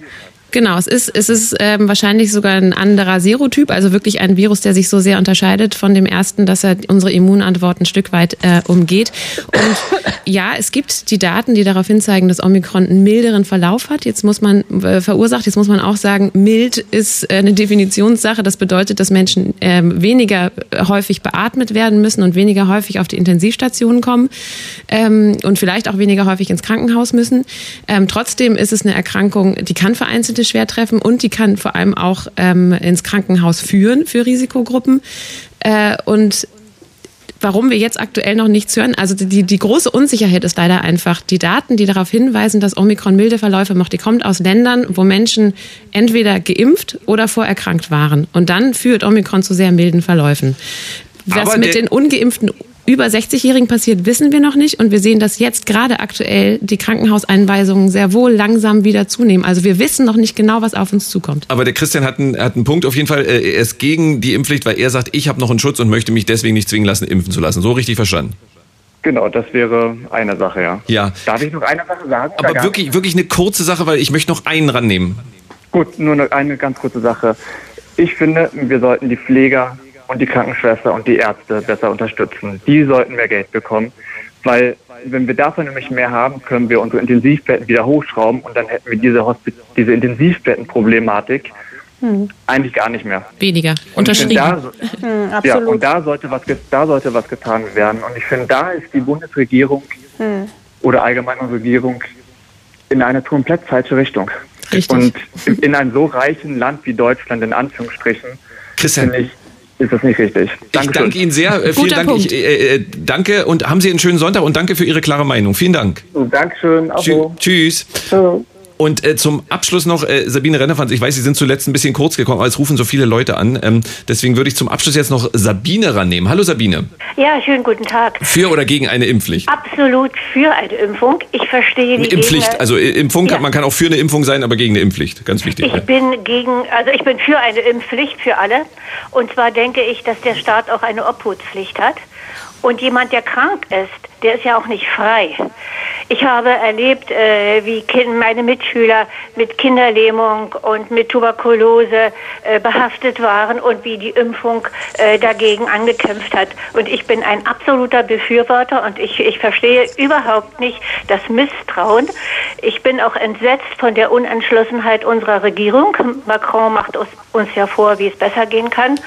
Genau, es ist, es ist ähm, wahrscheinlich sogar ein anderer Serotyp, also wirklich ein Virus, der sich so sehr unterscheidet von dem ersten, dass er unsere Immunantwort ein Stück weit äh, umgeht. Und ja, es gibt die Daten, die darauf hinzeigen, dass Omikron einen milderen Verlauf hat. Jetzt muss man äh, verursacht, jetzt muss man auch sagen, mild ist äh, eine Definitionssache. Das bedeutet, dass Menschen äh, weniger häufig beatmet werden müssen und weniger häufig auf die Intensivstationen kommen ähm, und vielleicht auch weniger häufig ins Krankenhaus müssen. Ähm, trotzdem ist es eine Erkrankung, die kann vereinzelte schwer treffen und die kann vor allem auch ähm, ins Krankenhaus führen für Risikogruppen. Äh, und warum wir jetzt aktuell noch nichts hören. Also die, die große Unsicherheit ist leider einfach, die Daten, die darauf hinweisen, dass Omikron milde Verläufe macht, die kommt aus Ländern, wo Menschen entweder geimpft oder vorerkrankt waren. Und dann führt Omikron zu sehr milden Verläufen. Was Aber mit den ungeimpften über 60-Jährigen passiert, wissen wir noch nicht. Und wir sehen, dass jetzt gerade aktuell die Krankenhauseinweisungen sehr wohl langsam wieder zunehmen. Also wir wissen noch nicht genau, was auf uns zukommt. Aber der Christian hat einen, hat einen Punkt auf jeden Fall. äh, Er ist gegen die Impfpflicht, weil er sagt, ich habe noch einen Schutz und möchte mich deswegen nicht zwingen lassen, impfen zu lassen. So richtig verstanden. Genau, das wäre eine Sache, ja. Ja. Darf ich noch eine Sache sagen? Aber wirklich, wirklich eine kurze Sache, weil ich möchte noch einen rannehmen. Gut, nur eine, eine ganz kurze Sache. Ich finde, wir sollten die Pfleger und die Krankenschwester und die Ärzte besser unterstützen. Die sollten mehr Geld bekommen, weil wenn wir davon nämlich mehr haben, können wir unsere Intensivbetten wieder hochschrauben und dann hätten wir diese, Hospi diese Intensivbettenproblematik eigentlich gar nicht mehr. Weniger. Und Unterschrieben. Da, so- ja, und da sollte, was, ge- da sollte was getan werden. Und ich finde, da ist die Bundesregierung oder allgemein unsere Regierung in eine komplett falsche Richtung. Richtig. Und in- in einem so reichen Land wie Deutschland, in Anführungsstrichen, Christian. finde ich, ist das nicht richtig. Ich Dankeschön. danke Ihnen sehr. Äh, vielen Guter Dank. Punkt. Ich, äh, äh, danke und haben Sie einen schönen Sonntag und danke für Ihre klare Meinung. Vielen Dank. Dankeschön. Tschü tschüss. Und äh, zum Abschluss noch, äh, Sabine Rennerfans, ich weiß, Sie sind zuletzt ein bisschen kurz gekommen, aber es rufen so viele Leute an. Ähm, deswegen würde ich zum Abschluss jetzt noch Sabine rannehmen. Hallo Sabine. Ja, schönen guten Tag. Für oder gegen eine Impfpflicht? Absolut für eine Impfung. Ich verstehe die Impfpflicht, Gegner- also äh, Impfung, kann, Ja. man kann auch für eine Impfung sein, aber gegen eine Impfpflicht. Ganz wichtig. Ich ja. bin gegen, also ich bin für eine Impfpflicht für alle. Und zwar denke ich, dass der Staat auch eine Obhutspflicht hat. Und jemand, der krank ist, der ist ja auch nicht frei. Ich habe erlebt, äh, wie kind, meine Mitschüler mit Kinderlähmung und mit Tuberkulose äh, behaftet waren und wie die Impfung äh, dagegen angekämpft hat. Und ich bin ein absoluter Befürworter und ich, ich verstehe überhaupt nicht das Misstrauen. Ich bin auch entsetzt von der Unentschlossenheit unserer Regierung. Macron macht uns, uns ja vor, wie es besser gehen kann.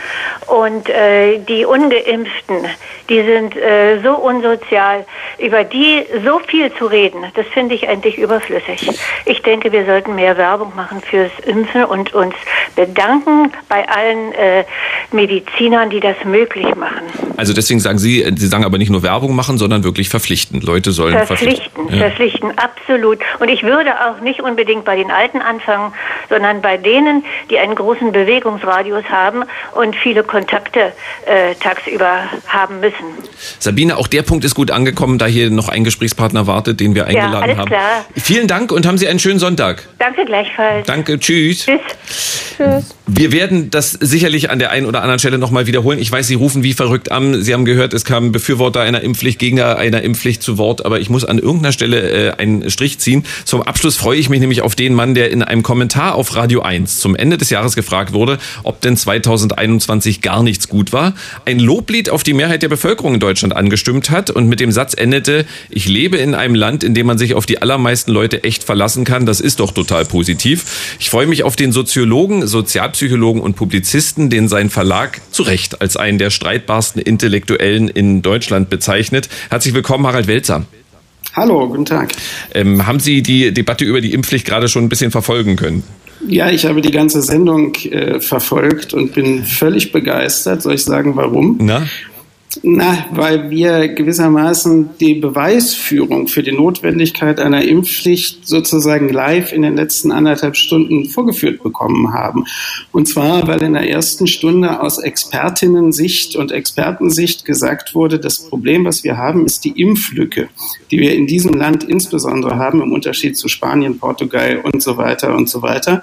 Und äh, die Ungeimpften, die sind äh, so unsozial, über die so viel zu reden, das finde ich eigentlich überflüssig. Ich denke, wir sollten mehr Werbung machen fürs Impfen und uns bedanken bei allen äh, Medizinern, die das möglich machen. Also deswegen sagen Sie, äh, Sie sagen aber nicht nur Werbung machen, sondern wirklich verpflichten. Leute sollen Verpflichten, Ja. verpflichten, absolut. Und ich würde auch nicht unbedingt bei den Alten anfangen, sondern bei denen, die einen großen Bewegungsradius haben und viele Kontakte äh, tagsüber haben müssen. Sabine, auch der Punkt ist gut angekommen, da hier noch ein Gesprächspartner wartet, den wir Ja, eingeladen alles haben. klar. Vielen Dank und haben Sie einen schönen Sonntag. Danke gleichfalls. Danke, tschüss. Tschüss. Tschüss. Wir werden das sicherlich an der einen oder anderen Stelle nochmal wiederholen. Ich weiß, Sie rufen wie verrückt an. Sie haben gehört, es kamen Befürworter einer Impfpflicht, Gegner einer Impfpflicht zu Wort. Aber ich muss an irgendeiner Stelle äh, einen Strich ziehen. Zum Abschluss freue ich mich nämlich auf den Mann, der in einem Kommentar auf Radio 1 zum Ende des Jahres gefragt wurde, ob denn 2021 gar nichts gut war. Ein Loblied auf die Mehrheit der Bevölkerung in Deutschland angestimmt hat und mit dem Satz endete, ich lebe in einem Land, in dem man sich auf die allermeisten Leute echt verlassen kann. Das ist doch total positiv. Ich freue mich auf den Soziologen, Sozialpsychologen und Publizisten, den sein Verlag zu Recht als einen der streitbarsten Intellektuellen in Deutschland bezeichnet. Herzlich willkommen, Harald Welzer. Hallo, guten Tag. Ähm, haben Sie die Debatte über die Impfpflicht gerade schon ein bisschen verfolgen können? Ja, ich habe die ganze Sendung äh, verfolgt und bin völlig begeistert. Soll ich sagen, warum? Na? Na, weil wir gewissermaßen die Beweisführung für die Notwendigkeit einer Impfpflicht sozusagen live in den letzten anderthalb Stunden vorgeführt bekommen haben. Und zwar, weil in der ersten Stunde aus Expertinnensicht und Expertensicht gesagt wurde, das Problem, was wir haben, ist die Impflücke, die wir in diesem Land insbesondere haben, im Unterschied zu Spanien, Portugal und so weiter und so weiter.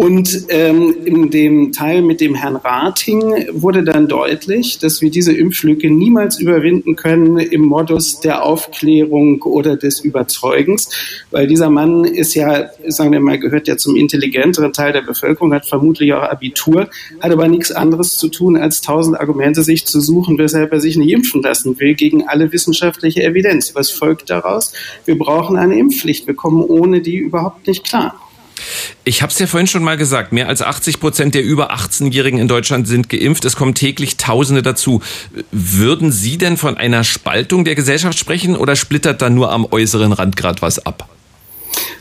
Und ähm, in dem Teil mit dem Herrn Rating wurde dann deutlich, dass wir diese Impflücke niemals überwinden können im Modus der Aufklärung oder des Überzeugens, weil dieser Mann ist ja, sagen wir mal, gehört ja zum intelligenteren Teil der Bevölkerung, hat vermutlich auch Abitur, hat aber nichts anderes zu tun, als tausend Argumente sich zu suchen, weshalb er sich nicht impfen lassen will, gegen alle wissenschaftliche Evidenz. Was folgt daraus? Wir brauchen eine Impfpflicht. Wir kommen ohne die überhaupt nicht klar. Ich habe es ja vorhin schon mal gesagt, mehr als 80 Prozent der über 18-Jährigen in Deutschland sind geimpft. Es kommen täglich Tausende dazu. Würden Sie denn von einer Spaltung der Gesellschaft sprechen oder splittert da nur am äußeren Rand gerade was ab?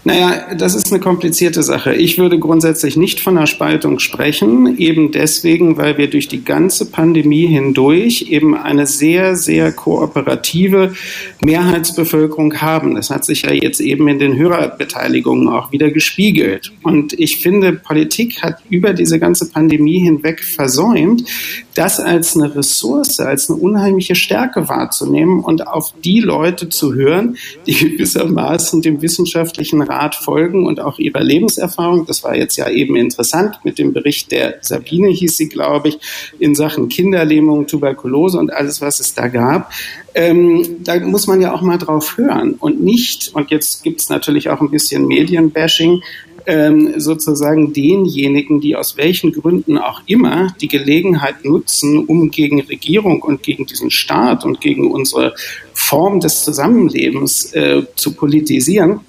Naja, das ist eine komplizierte Sache. Ich würde grundsätzlich nicht von einer Spaltung sprechen, eben deswegen, weil wir durch die ganze Pandemie hindurch eben eine sehr, sehr kooperative Mehrheitsbevölkerung haben. Das hat sich ja jetzt eben in den Hörerbeteiligungen auch wieder gespiegelt. Und ich finde, Politik hat über diese ganze Pandemie hinweg versäumt, das als eine Ressource, als eine unheimliche Stärke wahrzunehmen und auf die Leute zu hören, die [LAUGHS] gewissermaßen dem wissenschaftlichen Rat folgen und auch ihrer Lebenserfahrung. Das war jetzt ja eben interessant mit dem Bericht der Sabine, hieß sie, glaube ich, in Sachen Kinderlähmung, Tuberkulose und alles, was es da gab. Ähm, da muss man ja auch mal drauf hören und nicht, und jetzt gibt es natürlich auch ein bisschen Medienbashing, ähm, sozusagen denjenigen, die aus welchen Gründen auch immer die Gelegenheit nutzen, um gegen Regierung und gegen diesen Staat und gegen unsere Form des Zusammenlebens äh, zu politisieren,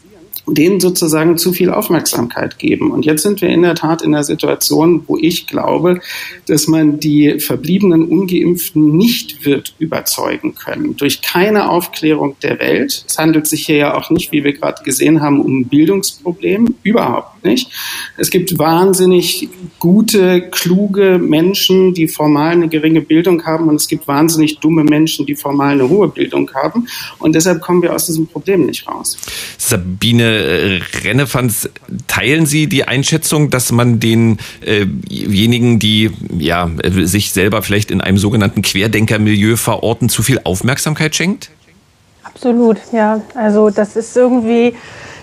denen sozusagen zu viel Aufmerksamkeit geben. Und jetzt sind wir in der Tat in der Situation, wo ich glaube, dass man die verbliebenen Ungeimpften nicht wird überzeugen können. Durch keine Aufklärung der Welt. Es handelt sich hier ja auch nicht, wie wir gerade gesehen haben, um ein Bildungsproblem. Überhaupt nicht. Es gibt wahnsinnig gute, kluge Menschen, die formal eine geringe Bildung haben. Und es gibt wahnsinnig dumme Menschen, die formal eine hohe Bildung haben. Und deshalb kommen wir aus diesem Problem nicht raus. Sabine äh, Rennefanz, teilen Sie die Einschätzung, dass man denjenigen, äh die ja sich selber vielleicht in einem sogenannten Querdenkermilieu verorten, zu viel Aufmerksamkeit schenkt? Absolut, ja. Also das ist irgendwie,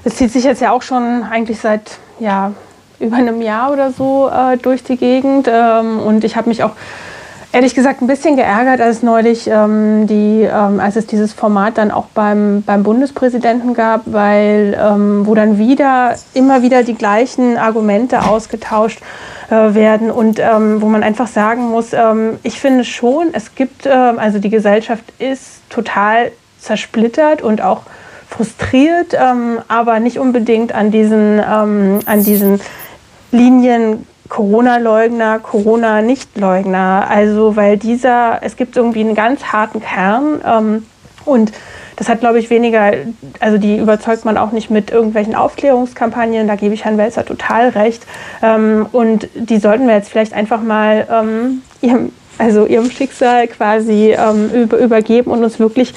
das zieht sich jetzt ja auch schon eigentlich seit ja über einem Jahr oder so äh, durch die Gegend ähm, und ich habe mich auch ehrlich gesagt ein bisschen geärgert, als neulich ähm, die, ähm, als es dieses Format dann auch beim, beim Bundespräsidenten gab, weil ähm, wo dann wieder immer wieder die gleichen Argumente ausgetauscht äh, werden und ähm, wo man einfach sagen muss, ähm, ich finde schon, es gibt, äh, also die Gesellschaft ist total zersplittert und auch frustriert, ähm, aber nicht unbedingt an diesen, an diesen Linien Corona-Leugner, Corona-Nichtleugner. Also weil dieser, es gibt irgendwie einen ganz harten Kern ähm, und das hat, glaube ich, weniger, also die überzeugt man auch nicht mit irgendwelchen Aufklärungskampagnen, da gebe ich Herrn Welzer total recht. Ähm, und die sollten wir jetzt vielleicht einfach mal ähm, ihrem also ihrem Schicksal quasi ähm, über, übergeben und uns wirklich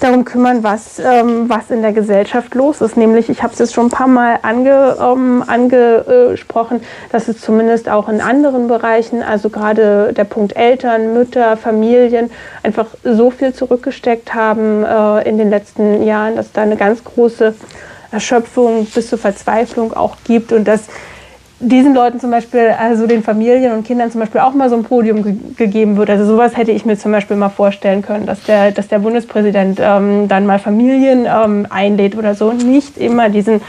darum kümmern, was, ähm, was in der Gesellschaft los ist. Nämlich, ich habe es jetzt schon ein paar Mal ange, ähm, angesprochen, dass es zumindest auch in anderen Bereichen, also gerade der Punkt Eltern, Mütter, Familien, einfach so viel zurückgesteckt haben äh, in den letzten Jahren, dass da eine ganz große Erschöpfung bis zur Verzweiflung auch gibt und dass diesen Leuten zum Beispiel, also den Familien und Kindern zum Beispiel auch mal so ein Podium ge gegeben wird. Also sowas hätte ich mir zum Beispiel mal vorstellen können, dass der, dass der Bundespräsident ähm, dann mal Familien ähm, einlädt oder so. Nicht immer diesen,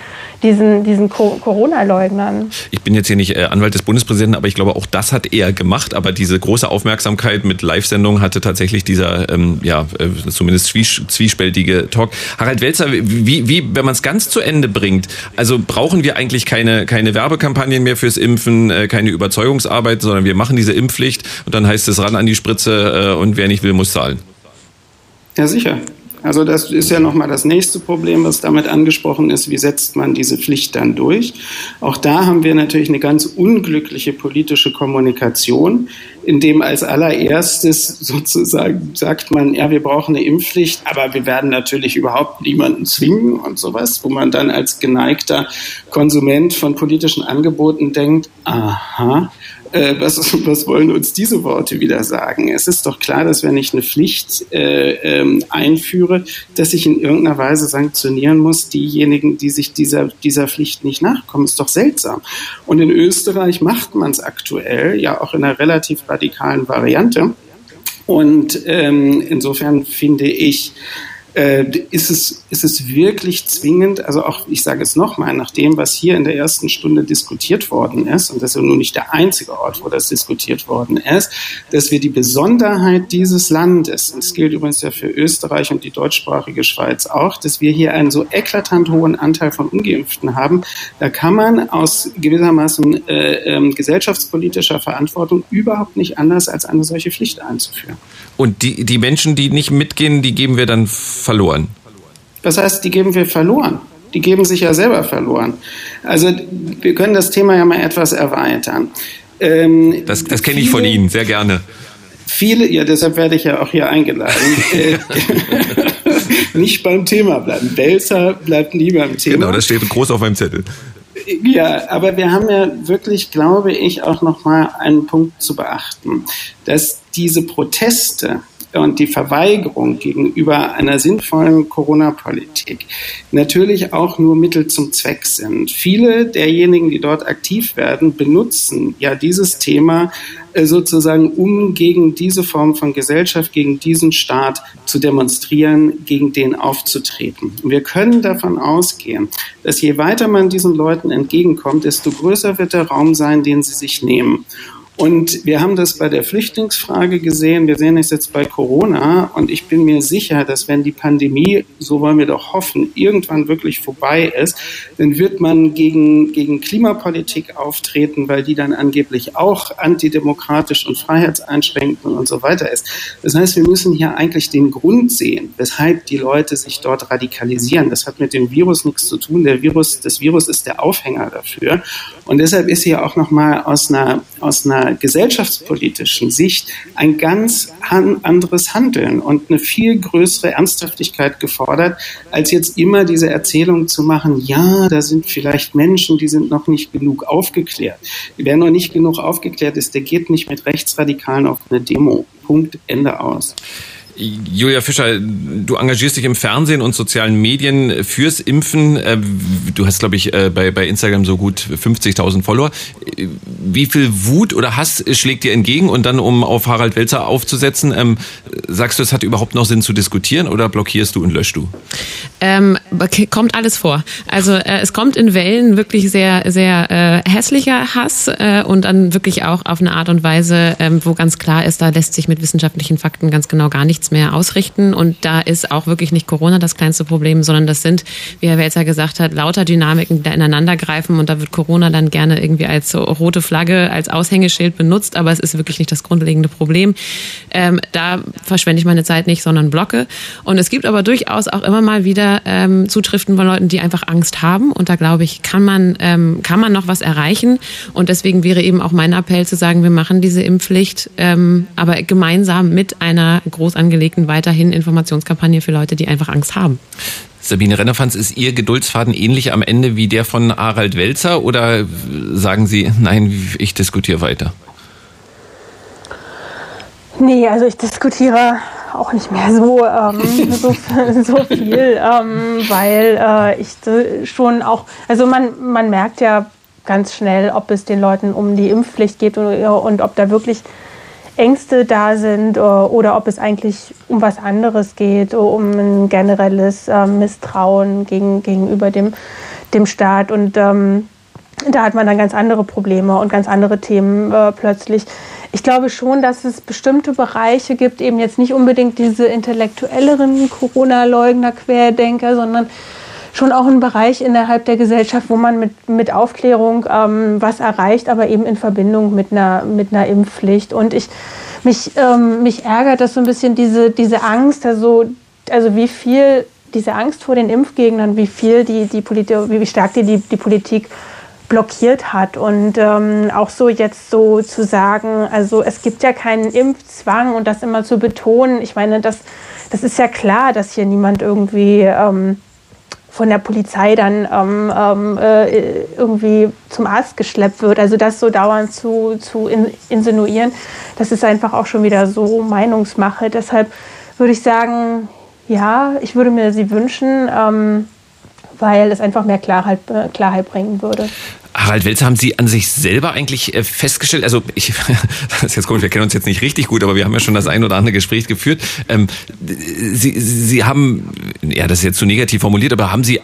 diesen, diesen Corona-Leugnern. Ich bin jetzt hier nicht äh, Anwalt des Bundespräsidenten, aber ich glaube, auch das hat er gemacht. Aber diese große Aufmerksamkeit mit Live-Sendungen hatte tatsächlich dieser, ähm, ja, äh, zumindest zwiespältige Talk. Harald Welzer, wie, wie wenn man es ganz zu Ende bringt, also brauchen wir eigentlich keine, keine Werbekampagnen mehr fürs Impfen, äh, keine Überzeugungsarbeit, sondern wir machen diese Impfpflicht und dann heißt es ran an die Spritze und wer nicht will, muss zahlen. Ja, sicher. Also das ist ja nochmal das nächste Problem, was damit angesprochen ist. Wie setzt man diese Pflicht dann durch? Auch da haben wir natürlich eine ganz unglückliche politische Kommunikation. In dem als allererstes sozusagen sagt man, ja, wir brauchen eine Impfpflicht, aber wir werden natürlich überhaupt niemanden zwingen und sowas, wo man dann als geneigter Konsument von politischen Angeboten denkt, aha, äh, was, [LAUGHS] was wollen uns diese Worte wieder sagen? Es ist doch klar, dass wenn ich eine Pflicht äh, ähm, einführe, dass ich in irgendeiner Weise sanktionieren muss, diejenigen, die sich dieser, dieser Pflicht nicht nachkommen. Ist doch seltsam. Und in Österreich macht man es aktuell, ja auch in einer relativ radikalen Variante. Und ähm, insofern finde ich, äh, ist, es, ist es wirklich zwingend, also auch, ich sage es nochmal, nach dem, was hier in der ersten Stunde diskutiert worden ist, und das ist ja nun nicht der einzige Ort, wo das diskutiert worden ist, dass wir die Besonderheit dieses Landes, und das gilt übrigens ja für Österreich und die deutschsprachige Schweiz auch, dass wir hier einen so eklatant hohen Anteil von Ungeimpften haben, da kann man aus gewissermaßen äh, äh, gesellschaftspolitischer Verantwortung überhaupt nicht anders, als eine solche Pflicht einzuführen. Und die, die Menschen, die nicht mitgehen, die geben wir dann verloren. Das heißt, die geben wir verloren. Die geben sich ja selber verloren. Also wir können das Thema ja mal etwas erweitern. Ähm, das das kenne ich von Ihnen, sehr gerne. Viele, ja, deshalb werde ich ja auch hier eingeladen. [LAUGHS] Äh, [LAUGHS] nicht beim Thema bleiben. Belzer bleibt nie beim Thema. Genau, das steht groß auf meinem Zettel. Ja, aber wir haben ja wirklich, glaube ich, auch noch mal einen Punkt zu beachten, dass diese Proteste, und die Verweigerung gegenüber einer sinnvollen Corona-Politik natürlich auch nur Mittel zum Zweck sind. Viele derjenigen, die dort aktiv werden, benutzen ja dieses Thema äh, sozusagen, um gegen diese Form von Gesellschaft, gegen diesen Staat zu demonstrieren, gegen den aufzutreten. Wir können davon ausgehen, dass je weiter man diesen Leuten entgegenkommt, desto größer wird der Raum sein, den sie sich nehmen. Und wir haben das bei der Flüchtlingsfrage gesehen, wir sehen es jetzt bei Corona und ich bin mir sicher, dass wenn die Pandemie, so wollen wir doch hoffen, irgendwann wirklich vorbei ist, dann wird man gegen, gegen Klimapolitik auftreten, weil die dann angeblich auch antidemokratisch und freiheitseinschränkend und so weiter ist. Das heißt, wir müssen hier eigentlich den Grund sehen, weshalb die Leute sich dort radikalisieren. Das hat mit dem Virus nichts zu tun. Der Virus, das Virus ist der Aufhänger dafür. Und deshalb ist hier auch nochmal aus einer, aus einer gesellschaftspolitischen Sicht ein ganz anderes Handeln und eine viel größere Ernsthaftigkeit gefordert, als jetzt immer diese Erzählung zu machen, ja, da sind vielleicht Menschen, die sind noch nicht genug aufgeklärt. Wer noch nicht genug aufgeklärt ist, der geht nicht mit Rechtsradikalen auf eine Demo. Punkt, Ende aus. Julia Fischer, du engagierst dich im Fernsehen und sozialen Medien fürs Impfen. Äh, du hast, glaube ich, äh, bei, bei Instagram so gut 50.000 Follower. Wie viel Wut oder Hass schlägt dir entgegen? Und dann, um auf Harald Welzer aufzusetzen, ähm, sagst du, es hat überhaupt noch Sinn zu diskutieren oder blockierst du und löschst du? Ähm, kommt alles vor. Also äh, es kommt in Wellen wirklich sehr, sehr äh, hässlicher Hass äh, und dann wirklich auch auf eine Art und Weise, ähm, wo ganz klar ist, da lässt sich mit wissenschaftlichen Fakten ganz genau gar nichts nichts mehr ausrichten. Und da ist auch wirklich nicht Corona das kleinste Problem, sondern das sind, wie Herr Welzer gesagt hat, lauter Dynamiken, die da ineinander greifen. Und da wird Corona dann gerne irgendwie als rote Flagge, als Aushängeschild benutzt. Aber es ist wirklich nicht das grundlegende Problem. Ähm, da verschwende ich meine Zeit nicht, sondern blocke. Und es gibt aber durchaus auch immer mal wieder ähm, Zutriften von Leuten, die einfach Angst haben. Und da glaube ich, kann man, ähm, kann man noch was erreichen. Und deswegen wäre eben auch mein Appell zu sagen, wir machen diese Impfpflicht, ähm, aber gemeinsam mit einer groß angelegten angelegten weiterhin Informationskampagne für Leute, die einfach Angst haben. Sabine Rennerfanz, ist Ihr Geduldsfaden ähnlich am Ende wie der von Harald Welzer oder sagen Sie, nein, ich diskutiere weiter? Nee, also ich diskutiere auch nicht mehr so, ähm, [LAUGHS] so, so, viel, ähm, weil äh, ich schon auch, also man, man merkt ja ganz schnell, ob es den Leuten um die Impfpflicht geht und, und ob da wirklich Ängste da sind äh, oder ob es eigentlich um was anderes geht, um ein generelles äh, Misstrauen gegen, gegenüber dem, dem Staat. Und ähm, da hat man dann ganz andere Probleme und ganz andere Themen äh, plötzlich. Ich glaube schon, dass es bestimmte Bereiche gibt, eben jetzt nicht unbedingt diese intellektuelleren Corona-Leugner, Querdenker, sondern schon auch ein Bereich innerhalb der Gesellschaft, wo man mit, mit Aufklärung ähm, was erreicht, aber eben in Verbindung mit einer, mit einer Impfpflicht. Und ich, mich, ähm, mich ärgert das so ein bisschen, diese, diese Angst, also, also wie viel diese Angst vor den Impfgegnern, wie viel die, die Politik, wie stark die, die, die Politik blockiert hat. Und ähm, auch so jetzt so zu sagen, also es gibt ja keinen Impfzwang und das immer zu betonen, ich meine, das, das ist ja klar, dass hier niemand irgendwie ähm, von der Polizei dann ähm, ähm äh, irgendwie zum Arzt geschleppt wird. Also das so dauernd zu, zu in, insinuieren, das ist einfach auch schon wieder so Meinungsmache. Deshalb würde ich sagen, ja, ich würde mir sie wünschen. Ähm, weil es einfach mehr Klarheit, äh, Klarheit bringen würde. Harald Welzer, haben Sie an sich selber eigentlich äh, festgestellt, also ich, [LAUGHS] das ist jetzt komisch, wir kennen uns jetzt nicht richtig gut, aber wir haben ja schon das ein oder andere Gespräch geführt. Ähm, Sie, Sie haben, ja, das ist jetzt zu negativ formuliert, aber haben Sie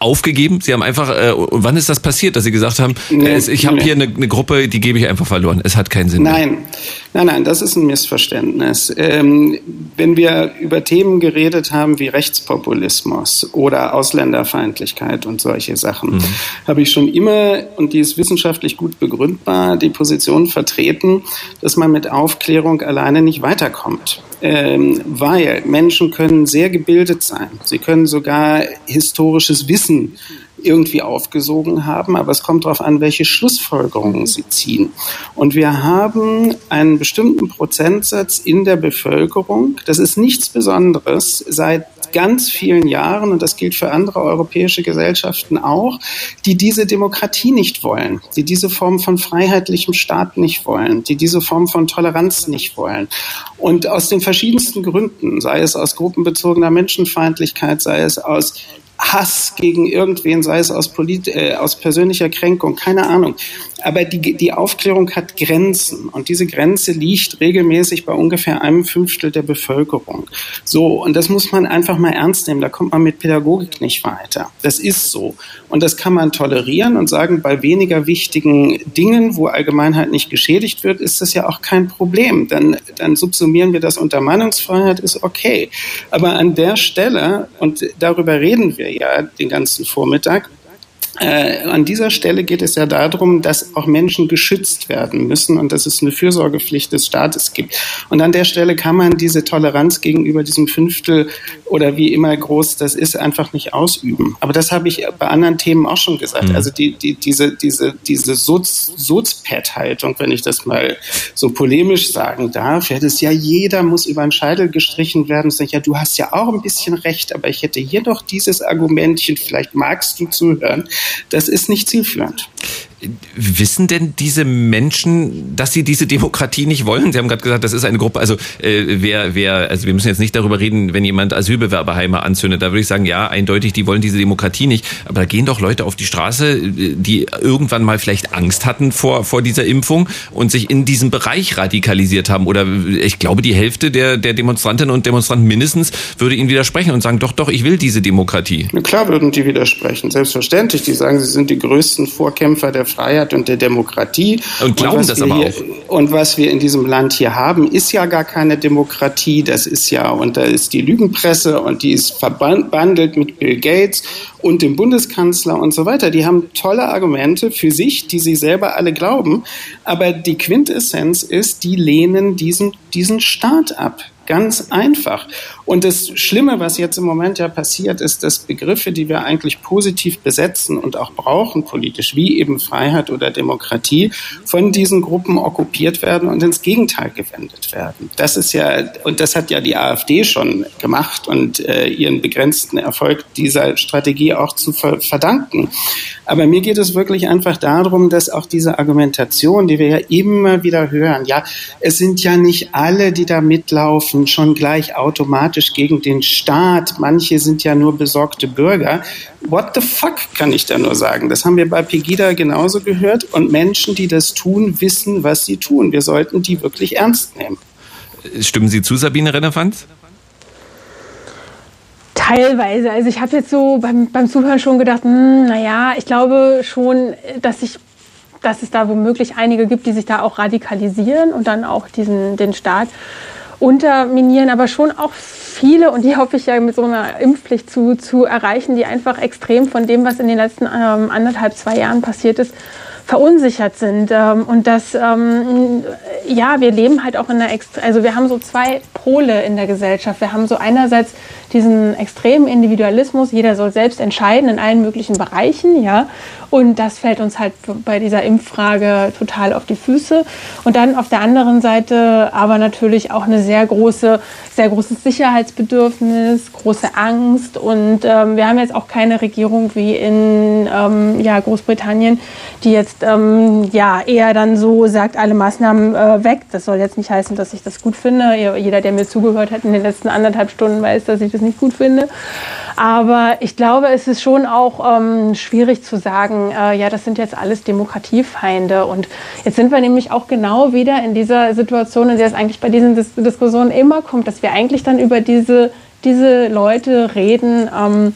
aufgegeben? Sie haben einfach, äh, wann ist das passiert, dass Sie gesagt haben, nee, äh, ich habe nee. hier eine, eine, Gruppe, die gebe ich einfach verloren. Es hat keinen Sinn. Nein, mehr. nein, nein, das ist ein Missverständnis. Ähm, wenn wir über Themen geredet haben wie Rechtspopulismus oder Ausländerfeindlichkeit und solche Sachen, mhm. habe ich schon immer, und die ist wissenschaftlich gut begründbar, die Position vertreten, dass man mit Aufklärung alleine nicht weiterkommt ähm, weil Menschen können sehr gebildet sein. Sie können sogar historisches Wissen irgendwie aufgesogen haben, aber es kommt darauf an, welche Schlussfolgerungen sie ziehen. Und wir haben einen bestimmten Prozentsatz in der Bevölkerung, das ist nichts Besonderes, seit ganz vielen Jahren, und das gilt für andere europäische Gesellschaften auch, die diese Demokratie nicht wollen, die diese Form von freiheitlichem Staat nicht wollen, die diese Form von Toleranz nicht wollen. Und aus den verschiedensten Gründen, sei es aus gruppenbezogener Menschenfeindlichkeit, sei es aus Hass gegen irgendwen, sei es aus, Polit äh, aus persönlicher Kränkung, keine Ahnung. Aber die, die Aufklärung hat Grenzen und diese Grenze liegt regelmäßig bei ungefähr einem Fünftel der Bevölkerung. So, und das muss man einfach mal ernst nehmen. Da kommt man mit Pädagogik nicht weiter. Das ist so. Und das kann man tolerieren und sagen, bei weniger wichtigen Dingen, wo Allgemeinheit nicht geschädigt wird, ist das ja auch kein Problem. Dann, dann subsumieren wir das unter Meinungsfreiheit, ist okay. Aber an der Stelle, und darüber reden wir ja den ganzen Vormittag, äh, an dieser Stelle geht es ja darum, dass auch Menschen geschützt werden müssen und dass es eine Fürsorgepflicht des Staates gibt. Und an der Stelle kann man diese Toleranz gegenüber diesem Fünftel oder wie immer groß das ist, einfach nicht ausüben. Aber das habe ich bei anderen Themen auch schon gesagt. Mhm. Also die, die, diese, diese, diese Soz, Sozpad-Haltung, wenn ich das mal so polemisch sagen darf, ja, das ja jeder muss über den Scheitel gestrichen werden und sagen, ja, du hast ja auch ein bisschen recht, aber ich hätte hier noch dieses Argumentchen, vielleicht magst du zuhören. Das ist nicht zielführend. Wissen denn diese Menschen, dass sie diese Demokratie nicht wollen? Sie haben gerade gesagt, das ist eine Gruppe, also äh, wer, wer, also wir müssen jetzt nicht darüber reden, wenn jemand Asylbewerberheime anzündet, da würde ich sagen, ja, eindeutig, die wollen diese Demokratie nicht. Aber da gehen doch Leute auf die Straße, die irgendwann mal vielleicht Angst hatten vor, vor dieser Impfung und sich in diesem Bereich radikalisiert haben. Oder ich glaube, die Hälfte der, der Demonstrantinnen und Demonstranten mindestens würde ihnen widersprechen und sagen, doch, doch, ich will diese Demokratie. Klar würden die widersprechen, selbstverständlich. Die sagen, sie sind die größten Vorkämpfer der Freiheit und der Demokratie. Und glauben und das aber hier, auch. Und was wir in diesem Land hier haben, ist ja gar keine Demokratie. Das ist ja, und da ist die Lügenpresse und die ist verbandelt mit Bill Gates und dem Bundeskanzler und so weiter. Die haben tolle Argumente für sich, die sie selber alle glauben. Aber die Quintessenz ist, die lehnen diesen, diesen Staat ab. Ganz einfach. Und das Schlimme, was jetzt im Moment ja passiert, ist, dass Begriffe, die wir eigentlich positiv besetzen und auch brauchen politisch, wie eben Freiheit oder Demokratie, von diesen Gruppen okkupiert werden und ins Gegenteil gewendet werden. Das ist ja, und das hat ja die AfD schon gemacht und äh, ihren begrenzten Erfolg dieser Strategie auch zu ver verdanken. Aber mir geht es wirklich einfach darum, dass auch diese Argumentation, die wir ja immer wieder hören, ja, es sind ja nicht alle, die da mitlaufen, schon gleich automatisch gegen den Staat. Manche sind ja nur besorgte Bürger. What the fuck kann ich da nur sagen? Das haben wir bei Pegida genauso gehört. Und Menschen, die das tun, wissen, was sie tun. Wir sollten die wirklich ernst nehmen. Stimmen Sie zu, Sabine Rennefanz? Teilweise. Also ich habe jetzt so beim, beim Zuhören schon gedacht, hm, naja, ich glaube schon, dass ich dass es da womöglich einige gibt, die sich da auch radikalisieren und dann auch diesen, den Staat unterminieren, aber schon auch viele, und die hoffe ich ja mit so einer Impfpflicht zu, zu erreichen, die einfach extrem von dem, was in den letzten ähm, anderthalb, zwei Jahren passiert ist, verunsichert sind ähm, und dass ähm, ja wir leben halt auch in einer Ext also wir haben so zwei Pole in der Gesellschaft. Wir haben so einerseits diesen extremen Individualismus, jeder soll selbst entscheiden in allen möglichen Bereichen, ja. Und das fällt uns halt bei dieser Impffrage total auf die Füße. Und dann auf der anderen Seite aber natürlich auch eine sehr große, sehr großes Sicherheitsbedürfnis, große Angst. Und ähm, wir haben jetzt auch keine Regierung wie in ähm, ja, Großbritannien, die jetzt ähm, ja eher dann so sagt, alle Maßnahmen äh, weg. Das soll jetzt nicht heißen, dass ich das gut finde. Jeder, der mir zugehört hat in den letzten anderthalb Stunden, weiß, dass ich das nicht gut finde. Aber ich glaube, es ist schon auch ähm, schwierig zu sagen, äh, ja, das sind jetzt alles Demokratiefeinde. Und jetzt sind wir nämlich auch genau wieder in dieser Situation, in der es eigentlich bei diesen Dis Diskussionen immer kommt, dass wir eigentlich dann über diese, diese Leute reden, ähm,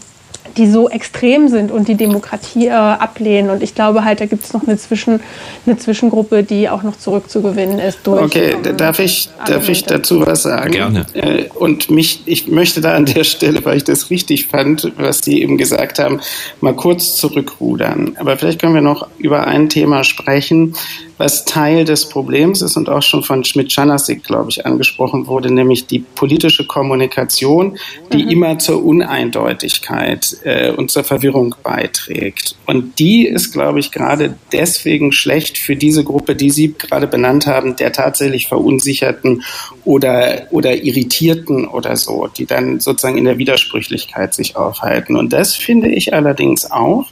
die so extrem sind und die Demokratie äh, ablehnen. Und ich glaube halt, da gibt es noch eine, Zwischen, eine Zwischengruppe, die auch noch zurückzugewinnen ist. Durch, okay, ähm, darf, ich, darf ich dazu was sagen? Gerne. Äh, und mich, ich möchte da an der Stelle, weil ich das richtig fand, was Sie eben gesagt haben, mal kurz zurückrudern. Aber vielleicht können wir noch über ein Thema sprechen, was Teil des Problems ist und auch schon von Schmidt-Schanasik, glaube ich, angesprochen wurde, nämlich die politische Kommunikation, die mhm. immer zur Uneindeutigkeit äh, und zur Verwirrung beiträgt. Und die ist, glaube ich, gerade deswegen schlecht für diese Gruppe, die Sie gerade benannt haben, der tatsächlich Verunsicherten oder, oder Irritierten oder so, die dann sozusagen in der Widersprüchlichkeit sich aufhalten. Und das finde ich allerdings auch,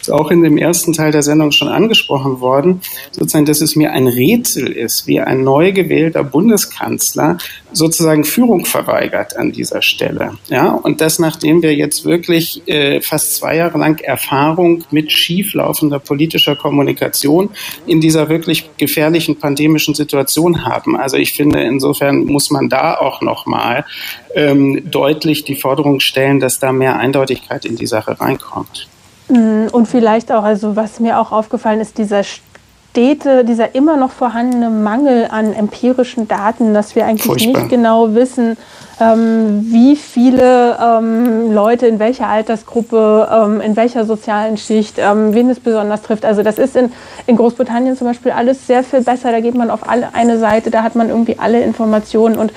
ist auch in dem ersten Teil der Sendung schon angesprochen worden, sozusagen dass es mir ein Rätsel ist, wie ein neu gewählter Bundeskanzler sozusagen Führung verweigert an dieser Stelle. Ja, und das nachdem wir jetzt wirklich äh, fast zwei Jahre lang Erfahrung mit schieflaufender politischer Kommunikation in dieser wirklich gefährlichen pandemischen Situation haben. Also ich finde, insofern muss man da auch nochmal ähm, deutlich die Forderung stellen, dass da mehr Eindeutigkeit in die Sache reinkommt. Mm, und vielleicht auch, also was mir auch aufgefallen ist, dieser Städte, dieser immer noch vorhandene Mangel an empirischen Daten, dass wir eigentlich Furchtbar. nicht genau wissen, ähm, wie viele ähm, Leute in welcher Altersgruppe, ähm, in welcher sozialen Schicht, ähm, wen es besonders trifft. Also das ist in, in Großbritannien zum Beispiel alles sehr viel besser. Da geht man auf alle, eine Seite, da hat man irgendwie alle Informationen und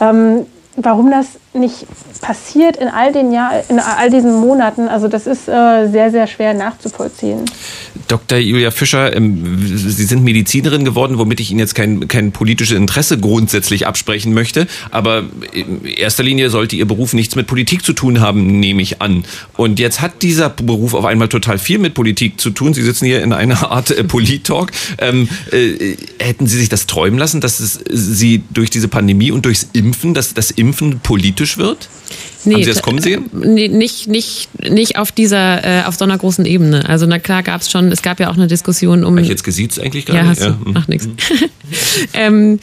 ähm, warum das nicht passiert in all den Jahr, in all diesen Monaten, also das ist äh, sehr, sehr schwer nachzuvollziehen. Dr. Julia Fischer, ähm, Sie sind Medizinerin geworden, womit ich Ihnen jetzt kein, kein politisches Interesse grundsätzlich absprechen möchte. Aber in erster Linie sollte Ihr Beruf nichts mit Politik zu tun haben, nehme ich an. Und jetzt hat dieser Beruf auf einmal total viel mit Politik zu tun. Sie sitzen hier in einer Art äh, Polit-Talk. Ähm, äh, hätten Sie sich das träumen lassen, dass es Sie durch diese Pandemie und durchs Impfen, dass das Impfen politisch wird? Nee, Haben Sie das kommen sehen? Nee, nicht, nicht, nicht auf dieser, äh, auf so einer großen Ebene. Also na klar gab es schon, es gab ja auch eine Diskussion um. Habe ich jetzt gesiezt eigentlich gar ja, nicht? Hast ja, du, macht nichts. [LAUGHS] ähm,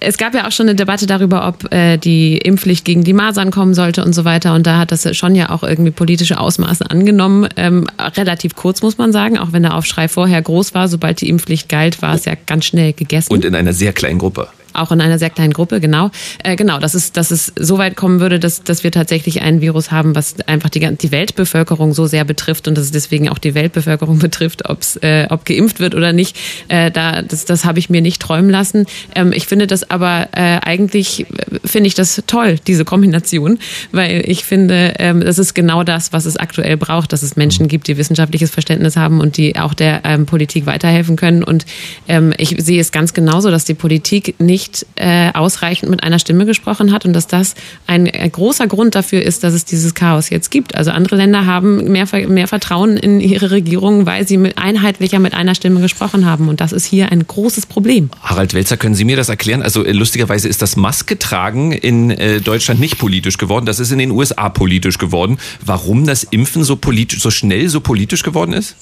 es gab ja auch schon eine Debatte darüber, ob äh, die Impfpflicht gegen die Masern kommen sollte und so weiter. Und da hat das schon ja auch irgendwie politische Ausmaße angenommen. Ähm, relativ kurz, muss man sagen, auch wenn der Aufschrei vorher groß war. Sobald die Impfpflicht galt, war es ja ganz schnell gegessen. Und in einer sehr kleinen Gruppe auch in einer sehr kleinen Gruppe, genau. Äh, genau, dass es, dass es so weit kommen würde, dass, dass wir tatsächlich ein Virus haben, was einfach die, die Weltbevölkerung so sehr betrifft und dass es deswegen auch die Weltbevölkerung [LAUGHS] betrifft, ob's, äh, ob geimpft wird oder nicht. Äh, da, das das habe ich mir nicht träumen lassen. Ähm, ich finde das aber äh, eigentlich, finde ich das toll, diese Kombination, weil ich finde, ähm, das ist genau das, was es aktuell braucht, dass es Menschen gibt, die wissenschaftliches Verständnis haben und die auch der ähm, Politik weiterhelfen können. Und ähm, ich sehe es ganz genauso, dass die Politik nicht nicht äh, ausreichend mit einer Stimme gesprochen hat und dass das ein, ein, großer Grund dafür ist, dass es dieses Chaos jetzt gibt. Also andere Länder haben mehr, mehr Vertrauen in ihre Regierungen, weil sie mit einheitlicher mit einer Stimme gesprochen haben und das ist hier ein großes Problem. Harald Welzer, können Sie mir das erklären? Also äh, lustigerweise ist das Maske tragen in äh, Deutschland nicht politisch geworden, das ist in den USA politisch geworden. Warum das Impfen so politisch, so schnell so politisch geworden ist?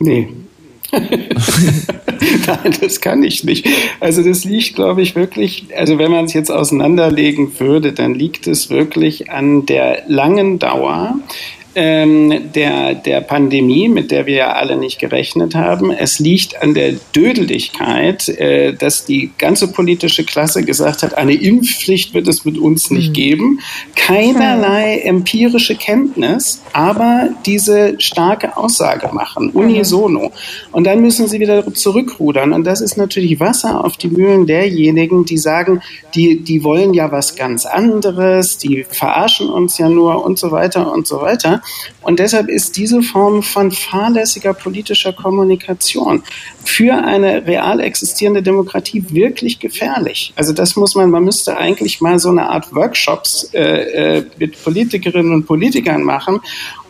Nee, [LAUGHS] Nein, das kann ich nicht. Also das liegt, glaube ich, wirklich, also wenn man es jetzt auseinanderlegen würde, dann liegt es wirklich an der langen Dauer ähm, der, der Pandemie, mit der wir ja alle nicht gerechnet haben. Es liegt an der Dödeligkeit, äh, dass die ganze politische Klasse gesagt hat, eine Impfpflicht wird es mit uns nicht mhm. geben. Keinerlei empirische Kenntnis, aber diese starke Aussage machen, unisono. Und dann müssen sie wieder zurückrudern. Und das ist natürlich Wasser auf die Mühlen derjenigen, die sagen, die, die wollen ja was ganz anderes, die verarschen uns ja nur und so weiter und so weiter. Und deshalb ist diese Form von fahrlässiger politischer Kommunikation für eine real existierende Demokratie wirklich gefährlich. Also das muss man, man müsste eigentlich mal so eine Art Workshops äh, äh, mit Politikerinnen und Politikern machen,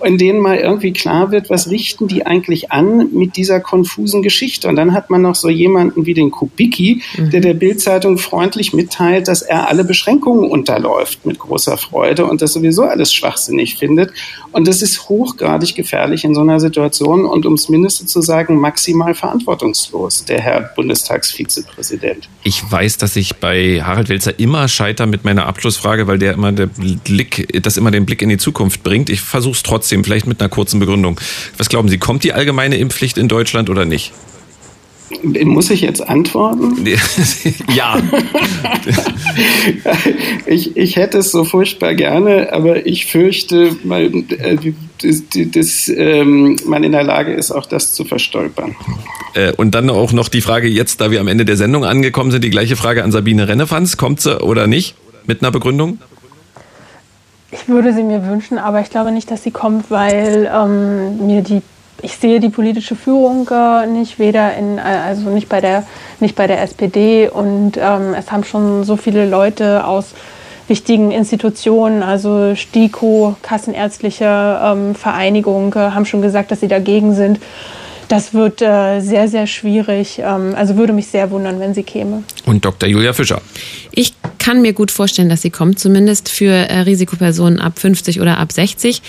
in denen mal irgendwie klar wird, was richten die eigentlich an mit dieser konfusen Geschichte. Und dann hat man noch so jemanden wie den Kubicki, mhm. der der Bildzeitung freundlich mitteilt, dass er alle Beschränkungen unterläuft mit großer Freude und das sowieso alles schwachsinnig findet. Und das ist hochgradig gefährlich in so einer Situation und um es Mindeste zu sagen, maximal verantwortungslos, der Herr Bundestagsvizepräsident. Ich weiß, dass ich bei Harald Welzer immer scheiter mit meiner Abschlussfrage, weil der immer der Blick, das immer den Blick in die Zukunft bringt. Ich versuche es trotzdem, vielleicht mit einer kurzen Begründung. Was glauben Sie, kommt die allgemeine Impfpflicht in Deutschland oder nicht? Muss ich jetzt antworten? [LAUGHS] ja. [LAUGHS] ich, ich hätte es so furchtbar gerne, aber ich fürchte, man, äh, das, das, ähm, man in der Lage ist, auch das zu verstolpern. Äh, und dann auch noch die Frage jetzt, da wir am Ende der Sendung angekommen sind, die gleiche Frage an Sabine Rennefanz. Kommt sie oder nicht? Mit einer Begründung? Ich würde sie mir wünschen, aber ich glaube nicht, dass sie kommt, weil ähm, mir die ich sehe die politische Führung äh, nicht, weder in, äh, also nicht bei der, nicht bei der SPD und ähm, es haben schon so viele Leute aus wichtigen Institutionen, also STIKO, Kassenärztliche ähm, Vereinigung, äh, haben schon gesagt, dass sie dagegen sind. Das wird äh, sehr, sehr schwierig. Ähm, also würde mich sehr wundern, wenn sie käme. Und Dr. Julia Fischer. Ich kann mir gut vorstellen, dass sie kommt, zumindest für äh, Risikopersonen ab 50 oder ab 60,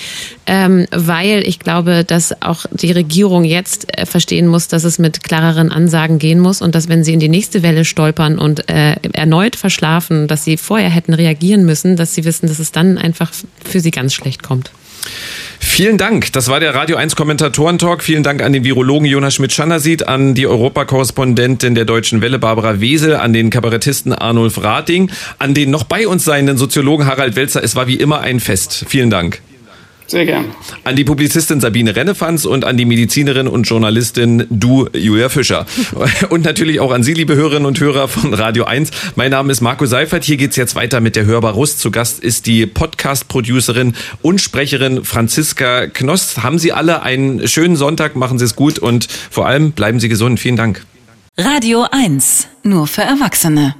ähm, weil ich glaube, dass auch die Regierung jetzt äh, verstehen muss, dass es mit klareren Ansagen gehen muss und dass wenn sie in die nächste Welle stolpern und äh, erneut verschlafen, dass sie vorher hätten reagieren müssen, dass sie wissen, dass es dann einfach für sie ganz schlecht kommt. Vielen Dank. Das war der Radio 1 Kommentatoren-Talk. Vielen Dank an den Virologen Jonas Schmidt-Schandersied, an die Europakorrespondentin der Deutschen Welle Barbara Wesel, an den Kabarettisten Arnulf Rating, an den noch bei uns seienden Soziologen Harald Welzer. Es war wie immer ein Fest. Vielen Dank. Sehr gern. An die Publizistin Sabine Rennefanz und an die Medizinerin und Journalistin Du, Julia Fischer. [LAUGHS] Und natürlich auch an Sie, liebe Hörerinnen und Hörer von Radio 1. Mein Name ist Marco Seifert. Hier geht's jetzt weiter mit der Hörbar Rust. Zu Gast ist die Podcast-Producerin und Sprecherin Franziska Knost. Haben Sie alle einen schönen Sonntag, machen Sie es gut und vor allem bleiben Sie gesund. Vielen Dank. Radio 1, nur für Erwachsene.